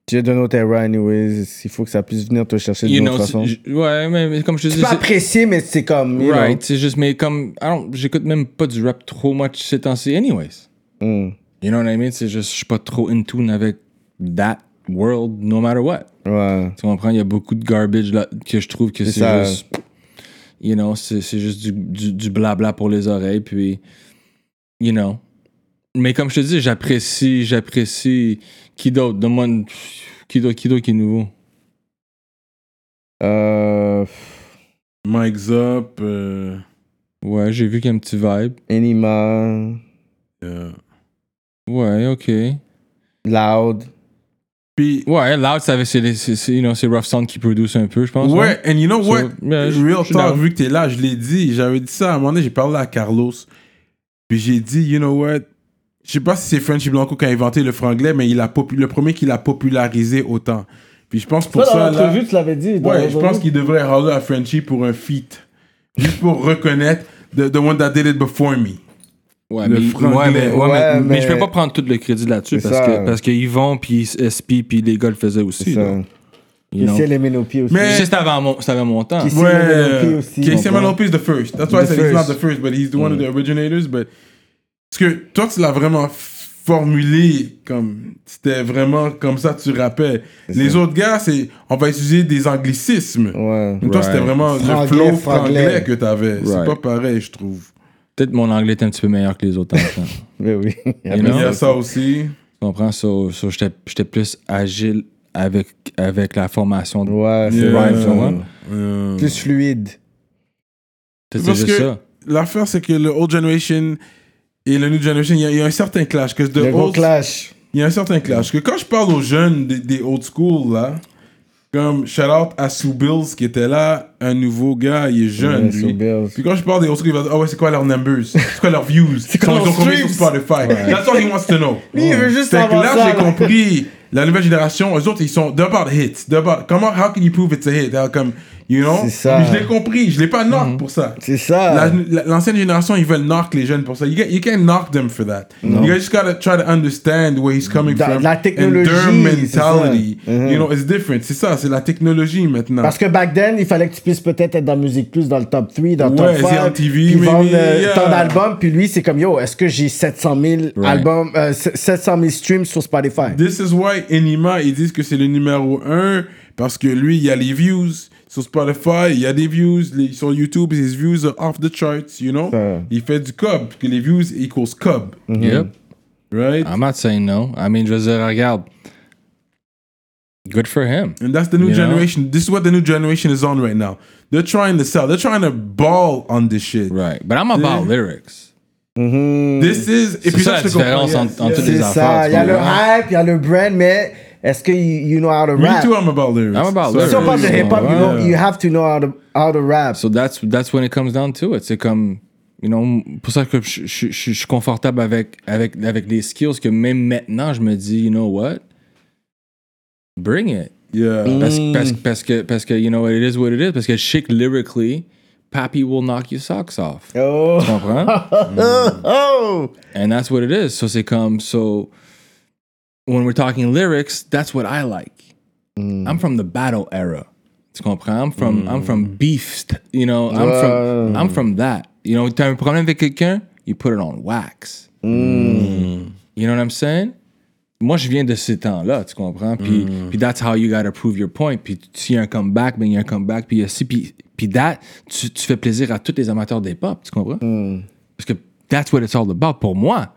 J'ai de notre era, anyways. Il faut que ça puisse venir te chercher know, autre façon. ouais, mais, comme je te Tu dis peux c'est- apprécier, mais c'est comme. Right, c'est juste, mais comme, j'écoute même pas du rap trop much ces temps-ci, anyways. Mm. You know what I mean? C'est juste, je suis pas trop in tune avec that world, no matter what. Ouais. Tu comprends? Il y a beaucoup de garbage là que je trouve que C'est juste, you know, c'est c'est juste du, du, du blabla pour les oreilles, puis, you know. Mais comme je te dis, j'apprécie, j'apprécie. Qui d'autre? Demande, qui d'autre, qui d'autre qui est nouveau? Euh. Mike Zop. euh, Ouais, j'ai vu qu'il y a un petit vibe. Enima. euh, Ouais, ok. Loud. Puis, Ouais, Loud, c'est les- c'est c'est, you know, c'est Rough Sound qui produce un peu, je pense. ouais, and you know So, what? yeah, je- Real talk, vu que t'es là, je l'ai dit. J'avais dit ça à un moment donné, j'ai parlé à Carlos. Puis j'ai dit, you know what? Je sais pas si c'est Frenchy Blanco qui a inventé le franglais, mais il a le premier qui l'a popularisé autant. Puis je pense pour ça, là, tu l'avais dit. ouais, je pense qu'il devrait holler à Frenchy pour un feat. Juste pour reconnaître the, the one that did it before me. Ouais, Le mais, franglais. ouais, mais, ouais, Ouais, mais, mais mais- je peux pas prendre tout le crédit là-dessus parce ça. que, parce que Yvon, puis SP, puis les gars le faisaient aussi. Ça. you know. Les Ménopies aussi. Mais- c'était avant mon, c'était avant mon temps. Qui- Ouais, MLOP aussi, prend. MLOP is the first. That's why I The said he's not first. the first, but he's the one of the originators. But parce que toi, tu l'as vraiment formulé comme c'était vraiment comme ça tu rappais. Les autres gars, c'est on va utiliser des anglicismes. Ouais. Mais toi, c'était vraiment le flow franglais. franglais que t'avais. C'est Right. pas pareil, je trouve. Peut-être mon anglais était un petit peu meilleur que les autres. Mais oui. You Il y a ça aussi. Tu comprends? So, so j'étais j'étais plus agile avec, avec la formation. de Ouais, c'est Yeah. vrai. Rhyme, tu? Euh, Plus fluide. C'est Parce juste que ça. l'affaire, c'est que le old generation et le new generation, il y, a- il y a un certain clash. Que old-. Il y a un certain clash. Que quand je parle aux jeunes des, des old school, là, comme shout out à Sue Bills qui était là, un nouveau gars, il est jeune, Ouais, Sue lui. Bills. Puis quand je parle des old school, il va dire, ah ouais, c'est quoi leurs numbers? C'est quoi leurs views? Ils quoi leurs combien sur streams? Spotify? That's all he wants to know. Lui, il veut juste savoir là, j'ai compris. La nouvelle génération, eux autres, ils sont, they're about hits. They're about, comment, how can you prove it's a hit? How Comme, you know? C'est ça. Mais je l'ai compris. Je l'ai pas knock pour ça. C'est ça. La- la- L'ancienne génération, ils veulent knock les jeunes pour ça. You, get, you can't knock them for that. You guys just gotta try to understand where he's coming Da- from. la technologie, And their mentality. Mhm. You know, it's different. C'est ça, c'est la technologie maintenant. Parce que back then, il fallait que tu puisses peut-être être dans la musique plus dans le top 3, dans le Ouais, top 5. ZLTV, puis maybe, vendre euh, yeah. tant d'albums. Puis lui, c'est comme, yo, est-ce que j'ai 700 000 albums, euh, 700 000 streams sur Spotify? This is why Enima, ils disent que c'est le numéro 1 parce que lui, il y a les views. Sur Spotify, il y a des views. Les- sur YouTube, his views are off the charts, you know? Ça. Il fait du cob, que les views equals cob. Mm-hmm. Yep. Right? I'm not saying no. I mean, je veux dire, regarde. Good for him. And that's the new You know? generation. This is what the new generation is on right now. They're trying to sell. They're trying to ball on this shit. Right. But I'm about lyrics. Mm-hmm. This is. Et C'est puis ça ça, la je te comprends. différence Yes, entre- entre yes. les C'est ça. Il y a le hype, il y a le brand, mais est-ce que you, you know how to rap? Me rap? too, I'm about lyrics. I'm about So- lyrics. Si on parle de hip-hop, you, know, you have to know how to, how to rap. So that's that's when it comes down to it. C'est comme, you know, pour ça que je, je, je- je suis confortable avec, avec, avec les skills que même maintenant, je me dis, you know what? Bring it. Yeah. Parce, Mm. parce, parce que, parce que, you know, it is what it is. Parce que je sais que lyrically, Pappy will knock your socks off. Oh. Tu comprends? oh. And that's what it is. So c'est comme, so when we're talking lyrics, that's what I like. I'm from the battle era. Tu comprends? I'm from, I'm from beef, you know, I'm from, I'm from that. You know, t'as un problème avec quelqu'un, you put it on wax. You know what I'm saying? moi, je viens de ces temps-là, tu comprends? Puis, Mm. puis that's how you gotta prove your point. Puis s'il y a un comeback, ben il y a un comeback. Puis ci, puis, puis that, tu, tu fais plaisir à tous les amateurs des pop, tu comprends? Mm. Parce que that's what it's all about pour moi.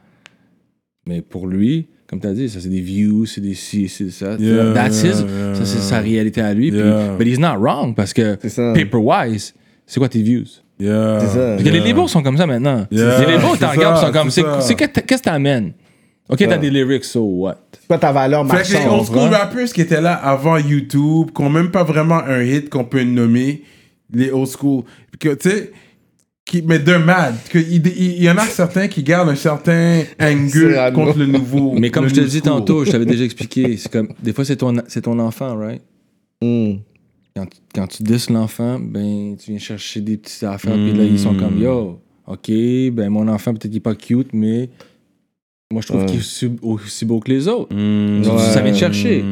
Mais pour lui, comme tu as dit, ça c'est des views, c'est des ci, c'est ça. Yeah, that's yeah, his, yeah, ça c'est yeah. sa réalité à lui. Puis, but he's not wrong parce que paper-wise, c'est quoi tes views? Yeah. C'est ça. Parce que les labels sont comme ça maintenant. Yeah, les labels, t'en regardes, sont comme, c'est qu'est-ce que t'amènes? Ok, t'as des lyrics, so what? C'est quoi ta valeur Fait que les marchande? old school rappers qui étaient là avant YouTube, qui n'ont même pas vraiment un hit qu'on peut nommer, les old school, que, tu sais, qui, mais de mad. Il, y en a certains qui gardent un certain anger Cyrano. contre le nouveau. Mais comme je te new dis tantôt, je t'avais déjà expliqué, c'est comme, des fois c'est ton, c'est ton enfant, right? Hmm. Quand, quand tu dis l'enfant, ben, tu viens chercher des petites affaires, puis là, ils sont comme, yo, ok, ben, mon enfant, peut-être qu'il est pas cute, mais moi, je trouve Ouais. qu'il est aussi, beau que les autres. Mm. Tu- Ça vient te chercher.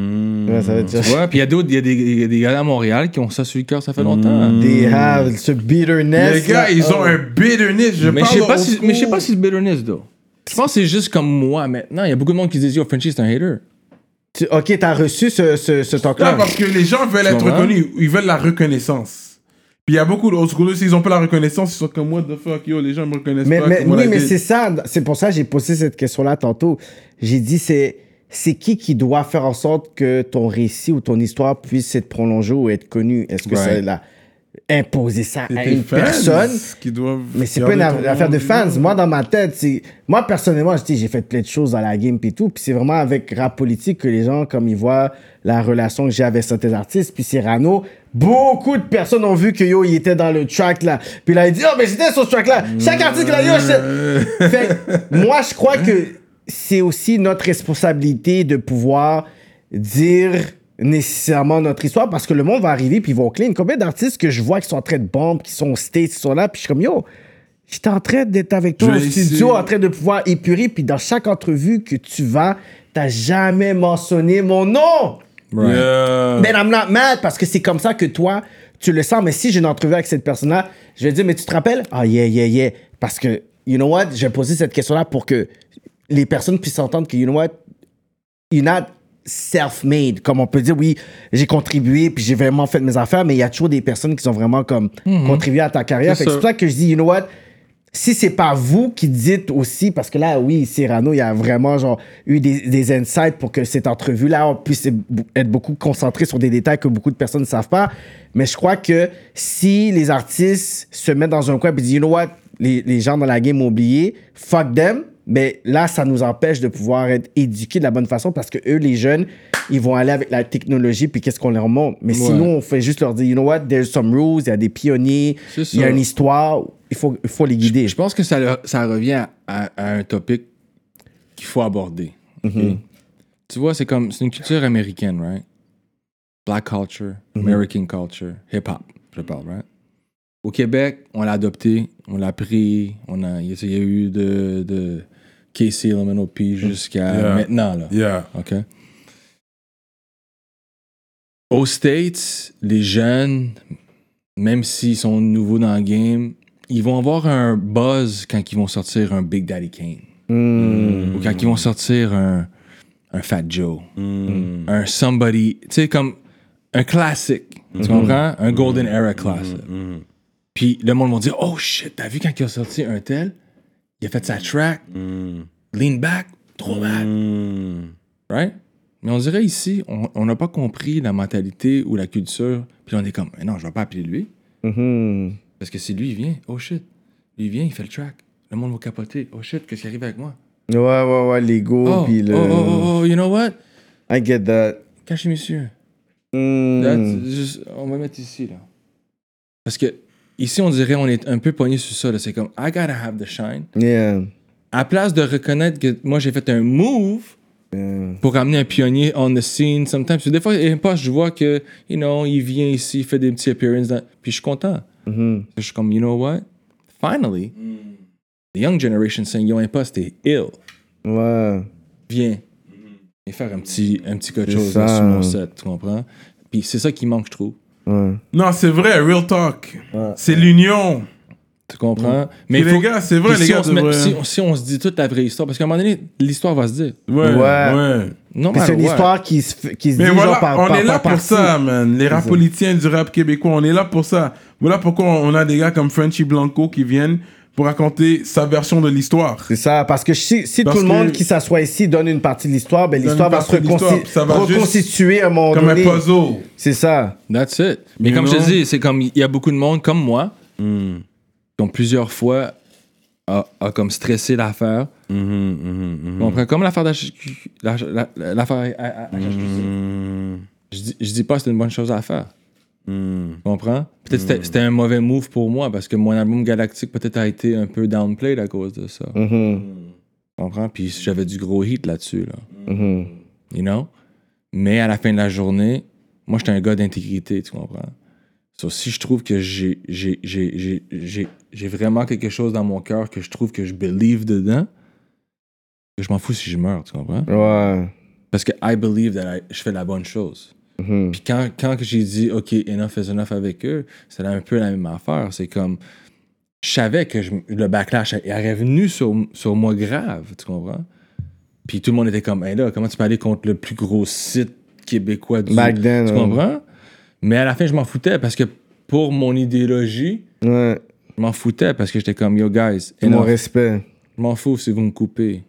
Ouais, ça veut dire. Tu vois? Puis il y a d'autres, il y a des, il y a des gars à Montréal qui ont ça sur le cœur, ça fait longtemps. They have ce bitterness. Les gars, là. ils ont Oh. un bitterness. Je mais je parle sais pas si, mais je sais pas si c'est bitterness, though. Je pense que c'est juste comme moi maintenant. Il y a beaucoup de monde qui se disent, yo, Frenchie, c'est un hater. Tu- Ok, t'as reçu ce, ce, ce Non, talk-là. parce que les gens veulent être reconnus. Ils veulent la reconnaissance. Puis il y a beaucoup de old schoolers, s'ils ont pas la reconnaissance, ils sont comme, what the fuck, yo, les gens me reconnaissent Mais, pas. mais- oui, mais c'est ça. C'est pour ça que j'ai posé cette question-là tantôt. J'ai dit, c'est c'est qui qui doit faire en sorte que ton récit ou ton histoire puisse être prolongée ou être connue? Est-ce que Right. c'est la imposer ça à une personne? qui doivent Mais c'est pas une affaire de fans. Moi, dans ma tête, c'est... Moi, personnellement, je dis, j'ai fait plein de choses dans la game et tout. Puis c'est vraiment avec rap politique que les gens, comme ils voient la relation que j'ai avec certains artistes. Puis Cyrano, beaucoup de personnes ont vu que yo, il était dans le track là. Puis là, il dit, oh, mais j'étais sur ce track là. Chaque artiste là, yo, Fait moi, je crois que c'est aussi notre responsabilité de pouvoir dire nécessairement notre histoire parce que le monde va arriver puis ils vont clean. Combien d'artistes que je vois qui sont en train de bombe, qui sont au States, qui sont là, puis je suis comme yo, j'étais en train d'être avec toi Je au studio, en train de pouvoir épurer, puis dans chaque entrevue que tu vas, t'as jamais mentionné mon nom. Yeah. Ben, I'm not mad parce que c'est comme ça que toi, tu le sens. Mais si j'ai une entrevue avec cette personne-là, je vais dire, mais tu te rappelles? Ah, yeah, yeah, yeah. Parce que, you know what? J'ai posé cette question-là pour que les personnes puissent entendre que, you know what? You're not self-made. Comme on peut dire, oui, j'ai contribué puis j'ai vraiment fait mes affaires, mais il y a toujours des personnes qui ont vraiment comme contribué à ta carrière. C'est pour ça que je dis, you know what? si c'est pas vous qui dites aussi, parce que là, oui, Cyrano, il y a vraiment genre, eu des, des insights pour que cette entrevue-là on puisse être beaucoup concentré sur des détails que beaucoup de personnes ne savent pas. Mais je crois que si les artistes se mettent dans un coin et disent, you know what, les, les gens dans la game ont oublié, fuck them, mais là, ça nous empêche de pouvoir être éduqués de la bonne façon parce que eux, les jeunes, ils vont aller avec la technologie puis qu'est-ce qu'on leur montre. Mais Ouais. sinon, on fait juste leur dire, you know what, there's some rules, il y a des pionniers, il y a une histoire, il faut, il faut les guider. Je pense que ça, le- ça revient à, à- à un topic qu'il faut aborder. ok? Tu vois, c'est comme, c'est une culture américaine, right? Black culture, American culture, hip-hop, je parle, right? Au Québec, on l'a adopté, on l'a pris, on a, il y a- il y a eu de, de KC, Elemental P jusqu'à Yeah. maintenant, là. Yeah. OK? Aux States, les jeunes, même s'ils sont nouveaux dans le game, ils vont avoir un buzz quand ils vont sortir un Big Daddy Kane. Hmm. Ou quand ils vont sortir un, un Fat Joe. Un Somebody. Tu sais, comme un classique. Tu comprends? Un Golden Era classic. Puis le monde va dire Oh shit, t'as vu quand il a sorti un tel? Il a fait sa track. Lean back. Trop bad. Right? Mais on dirait ici, on n'a pas compris la mentalité ou la culture. Puis on est comme, mais non, je vais pas appeler lui. Mhm. Parce que si lui, il vient, oh shit. Lui, il vient, il fait le track. Le monde va capoter. Oh shit, qu'est-ce qui arrive avec moi? Ouais, ouais, ouais, l'ego, Oh, puis le... oh, oh, oh, oh, you know what? I get that. Cachez, monsieur. That's just- on va mettre ici, là. Parce que ici, on dirait, on est un peu pogné sur ça. C'est comme, I gotta have the shine. Yeah. À place de reconnaître que moi, j'ai fait un move pour amener un pionnier on the scene, sometimes. Des fois, je vois que, you know, il vient ici, il fait des petits appearances. dans- Puis je suis content. Mhm. Je suis comme, you know what? Finally, the young generation saying, yo, impost, t'es ill. Ouais. Viens. Et faire un petit, un petit quelque chose ça. sur mon set, tu comprends? Puis c'est ça qui manque, je trouve. Ouais. Non, c'est vrai, real talk. C'est l'union. Tu comprends? Mais les gars, c'est vrai, puis les si gars on, se met- devraient- si, on- si on se dit toute la vraie histoire, parce qu'à un moment donné, l'histoire va se dire. Ouais, Ouais. ouais. Non, c'est une histoire qui se, fait- qui se Mais dit voilà, genre par on par- est là par pour partie. ça, man. Les rap politiciens du rap québécois, on est là pour ça. Voilà pourquoi on a des gars comme Frenchy Blanco qui viennent pour raconter sa version de l'histoire. C'est ça, parce que si, si Parce tout le monde qui s'assoit ici donne une partie de l'histoire, ben l'histoire va se va reconstituer à un moment Comme un puzzle. C'est ça. That's it. Mais You comme je te dis, c'est comme il y a beaucoup de monde comme moi Mm. qui ont plusieurs fois a, a comme stressé l'affaire. Mhm, mhm. Tu comprends? Comme l'affaire d'H- la- la- l'affaire à- à- à HHQC. Mhm, Je dis, je dis pas que c'est une bonne chose à faire. Tu comprends? Peut-être que c'était- un mauvais move pour moi parce que mon album Galactique peut-être a été un peu downplayed à cause de ça. Tu comprends? Puis j'avais du gros hit là-dessus. Là. Mhm. You know? Mais à la fin de la journée, moi, j'étais un gars d'intégrité, tu comprends? So, si je trouve que j'ai, j'ai, j'ai, j'ai, j'ai, j'ai vraiment quelque chose dans mon cœur que je trouve que je believe dedans, je m'en fous si je meurs, tu comprends? Ouais. Parce que I believe that I- je fais la bonne chose. Mhm. Puis quand, quand j'ai dit, OK, enough is enough avec eux, c'était un peu la même affaire. C'est comme, je savais que je- le backlash est revenu sur, sur moi grave, tu comprends? Puis tout le monde était comme, hey là, comment tu peux aller contre le plus gros site québécois du Back then, Tu ouais. comprends? Mais à la fin, je m'en foutais parce que pour mon idéologie, Ouais. je m'en foutais parce que j'étais comme, yo guys, Mon enough. respect. je m'en fous si vous me coupez.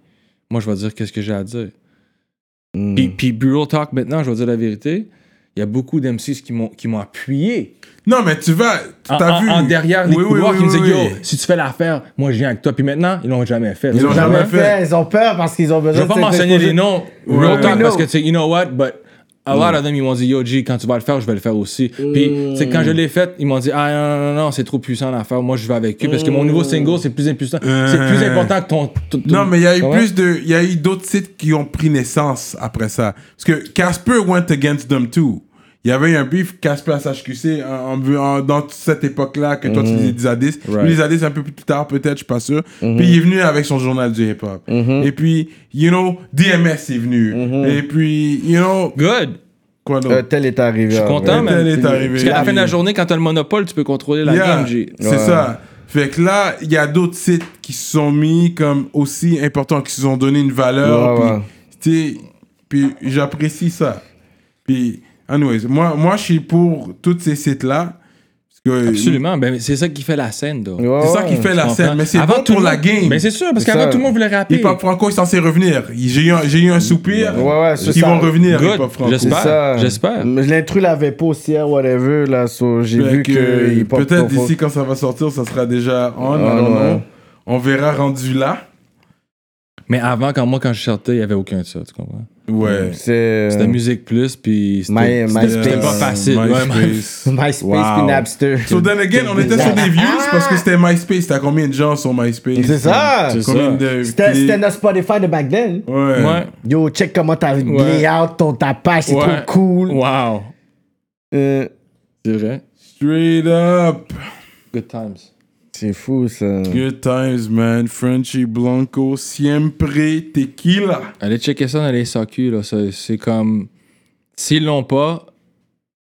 Moi, je vais dire qu'est-ce que j'ai à dire. Mhm. Puis, puis Bureau Talk, maintenant, je vais dire la vérité, il y a beaucoup d'MCs qui m'ont, qui m'ont appuyé. Non, mais tu vas. T'as en- vu. en derrière les Oui, couloirs oui, qui me disaient, oui, Yo, si tu fais l'affaire, moi je viens avec toi. Puis maintenant, ils l'ont jamais fait. Ils l'ont Ils ont jamais fait. fait. Ils ont peur parce qu'ils ont Je besoin vais pas de mentionner les noms. Real Talk, parce que tu sais, you know what, but a lot of them, ils m'ont dit, yo, G, quand tu vas le faire, je vais le faire aussi. Puis, tu sais, quand je l'ai fait, ils m'ont dit, ah non, non, non, non, c'est trop puissant l'affaire, moi je vais avec eux. Parce que mon nouveau single, c'est plus impuissant. C'est plus important que ton. ton- ton- Non, mais il y a eu plus de. Il y a eu d'autres sites qui ont pris naissance après ça. Parce que Casper went against them too. Il y avait eu un beef Casper à SHQC en, en- en- dans cette époque-là que toi tu disais des Zadis. Right. Lui, les Zadis un peu plus tard, peut-être, je suis pas sûr. Puis il est venu avec son journal du hip-hop. Et puis, you know, DMS est venu. Et puis, you know, Good. quoi d'autre? Euh, tel est arrivé. Je suis en content, vrai. Tel est arrivé. Parce qu'à la fin de la journée, quand t'as le monopole, tu peux contrôler la Yeah, game. C'est ça. Fait que là, il y a d'autres sites qui se sont mis comme aussi importants, qui se sont donné une valeur. Ouais, puis, tu sais, puis j'apprécie ça. Puis, anyways, moi, moi je suis pour tous ces sites-là. Parce que Absolument. Ben, c'est ça qui fait la scène, C'est ça qui fait la scène. Mais c'est Avant, bon tout pour le la game. Mais c'est sûr, parce qu'avant, tout le monde voulait rapper. Hip Hop Franco est censé revenir. J'ai eu, eu un soupir. Ouais, ouais, Ils ça. vont revenir. Hip Hop Franco. J'espère. J'espère. Mais L'intrus l'avait pas aussi hier, whatever, là. so j'ai vu que, que. Peut-être d'ici quand ça va sortir, ça sera déjà on. Ah, ouais. know. On verra rendu là. Mais avant, quand moi, quand je sortais, il n'y avait aucun de ça, tu comprends? Ouais. C'est. C'était Musique Plus, puis My- c'était pas facile. Ouais, MySpace. MySpace Wow. puis Napster. So then again, on était sur des views parce que c'était MySpace. T'as combien de gens sur MySpace? C'est ça. C'était notre Spotify de back then. Ouais. Ouais. Yo, check comment t'as Ouais. layout ton ta page, c'est Ouais. trop cool. Wow. Euh, C'est vrai. Straight up. Good times. C'est fou, ça. Good times, man. Frenchy Blanco, siempre tequila. Allez checker ça dans les SAQ, là. ça- C'est comme. S'ils l'ont pas,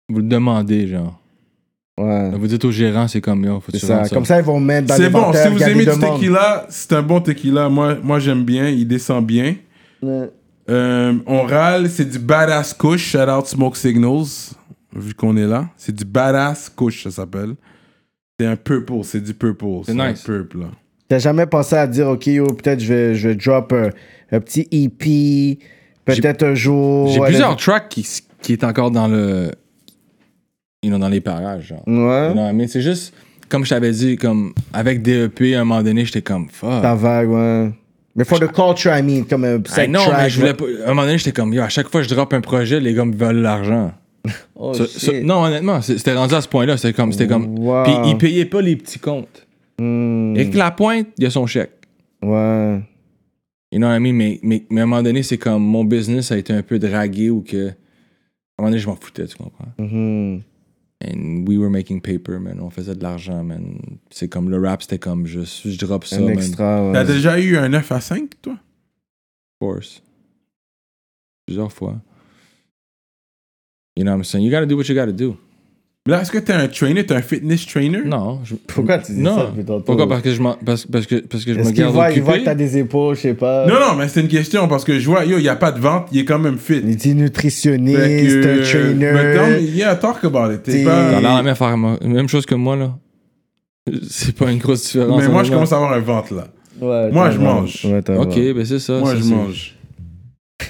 vous le demandez, genre. Ouais. Vous dites au gérant, c'est comme, yo, faut ça. ça. Comme ça, ils vont mettre dans C'est bon, si vous aimez du demandes. tequila, c'est un bon tequila. Moi, moi j'aime bien, il descend bien. Ouais. Euh, on râle, c'est du badass kush. Shout out Smoke Signals, vu qu'on est là. C'est du badass kush, ça s'appelle. C'est un purple, c'est du purple. C'est nice. un purple, là. T'as jamais pensé à dire, OK, yo, peut-être je vais, je vais drop un, un petit EP, peut-être un jour. J'ai plusieurs tracks qui, qui est encore dans le. You know, dans les parages, genre. Ouais. Non, mais c'est juste, comme je t'avais dit, comme avec DEP, à un moment donné, j'étais comme, fuck. Ta vague, ouais. Mais for the culture, I mean, comme un non, mais je voulais pas. À un moment donné, j'étais comme, yo, à chaque fois que je drop un projet, les gars me veulent l'argent. Oh, shit. non, honnêtement, c'était rendu à ce point-là. C'était comme. C'était comme Wow. Puis ils payaient pas les petits comptes. Hmm, Et que la pointe, il y a son chèque. Ouais. You know what I mean? Mais, mais, mais à un moment donné, c'est comme mon business a été un peu dragué ou que. À un moment donné, je m'en foutais, tu comprends? Mhm. And we were making paper, man. On faisait de l'argent, man. C'est comme le rap, c'était comme juste, je drop ça, Un man. extra. ouais. T'as déjà eu un 9 à 5, toi? Of course. Plusieurs fois. You know what I'm saying? You gotta do what you gotta do. Mais là, est-ce que t'es un trainer, t'es un fitness trainer? Non. je- Pourquoi tu dis non. ça depuis tantôt? Pourquoi? Parce que je, parce, parce que, parce que je Est-ce me qu'il garde voit, il voit que t'as des épaules, je sais pas. Non, non, mais c'est une question parce que je vois, yo, il n'y a pas de vente, il est quand même fit. Il dit nutritionniste, que, un But trainer. don't- yeah, talk about it. T'es pas- T'as la même, affaire, moi. même chose que moi, là. C'est pas une grosse différence. Mais moi, je commence à avoir un ventre là. Ouais, Moi, je mange. Ouais, t'as Ok, ben c'est ça. Moi, ça, je mange.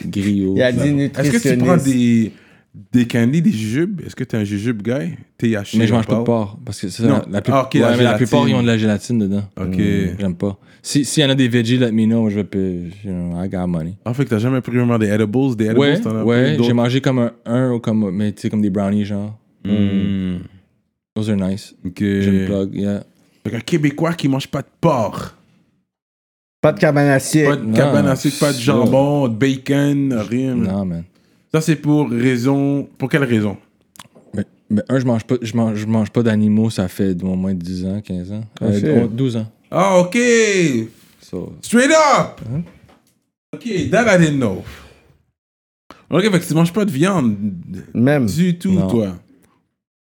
Griot. Il a dit Est-ce nutritionniste. que tu prends des, des candies, des jujubes Est-ce que t'es un jujube guy? THC Mais je mange pas de porc. Parce que c'est Non. la, plus- Ah, la mais la plupart, ils ont de la gélatine dedans. Ok. J'aime pas. Si- S'il y en a des veggies, let me know. Je vais payer. You know, I got money. En fait, que t'as jamais pris vraiment des edibles Des edibles, Ouais, t'en as ouais. J'ai mangé comme un, un ou comme, mais tu sais, comme des brownies, genre. Hmm. Those are nice. Ok. Je me plug, yeah. Fait qu'un Québécois qui mange pas de porc. Pas de cabane à sucre. Pas de cabane à sucre, pas de ça. jambon, de bacon, rien. Non, man. Ça, c'est pour raison. Pour quelle raison? Mais, mais un, je mange pas, je mange, je mange pas d'animaux, ça fait au moins 10 ans, 15 ans. Ah, Euh, 12 ans. Ah, ok. So, Straight up. Ok, that I didn't know. Ok, fait que tu manges pas de viande Même. du tout, Non. toi.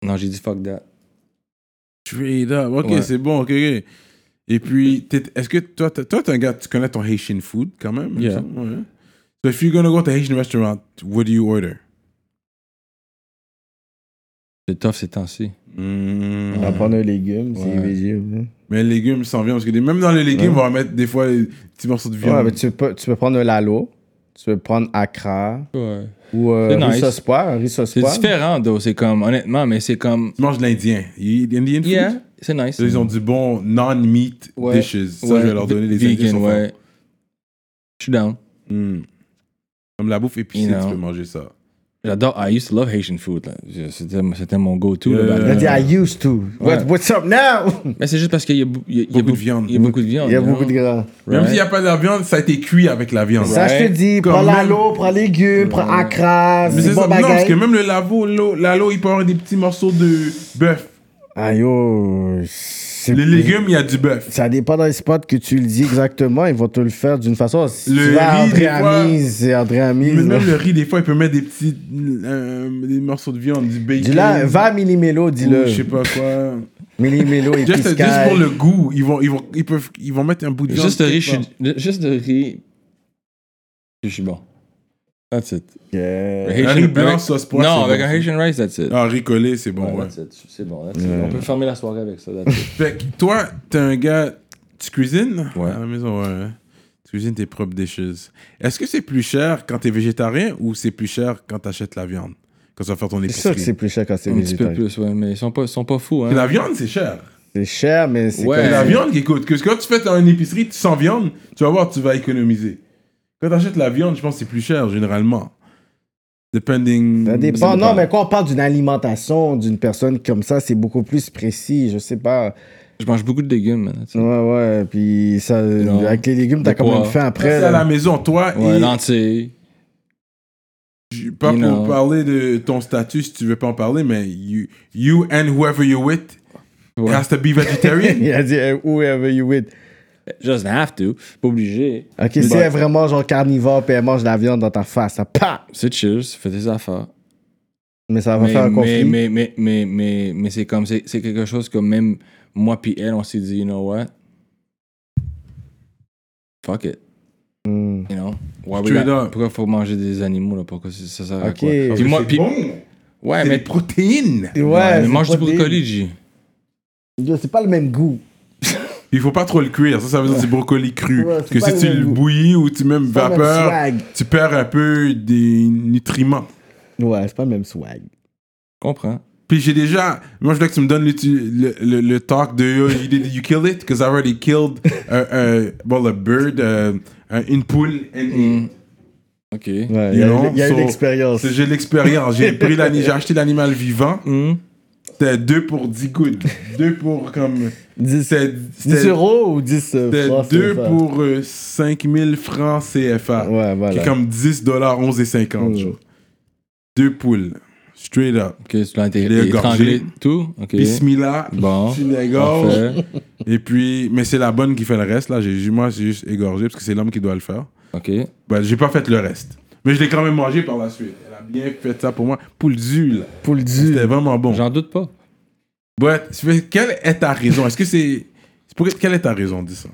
non, j'ai dit fuck that. Straight up. Ok, Ouais. c'est bon, ok, ok. Et puis, est-ce que toi, t'es- toi, t'es un gars, tu connais ton Haitian food quand même? Yeah. ouais. So, if you're gonna go to a Haitian restaurant, what do you order? C'est tough ces temps-ci. Mm. On va prendre un légume, c'est Ouais. végétal. Mais les légumes sans viande, parce que des- même dans les légumes, on va mettre des fois des petits morceaux de viande. Ouais, mais tu peux, tu peux prendre un lalo, tu peux prendre Accra Ouais. ou euh, nice. C'est différent, though. C'est comme, honnêtement, mais c'est comme. Tu manges de l'Indien. You eat Indian food? Yeah, c'est nice. Ils ont du bon non-meat Ouais. dishes. Ça, Ouais. je vais leur donner Vegan, Indiens. ouais. Je suis down. forts. Mm. Comme la bouffe épicée, You know. tu peux manger ça. J'adore. I used to love Haitian food. là. Je- C'était c'était mon go-to. là, back Il a then. dit I used to. What- Ouais. what's up now? Mais c'est juste parce qu'il y a, bou- il y a- il y a Beaucoup de viande. Il y a beaucoup de viande. Il y a you beaucoup know? de gras. Même Right. s'il n'y a pas de la viande, ça a été cuit avec la viande. Ça, je te dis, Comme prends même- l'alo, prends légumes, prends Accra, Mais c'est c'est bon ça. Non, parce bagaille. que même le lavo, l'eau- l'alo, il peut avoir des petits morceaux de bœuf. Ah yo, Les légumes, il y a du bœuf. Ça dépend dans les spots que tu le dis exactement, ils vont te le faire d'une façon. Si Le tu vas à riz, André c'est André Amise. Mais même le riz, des fois, il peut mettre des petits euh, des morceaux de viande, du bacon. Dis-là, va à Millimélo, dis-le. Je sais pas quoi. Millimélo et Juste, juste pour le goût, ils vont, ils vont, ils peuvent, ils vont mettre un bout de viande. Juste de riz, je quelque suis- juste de riz. Je suis bon. That's it. Yeah. Le Un riz Haitian- blanc, avec- sauce poire, Non, avec bon, un. Haitian rice, that's it. Ah, riz collé, c'est bon, Ouais, ouais. that's it. C'est bon, that's it. On peut fermer la soirée avec ça, that's it. Fait que toi, t'es un gars, tu cuisines? Ouais. à la maison, ouais. Tu cuisines tes propres dishes. Est-ce que c'est plus cher quand t'es végétarien ou c'est plus cher quand t'achètes la viande? Quand tu vas faire ton C'est sûr épicerie que c'est plus cher quand c'est Un petit peu végétarien. plus, ouais, mais ils sont pas, ils sont pas fous, hein. La viande, c'est cher. C'est cher, mais c'est Ouais. Comme- la viande qui coûte. Que quand tu fais une épicerie sans viande, tu vas voir, tu vas économiser. Quand tu achètes la viande, je pense que c'est plus cher, généralement. Depending. Ça dépend. Ça Non, mais quand on parle d'une alimentation d'une personne comme ça, c'est beaucoup plus précis. Je sais pas. Je mange beaucoup de légumes, it. Ouais, ouais. Puis ça, Non. avec les légumes, t'as quand même Quand après. c'est à la là. maison, toi, Ouais, et- lentilles. pas You pour know. parler de ton statut si tu veux pas en parler, mais you, you and whoever you with Ouais. has to be vegetarian. Il a dit eh, whoever you with. Just have to. Pas obligé. Ok, si elle est vraiment genre carnivore puis elle mange de la viande dans ta face, ça pa! C'est chill, fais tes affaires. Mais ça va mais, faire un mais, conflit. mais, mais, mais, mais, mais c'est comme, c'est c'est quelque chose que même moi puis elle, on s'est dit, you know what? Fuck it. Hmm. You know? Why Straight up. pourquoi faut manger des animaux, là? Pourquoi ça ça sert à Ok. quoi? Parce Puis moi, puis, bon. ouais, mais, des protéines. Ouais, ouais, mais mange du brocoli, G. C'est pas le même goût. Il faut pas trop le cuire. Ça, ça veut dire que c'est brocoli cru. Ouais, que si tu le bouillis ou tu mets vapeur, tu perds un peu des nutriments. Ouais, c'est pas le même swag. Comprends. Puis j'ai déjà. Moi, je voulais que tu me donnes le, le, le, le talk de yo, you, did, you kill it? Because I already killed well, a bird, uh, uh, une poule. And Mm. OK. Ouais, il y a, y a so- une expérience. C'est- J'ai l'expérience. J'ai pris j'ai acheté l'animal vivant. Mm. C'était 2 pour 10 coudes. 2 pour comme. 10, C'était 10 c'était- euros ou 10 euh, c'était francs 2 CFA? pour euh, 5000 francs CFA. Ouais, Qui voilà. est comme 10 dollars, 11 et 50. Mm. genre. Deux poules. Straight up. OK, tu l'as Les étranglé, tout? OK. Bismillah. Bon. Tu. Et puis, mais c'est la bonne qui fait le reste. Là, j'ai, moi, j'ai juste égorgé parce que c'est l'homme qui doit le faire. OK. Ben, j'ai pas fait le reste. Mais je l'ai quand même mangé par la suite. Bien fait ça pour moi. Poule dure, là. Poule dure. C'était vraiment bon. J'en doute pas. But, tu fais- quelle est ta raison? Est-ce que c'est. pour- Quelle est ta raison de ça?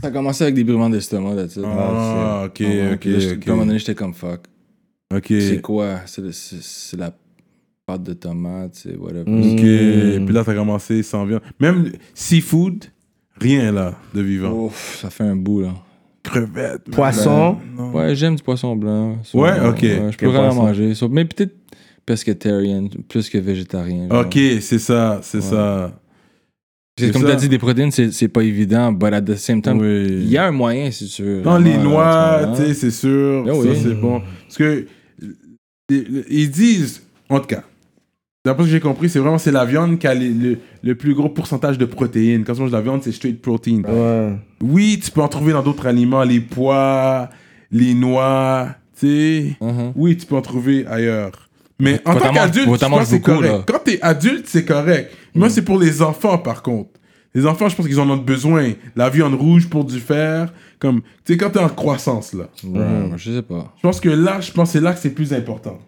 Ça a commencé avec des brûlements d'estomac, that's it. Ah, ok, Ouais, ok, là, ok. puis à un moment donné, j'étais comme fuck. Ok. C'est quoi? C'est le- la pâte de tomate, c'est whatever. Ok. Mm. Puis là, t'as commencé sans viande. Même le seafood, rien là de vivant. Ouf, ça fait un bout là. Crevettes. Poisson? Ouais, j'aime du poisson blanc. Ouais, ok. je en poisson? manger. sauf- mais peut-être pescatarian, plus que végétarien. genre. Ok, c'est ça, c'est ça. C'est comme tu as dit, des protéines, c'est c'est pas évident, but at the same time, Oui. il y a un moyen si tu veux. Dans les vraiment, noix, tu sais, c'est sûr. Ah ça, oui. c'est bon. Parce que ils disent, en tout cas, d'après ce que j'ai compris, c'est vraiment c'est la viande qui a les- le, le plus gros pourcentage de protéines. Quand tu manges de la viande, c'est straight protein. Ouais. Oui, tu peux en trouver dans d'autres aliments, les pois, les noix, tu sais. Mhm. Oui, tu peux en trouver ailleurs. Mais en tant qu'adulte, je pense c'est correct. là. Mm. Quand t'es adulte, c'est correct. Moi, c'est pour les enfants, par contre. Les enfants, je pense qu'ils en ont besoin. La viande rouge pour du fer. Comme, tu sais, quand t'es en croissance, là. Ouais, Je sais pas. Je pense que là, je pense que c'est là que c'est plus important.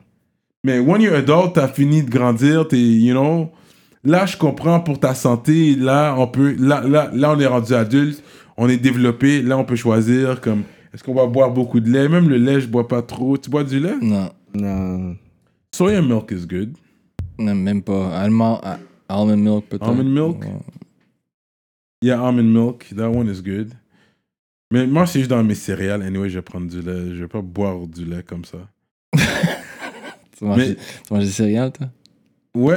Mais when you're adult, t'as fini de grandir, t'es, you know, là, je comprends pour ta santé, là, on peut, là, là, là, on est rendu adulte, on est développé, là, on peut choisir, comme, est-ce qu'on va boire beaucoup de lait? Même le lait, je bois pas trop. Tu bois du lait? Non, Non. Soya milk is good. non même pas. Almond, almond milk peut-être. Almond milk? Ouais. Yeah, almond milk, that one is good. Mais moi, c'est juste dans mes céréales, anyway, je vais prendre du lait. Je vais pas boire du lait comme ça. Tu manges, Mais- tu manges des céréales, toi Ouais.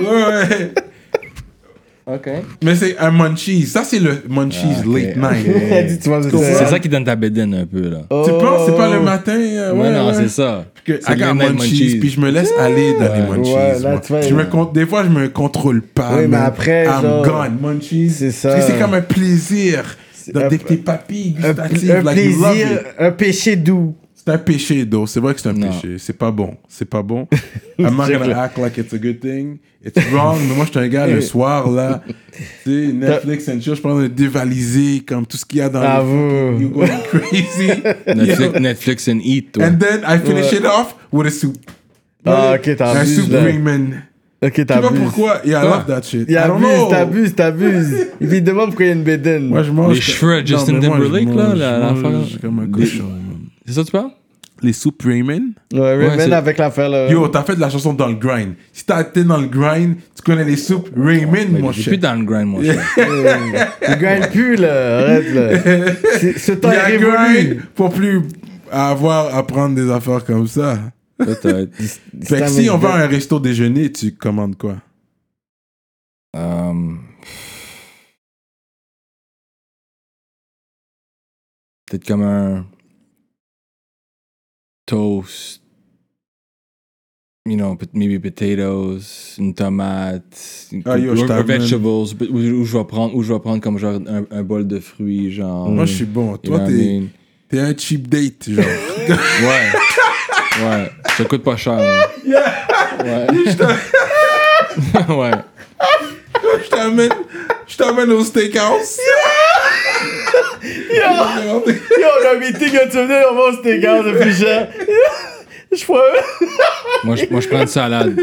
ouais, ouais. Ok. Mais c'est un munchies. Ça, c'est le munchies Ah, late night. C'est ça qui donne ta bédaine un peu, là. Tu penses c'est pas le Oh. matin? euh, Ouais, non, ouais. c'est ça. Que, got le night munchies, munchies. puis je me laisse aller dans les munchies. Ouais, là, tu vois, je me con- des fois, je me contrôle pas. Oui, mais après, I'm genre, gone. Munchies. c'est ça. Que c'est comme un plaisir. un- Avec tes papilles Un, gustatives. un like you love plaisir, it. un péché doux. C'est un péché, d'eau. C'est vrai que c'est un Non. péché. C'est pas bon. C'est pas bon. I'm not gonna act like it's a good thing. It's wrong. mais moi, je suis un gars, le soir, là, tu sais, Netflix and chill, je prends de dévaliser comme tout ce qu'il y a dans Ah, le. You going crazy. Netflix, Netflix and Eat, toi. And then I finish Ouais. it off with a soup. Ah, ok, Un t'abuses, soup. Raymond. Ok, Je sais pas t'abuses. pourquoi? Yeah, I love that shit. Il I don't abuse, know. t'abuses, t'abuses. Il lui demande pourquoi il y a une bédaine. Moi, je mange. Les cheveux à Justin Timberlake, là, la- un man. C'est ça tu parles? Les soupes Raymond? Ouais, Raymond c'est- avec l'affaire là. Yo, t'as fait de la chanson dans le grind. Si t'as été dans le grind, tu connais les soupes Raymond, mon J'ai cher. plus dans le grind, mon cher. Il gagne plus là, arrête là. C'est- Ce temps Il y est a révolu. grind pour plus avoir à prendre des affaires comme ça. Fait que si on va à un resto déjeuner, tu commandes quoi? Euh, Peut-être comme un toast. You know, maybe potatoes, une tomate, une Ah, yo, je t'amène. vegetables, ou je vais prendre, ou je vais prendre comme genre un, un bol de fruits, genre. Moi, je suis bon. Toi, t'es t'es un cheap date, genre. Ouais. ouais. Ça coûte pas cher. hein. Ouais. ouais. Je t'amène, je t'amène au steakhouse. Yo, on a un meeting, tu venais, on va au steakhouse depuis cher. Je crois. Moi, je, moi, je prends une salade.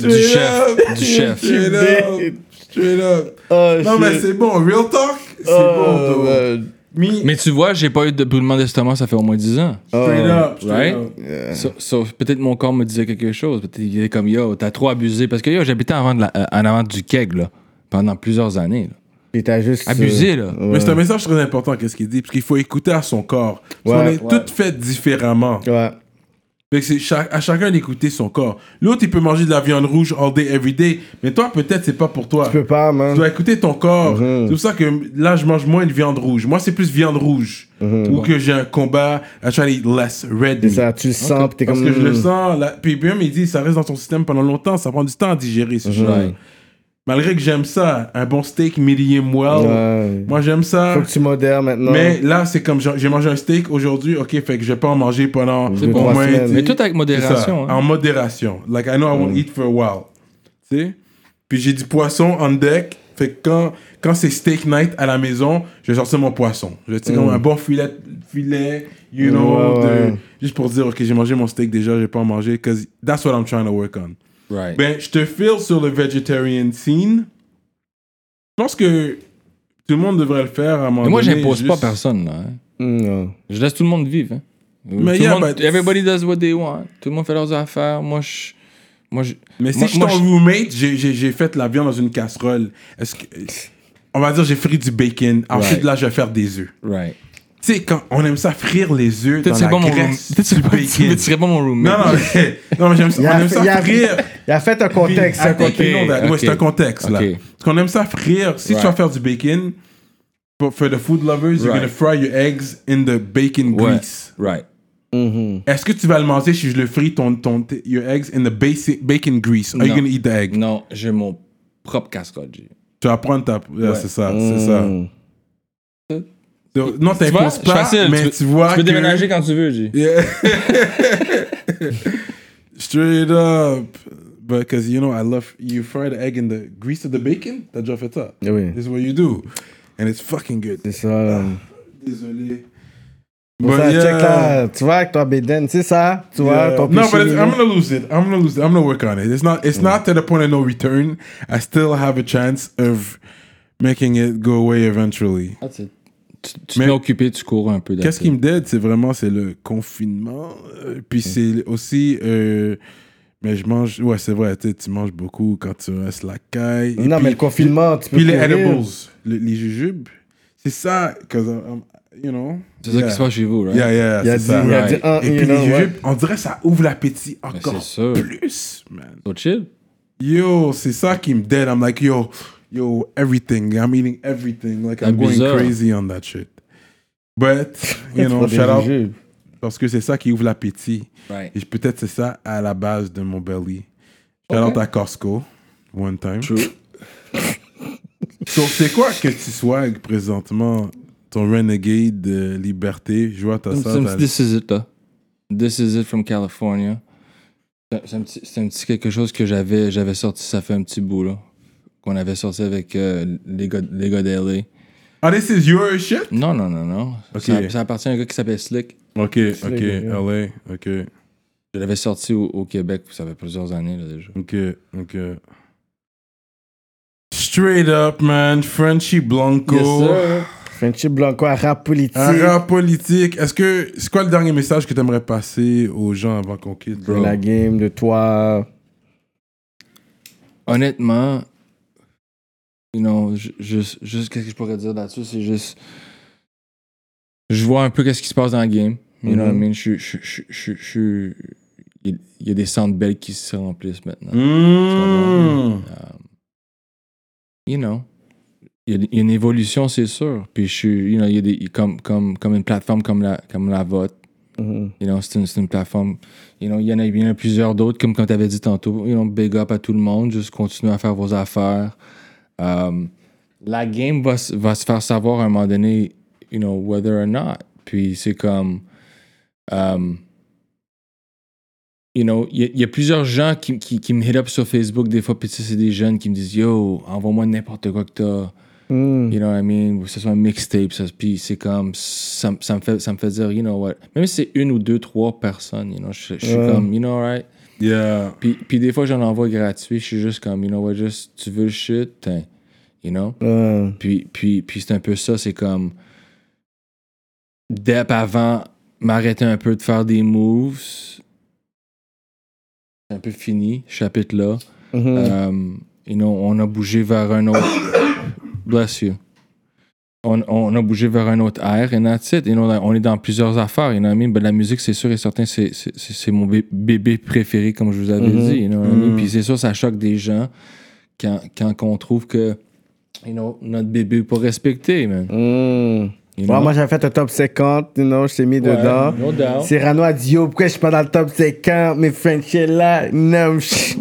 Du chef. Du chef. Straight up. Straight up. Oh, Non, mais shit. c'est bon. Real talk, c'est Oh, bon. Me, Mais tu vois, j'ai pas eu de brûlement d'estomac, ça fait au moins 10 ans. straight Oh. up. straight Right? up. So- so, peut-être mon corps me disait quelque chose. Peut-être qu'il était comme yo, t'as trop abusé. Parce que yo, j'habitais avant de la- euh, en avant du keg là, pendant plusieurs années. là. Puis t'as juste. Abusé, euh, là. ouais. Mais c'est un message très important, qu'est-ce qu'il dit, parce qu'il faut écouter à son corps. Parce Ouais, qu'on est ouais. toutes faites différemment. Ouais. Fait que c'est cha- à chacun d'écouter son corps. L'autre, il peut manger de la viande rouge all day, every day, mais toi, peut-être, c'est pas pour toi. Tu peux pas, man. Tu dois écouter ton corps. Mhm. C'est pour ça que là, je mange moins de viande rouge. Moi, c'est plus viande rouge. Ou que j'ai un combat, I try to eat less red C'est ça, tu le sens, pis t'es Parce comme. que je le sens. Là, puis même, il dit, ça reste dans ton système pendant longtemps. Ça prend du temps à digérer, ce genre. Ouais. Malgré que j'aime ça, un bon steak medium well. Ouais. Moi, j'aime ça. Faut que tu modères maintenant. Mais là, c'est comme j'ai mangé un steak aujourd'hui, ok, fait que je vais pas en manger pendant au trois moins. Mais tout avec modération. hein. En modération. Like, I know I won't eat for a while. Tu sais? Puis j'ai du poisson on deck. Fait que quand, quand c'est steak night à la maison, je vais sortir mon poisson. Je sais, comme un bon filet, filet you know, Ouais, de- ouais. juste pour dire, ok, j'ai mangé mon steak déjà, je vais pas en manger. Cause that's what I'm trying to work on. Right. Ben, je te file sur le vegetarian scene. Je pense que tout le monde devrait le faire à un moment Mais moi, donné, j'impose pas personne, là. hein. Non. Je laisse tout le monde vivre. hein. Mais Tout le yeah, monde- but- everybody does what they want. Tout le monde fait leurs affaires. Moi, je. Moi, je. Mais si moi- je suis roommate, j'ai- j'ai j'ai fait la viande dans une casserole. Est-ce que. On va dire, j'ai frit du bacon. Ensuite, Right. là, je vais faire des œufs. Right. Tu sais, quand on aime ça frire les œufs dans la pas mon room- graisse peut-être tu serais pas mon roommate. Non, non, mais, non, mais j'aime ça. Il On a, aime fait- ça frire. il a fait un contexte. Un. Ouais, c'est un contexte, là. Parce qu'on aime ça frire. Si tu vas faire du bacon, for, for the food lovers, you're gonna fry your eggs in the bacon grease. Right. Mhm. Est-ce que tu vas le manger si je le fris ton, ton, your eggs in the basic bacon grease? Are you Non. gonna eat the egg? Non, j'ai mon propre casserole. Tu vas prendre ta. Yeah, Ouais. C'est ça, c'est ça. Non, t'imposes c'est pas, facile. mais tu, tu, vois Tu peux que- déménager quand tu veux, G. Yeah. Straight up. Because, you know, I love... You fry the egg in the grease of the bacon? T'as déjà fait ça? Oui, This is what you do. And it's fucking good. c'est ça. là. Désolé. But ça, yeah. check là. Tu vois, avec toi, Beden, c'est ça? Tu vois, Yeah. ton no, but it's, I'm gonna lose it. I'm gonna lose it. I'm gonna work on it. It's not. It's not to the point of no return. I still have a chance of making it go away eventually. Tu, tu Mais- t'es occupé, tu cours un peu. Qu'est-ce qui me dead, c'est vraiment c'est le confinement. euh, puis c'est aussi. euh, mais je mange. Ouais, c'est vrai. Tu manges beaucoup quand tu restes la caille. Non, puis- mais le confinement, tu peux Puis les courir. edibles, le- les jujubes. C'est ça. Cause I'm- I'm- you know. C'est ça qui se passe chez vous, right? Yeah, yeah, c'est ça. dit Et puis know, les ouais. jujubes, on dirait que ça ouvre l'appétit encore plus, man. So chill. Yo, c'est ça qui me dead. I'm like, yo, yo, everything. I'm eating everything. Like, I'm going bizarre. crazy on that shit. But, you know, shout out, parce que c'est ça qui ouvre l'appétit. Right. Et peut-être c'est ça à la base de mon belly. Shout Ok. out à Costco, one time. True. So, c'est quoi que tu swag présentement? Ton renegade de liberté. Je vois, C'est ça. This is it, là. This is it from California. C'est- un, un petit quelque chose que j'avais j'avais sorti, ça fait un petit bout, là. Qu'on avait sorti avec euh, les gars, les gars d'LA. Ah, this is your shit? Non, non, non, non. Ça, ça appartient à un gars qui s'appelle Slick. Ok, ok, yeah. LA, ok, Je l'avais sorti au, au Québec, ça fait plusieurs années, là, déjà. ok, ok. Straight up, man. Frenchy Blanco. Frenchy Blanco, un rap politique. Un rap politique. Est-ce que. C'est quoi le dernier message que tu aimerais passer aux gens avant qu'on quitte, de bro? la game, de toi. Honnêtement, you know, ju- juste, juste qu'est-ce que je pourrais dire là-dessus, c'est juste. Je vois un peu qu'est-ce qui se passe dans la game. You know what I Mhm. mean? Je, je, je, je, je- il y a des centres belles qui se remplissent maintenant. Mmh. You know. Il y, a, une évolution, c'est sûr. Puis je suis, you know, il y a des, comme, comme, comme une plateforme comme la, comme la vôtre. Mhm. You know, c'est une, une plateforme. You know, il y en a, il y en a plusieurs d'autres, comme, comme tu avais dit tantôt. You know, big up à tout le monde. Juste continuer à faire vos affaires. Um, la game va, se- va se faire savoir à un moment donné, you know, whether or not. Puis c'est comme. um, you know, il y, a- il y a plusieurs gens qui, qui, qui me hit up sur Facebook des fois, puis c'est des jeunes qui me disent Yo, envoie-moi n'importe quoi que t'as. Mm. You know what I mean? Que ce soit un mixtape, ça, puis c'est comme, ça, ça me fait, ça me fait dire, you know what? Même si c'est une ou deux, trois personnes, you know, je, je suis comme, you know, right? Yeah. Puis, puis des fois, j'en envoie gratuit, je suis juste comme, you know what, juste, tu veux le shit, tiens, you know? Ouais. Puis, puis, puis c'est un peu ça, c'est comme, Dep avant, m'arrêter un peu de faire des moves, c'est un peu fini, chapitre là. Mhm. Euh, you know, on a bougé vers un autre. Bless you. On, on a bougé vers un autre air, and that's it. You know, on est dans plusieurs affaires, you know what I mean? But la musique, c'est sûr et certain, c'est, mon bé- bébé préféré, comme je vous avais Mhm. dit, you know what I mean? Mhm. Puis c'est sûr, ça choque des gens quand, quand on trouve que, you know, notre bébé est pas respecté, man. Mm. You Ouais, moi, j'avais fait un top 50, you know, je t'ai mis Ouais, dedans. no doubt. Cyrano a dit, yo, pourquoi je suis pas dans le top 50, mais French est là, non, je-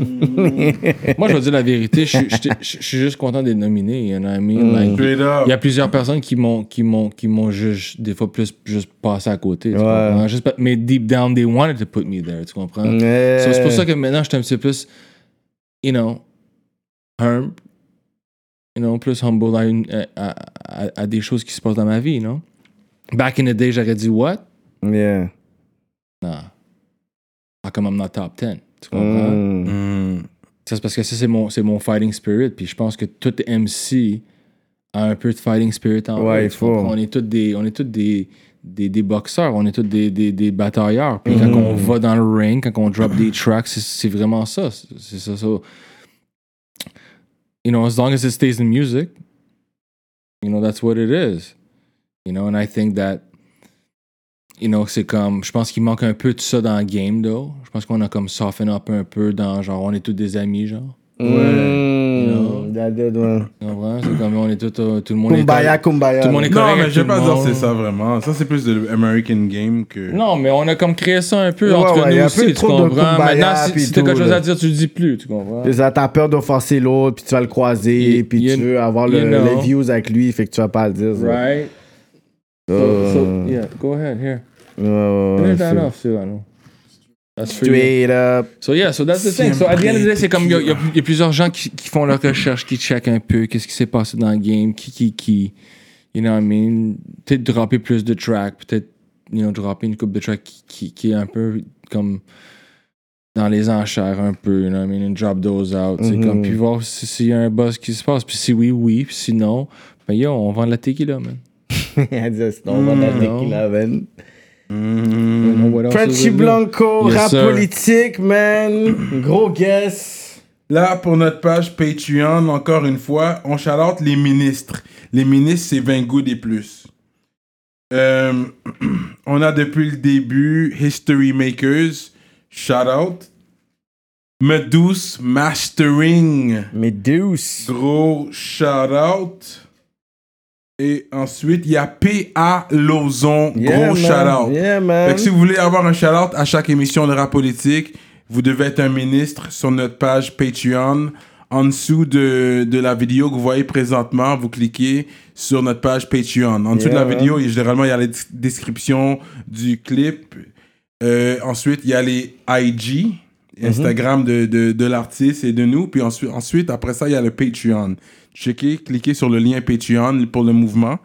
Moi, je vais dire la vérité, je, suis- je, je- je suis juste content d'être nominé, you know what I mean? Mm. Like. Il y a plusieurs personnes qui m'ont qui m'ont qui m'ont juste des fois plus juste passé à côté. Tu Ouais. comprends? Juste pas- mais deep down they wanted to put me there. Tu comprends? So, c'est pour ça que maintenant je suis un petit peu plus, you know, humble, you know, plus humble à, une- à, à- à des choses qui se passent dans ma vie, you know. Back in the day, j'aurais dit what? Yeah. Nah. How come I'm not top 10? Tu comprends? Mm. Mm. Ça, c'est parce que ça, c'est mon, c'est mon fighting spirit. Puis je pense que tout MC a un peu de fighting spirit en Ouais, eux, il tu faut. comprends? On est tous des, on est tous des, des, des boxeurs, on est tous des, des, des batailleurs. Puis quand Mhm. on va dans le ring, quand on drop des tracks, c'est, c'est vraiment ça. C'est, c'est ça. You know, as long as it stays in music, you know, that's what it is. You know, and I think that, you know, c'est comme, je pense qu'il manque un peu de ça dans le game, though. Je pense qu'on a comme soften up un peu dans, genre, on est tous des amis, genre. Mmh, that did, ouais. Tu comprends? C'est comme, on est tous, euh, tout le monde Kumbaya, est... kumbaya. Tout le monde est Non, correct mais je vais tout pas dire c'est ça vraiment. Ça, c'est plus de l'American game que. Non, mais on a comme créé ça un peu Ouais, entre ouais, nous un peu aussi, tu comprends? Maintenant, si, si t'as quelque tout, chose à dire, tu le dis plus, tu comprends? C'est ça, t'as peur d'offenser l'autre, puis tu vas le croiser, puis tu veux avoir le- know. les views avec lui, fait que tu vas pas le dire. ça. Right? So, so, yeah, go ahead, here. ouais, ouais, ouais, Finish that c'est- off, know. That's. Straight up. So yeah, so that's the thing. So at the end of the day, c'est comme il y, a- y y plusieurs gens qui, qui font leur recherche, qui checkent un peu qu'est-ce qui s'est passé dans le game, qui, qui, qui, you know what I mean, peut-être dropper plus de tracks, peut-être, you know, dropper une coupe de tracks qui, qui, qui est un peu comme dans les enchères un peu, you know what I mean, and drop those out. C'est comme, puis voir si- s'il y a un buzz qui se passe. Puis si oui, oui, puis sinon, ben yo, on vend de la tequila, man. Elle dit, sinon, on dans le non. tequila, man. Mm. Frenchy there? Blanco, Yes, rap sir. politique, man. Gros guess. Là, pour notre page Patreon, encore une fois, on shout out les ministres. Les ministres, c'est 20 good et plus. Euh, on a depuis le début History Makers, shout out. Medus Mastering, douce. gros shout out. Et ensuite, il y a PA Lozon, gros shout out. Yeah, Fait man. que si vous voulez avoir un shout-out à chaque émission de rap politique, vous devez être un ministre sur notre page Patreon. En dessous de, de la vidéo que vous voyez présentement, vous cliquez sur notre page Patreon. En dessous de la vidéo, généralement, il y a la description du clip. Euh, ensuite, il y a les IG, Instagram de, de, de l'artiste et de nous. Puis ensuite, ensuite, après ça, il y a le Patreon. Checkez, cliquez sur le lien Patreon pour le mouvement.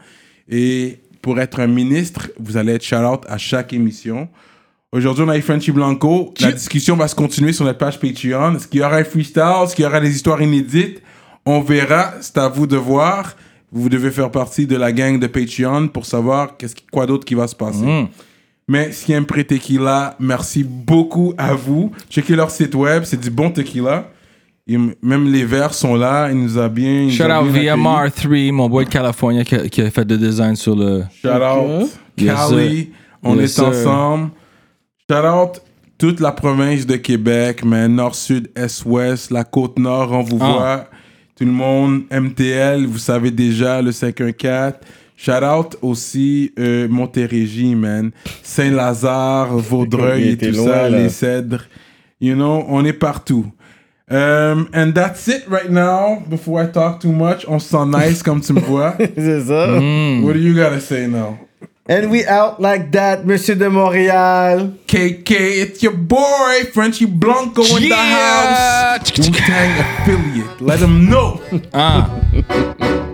Et pour être un ministre, vous allez être shout-out à chaque émission. Aujourd'hui, on a eu Frenchy Blanco. La discussion va se continuer sur notre page Patreon. Est-ce qu'il y aura un freestyle? Est-ce qu'il y aura des histoires inédites? On verra. C'est à vous de voir. Vous devez faire partie de la gang de Patreon pour savoir qu'est-ce qui- quoi d'autre qui va se passer. Mm. Mais Siempre Tequila, merci beaucoup à vous. Checkez leur site web, c'est du bon tequila. Même les verres sont là. Il nous a bien. Shout a out bien accueillis. VMR3, mon boy de California qui a, qui a fait le design sur le. Shout out Yes, Cali. On Yes, est sir. ensemble. Shout out toute la province de Québec, mais nord, sud, est, ouest, la côte nord, on vous Ah. voit. Tout le monde, MTL, vous savez déjà, le 514. Shout out aussi euh, Montérégie, man. Saint-Lazare, Vaudreuil Il et tout loin, ça, là. les cèdres. You know, on est partout. Um, and that's it right now. Before I talk too much, on se sent nice comme tu me vois. C'est ça. Mm. What do you gotta say now? And we out like that, monsieur de Montréal. KK, it's your boy, Frenchy Blanco in the Yeah! house. Wu-Tang affiliate. Let him know. Ah!